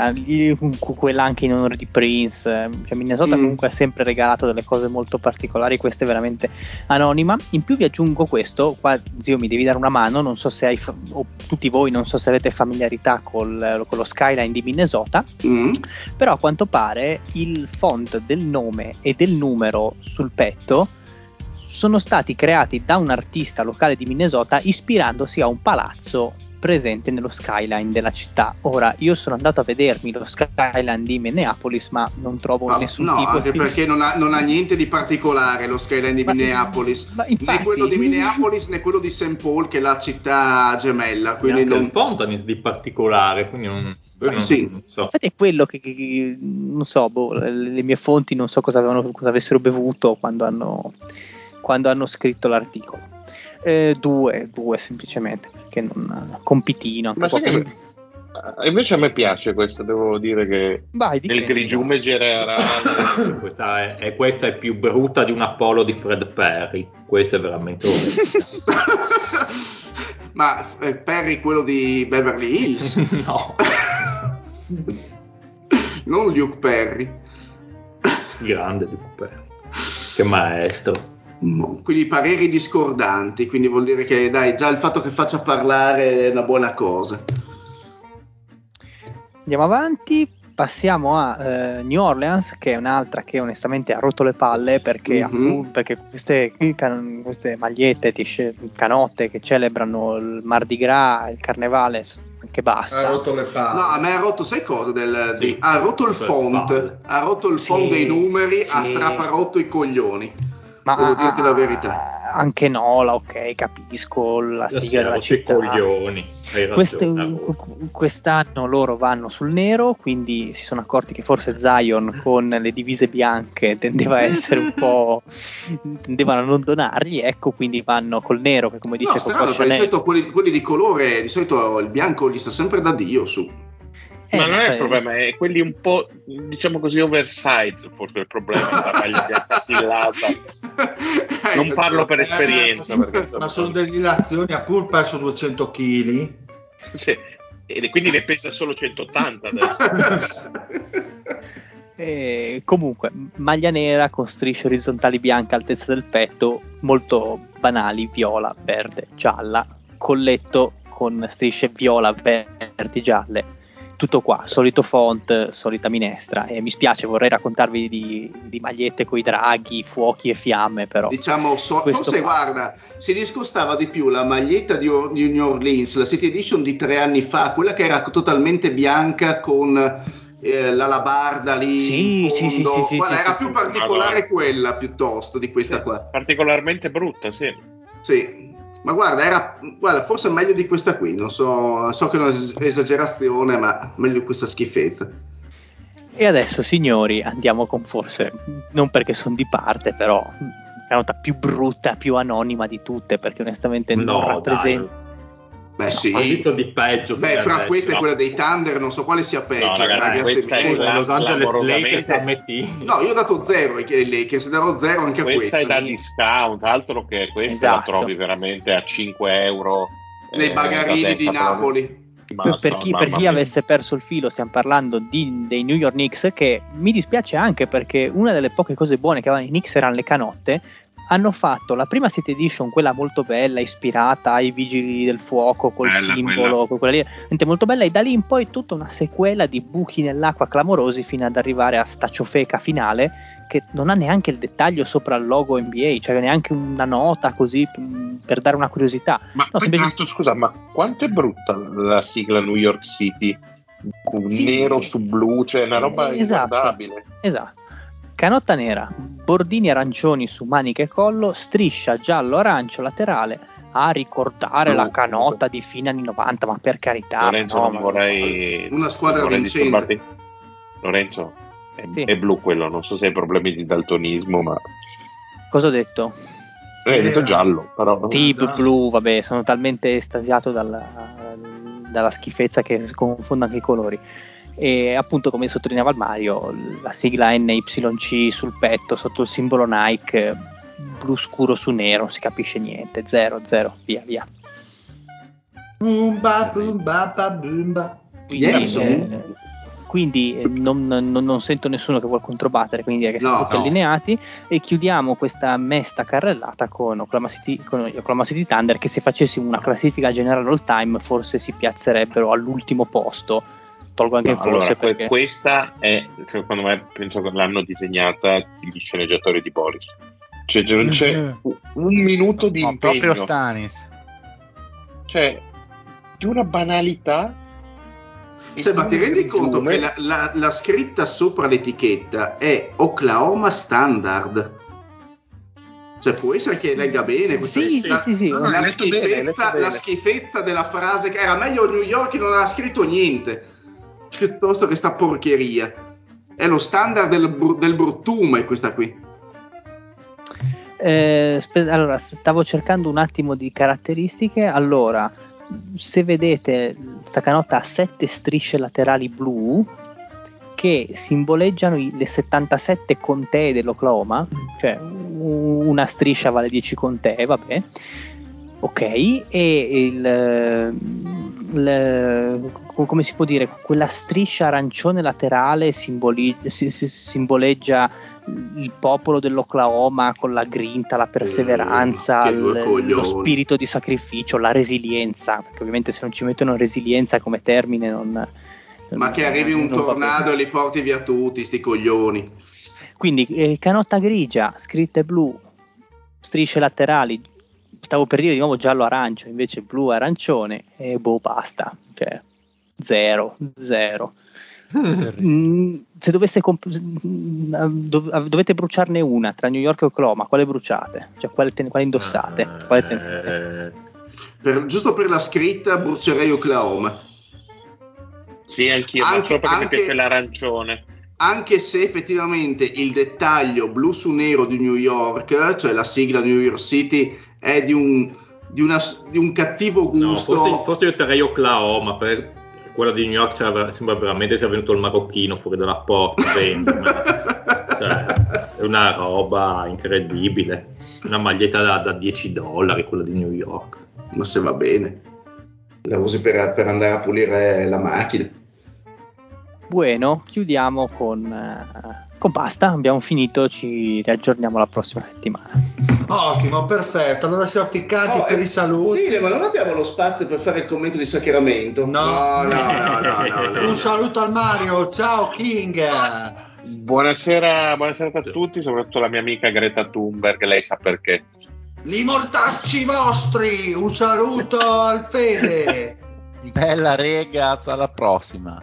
quella anche in onore di Prince. Cioè Minnesota Mm. comunque ha sempre regalato delle cose molto particolari, questa è veramente anonima. In più vi aggiungo questo, qua zio mi devi dare una mano, non so se hai, fa- o tutti voi non so se avete familiarità col- con lo skyline di Minnesota, Mm. però a quanto pare il font del nome e del numero sul petto sono stati creati da un artista locale di Minnesota ispirandosi a un palazzo presente nello skyline della città. Ora, io sono andato a vedermi lo skyline di Minneapolis, ma non trovo Ah, nessun no, tipo anche di... perché non ha, non ha niente di particolare lo skyline di Ma- Minneapolis. ma infatti- Né quello di Minneapolis né quello di St. Paul, che è la città gemella. Quindi non... il font ha niente di particolare, quindi non, non- Sì. non so. Infatti è quello che, che- che- non so, boh, le, le mie fonti non so cosa, avevano, cosa avessero bevuto quando hanno, quando hanno scritto l'articolo. Eh, due, due semplicemente, perché non compitino. anche Ma che eh, invece a me piace questo, devo dire che Vai, nel grigiume generale [coughs] Questa è, è- questa è più brutta di un Apollo di Fred Perry. Questa è veramente. [laughs] Ma eh, Perry, quello di Beverly Hills, [laughs] no, non Luke Perry. grande di Perry. Che maestro. Quindi pareri discordanti, quindi vuol dire che dai, già il fatto che faccia parlare è una buona cosa. Andiamo avanti, passiamo a eh, New Orleans, che è un'altra che onestamente ha rotto le palle perché, Mhm. appunto, perché queste, can- queste magliette, t-shirt, canotte che celebrano il Mardi Gras, il carnevale, anche basta. Ha rotto le palle. No, a me ha rotto, sai cosa? Del, Sì. di- ha rotto il font, ha rotto il Sì, font dei numeri, ha sì. straparotto i coglioni. Ma Devo dirti la verità. Anche Nola, ok, capisco la sigla della città. coglioni. Queste- quest'anno loro vanno sul nero, quindi si sono accorti che forse Zion con le divise bianche tendeva a essere un po'. tendevano a non donargli, ecco, quindi vanno col nero, che come dice No, Coco strano, perché di solito quelli, quelli di colore, di solito il bianco gli sta sempre da Dio su. Eh, ma non è il problema, è quelli un po', diciamo così, oversize, forse è il problema, la maglia bianca stillata. [laughs] Non parlo per Eh, esperienza, ma- insomma, ma sono delle dilazioni, ha pur perso 200 kg. Sì, E quindi ne pesa solo 180 adesso. [laughs] Eh, comunque, maglia nera con strisce orizzontali bianche all'altezza del petto, molto banali, viola, verde, gialla, colletto con strisce viola, verdi, gialle. Tutto qua, solito font, solita minestra. E mi spiace, vorrei raccontarvi di, di magliette con i draghi, fuochi e fiamme, però. Diciamo, so- forse qua. guarda, si discostava di più la maglietta di, Or- di New Orleans, la City Edition di tre anni fa, quella che era totalmente bianca con eh, la labarda lì Sì, in sì, sì, fondo. sì, sì, Guarda, era più particolare quella piuttosto di questa qua. Particolarmente brutta, sì. Sì. Ma guarda, era guarda, forse meglio di questa qui, non so, so che è un'esagerazione, ma meglio di questa schifezza. E adesso, signori, andiamo con forse, non perché sono di parte, però la nota più brutta, più anonima di tutte, perché onestamente non No, rappresenta. Beh, sì. Ho visto di peggio. Beh, fra adesso. questa e no. quella dei Thunder, non so quale sia peggio. No, ragazzi, questa è. Scusa, Los Angeles Lakers a metti. No, io ho dato zero ai Lakers, darò zero anche a Questa questa. è da discount, altro che questa Esatto. la trovi veramente a 5 euro. Nei eh, bagarini di. Napoli. Ma Per, per chi, per chi avesse perso il filo, stiamo parlando di- dei New York Knicks, che mi dispiace anche perché una delle poche cose buone che avevano i Knicks erano le canotte. Hanno fatto la prima City Edition, quella molto bella, ispirata ai vigili del fuoco, col Bella simbolo, quella. quella lì, molto bella, e da lì in poi tutta una sequela di buchi nell'acqua clamorosi fino ad arrivare a sta ciofeca finale che non ha neanche il dettaglio sopra il logo NBA, cioè neanche una nota così per dare una curiosità. Ma No, semplice- peraltro, scusa, ma quanto è brutta la sigla New York City? Sì. Nero su blu, cioè una roba esatto. inguardabile. Esatto. Canotta nera, bordini arancioni su maniche e collo, striscia giallo-arancio laterale a ricordare Blu. la canotta di fine anni 90, ma per carità. Lorenzo, no, non vorrei. Una squadra non vorrei vincente. Lorenzo, è, Sì. è blu quello, non so se hai problemi di daltonismo, ma. Cosa ho detto? Eh, hai detto Eh, giallo, però. Sì, blu, vabbè, sono talmente estasiato dalla, dalla schifezza che confondo anche i colori. E appunto, come sottolineava il Mario, la sigla NYC sul petto sotto il simbolo Nike, blu scuro su nero, non si capisce niente, zero, zero, via, via. Boomba, boomba, ba, boomba. Quindi, Yes. eh, quindi, eh, non, non- non sento nessuno che vuole controbattere, quindi direi che siamo No, tutti no. allineati e chiudiamo questa mesta carrellata con Oklahoma City, con Oklahoma City Thunder che se facessimo una classifica generale all time forse si piazzerebbero all'ultimo posto. Tolgo anche No, il forse allora, perché questa è, secondo me, penso che l'hanno disegnata gli sceneggiatori di Boris. Cioè, non c'è un- un minuto di No, impegno. proprio Stanis. Cioè, di una banalità. Cioè, ma ti rendi conto che la, la- la scritta sopra l'etichetta è Oklahoma Standard? Cioè, può essere che legga bene questa Sì, sì, la, sì, sì. La schifezza, bene. la schifezza della frase che era meglio New York che non aveva scritto niente piuttosto che sta porcheria. È lo standard del, bru- del bruttume questa qui. Eh, spe- allora, stavo cercando un attimo di caratteristiche. Allora, se vedete, sta canotta ha sette strisce laterali blu che simboleggiano i- le 77 contee dell'Oklahoma, cioè u- una striscia vale 10 contee, vabbè. Ok, e il, il- come si può dire, quella striscia arancione laterale simboli- si- si- simboleggia il popolo dell'Oklahoma con la grinta, la perseveranza, il- coglioni. lo spirito di sacrificio, la resilienza, perché ovviamente se non ci mettono resilienza come termine non... Ma che arrivi un non tornado e li porti via tutti, sti coglioni. Quindi eh, canotta grigia, scritte blu, strisce laterali, stavo per dire di nuovo giallo-arancio, invece blu-arancione e boh, basta. Cioè, zero, zero. Mm, se dovesse comp- mm, dov- dovete bruciarne una tra New York e Oklahoma, quale bruciate? Cioè, quale, ten- quale indossate? Quale tenete? Eh, Per- giusto per la scritta brucerei Oklahoma. Sì, anch'io, ma Anche- solo perché anche- mi piace l'arancione. Anche se effettivamente il dettaglio blu su nero di New York, cioè la sigla New York City, è di un, di una- di un cattivo no, gusto. forse, forse io terrei Oklahoma per quella di New York sembra veramente sia venuto il marocchino fuori dalla porta [laughs] cioè, è una roba incredibile. Una maglietta da, da 10 dollari quella di New York. Ma se va bene, la usi per, per andare a pulire la macchina. Bueno, chiudiamo con, eh, con basta, abbiamo finito, ci riaggiorniamo la prossima settimana. Ottimo, perfetto. Allora siamo ficcati Oh, per eh, i saluti. Dile, ma non abbiamo lo spazio per fare il commento di sacramento? No. no, no, no, no, no, no. [laughs] Un saluto al Mario, ciao King. Buonasera, buonasera a tutti, soprattutto la mia amica Greta Thunberg, lei sa perché. Li mortacci vostri, un saluto al Fede. Bella regaz, alla prossima.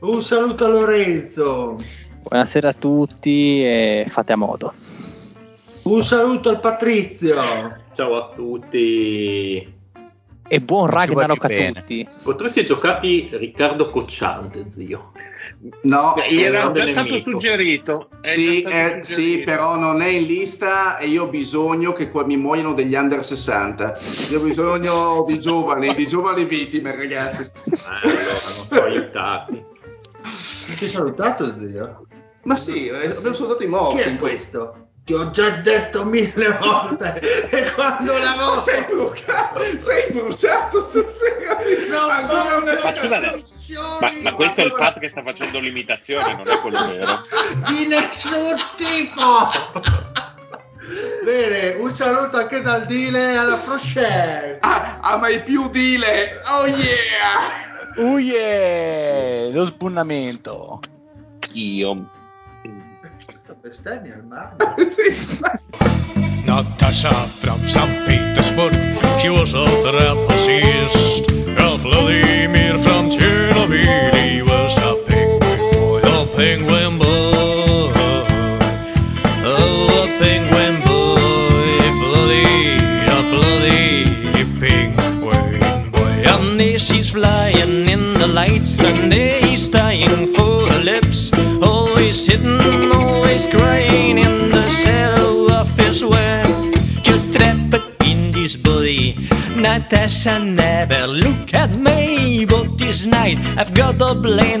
Un saluto a Lorenzo. Buonasera a tutti e fate a modo. Un saluto al Patrizio. Ciao a tutti. E buon Ragnarok a bene. tutti. Potresti giocati Riccardo Cocciante, zio. No, Gli era già stato suggerito. Sì, già stato eh, sì, suggerito. però non è in lista e io ho bisogno che qua mi muoiano degli under 60. Io ho bisogno di giovani, di giovani vittime, ragazzi. Eh, allora, non so aiutarti. Ti ho salutato, zio. Ma sì, eh, abbiamo soldato i Chi morti. è questo? Ti ho già detto mille volte. E quando la Ma voce. sei bruciato, sei bruciato stasera. No, Ancora no, una- Ma scusate, ma, ma questo è il Pat che sta facendo l'imitazione, non è quello vero. di nessun tipo. Bene, un saluto anche dal Dile alla prochaine. Ah, ah, mai più dile. Oh yeah. Uh yeah! Lo spunnamento. Io. Bestemmia al mare. Sì. Natasha from St. Petersburg, she was a trapezist. Vladimir from Chernobyl, Natasha never look at me, but this night I've got a blame.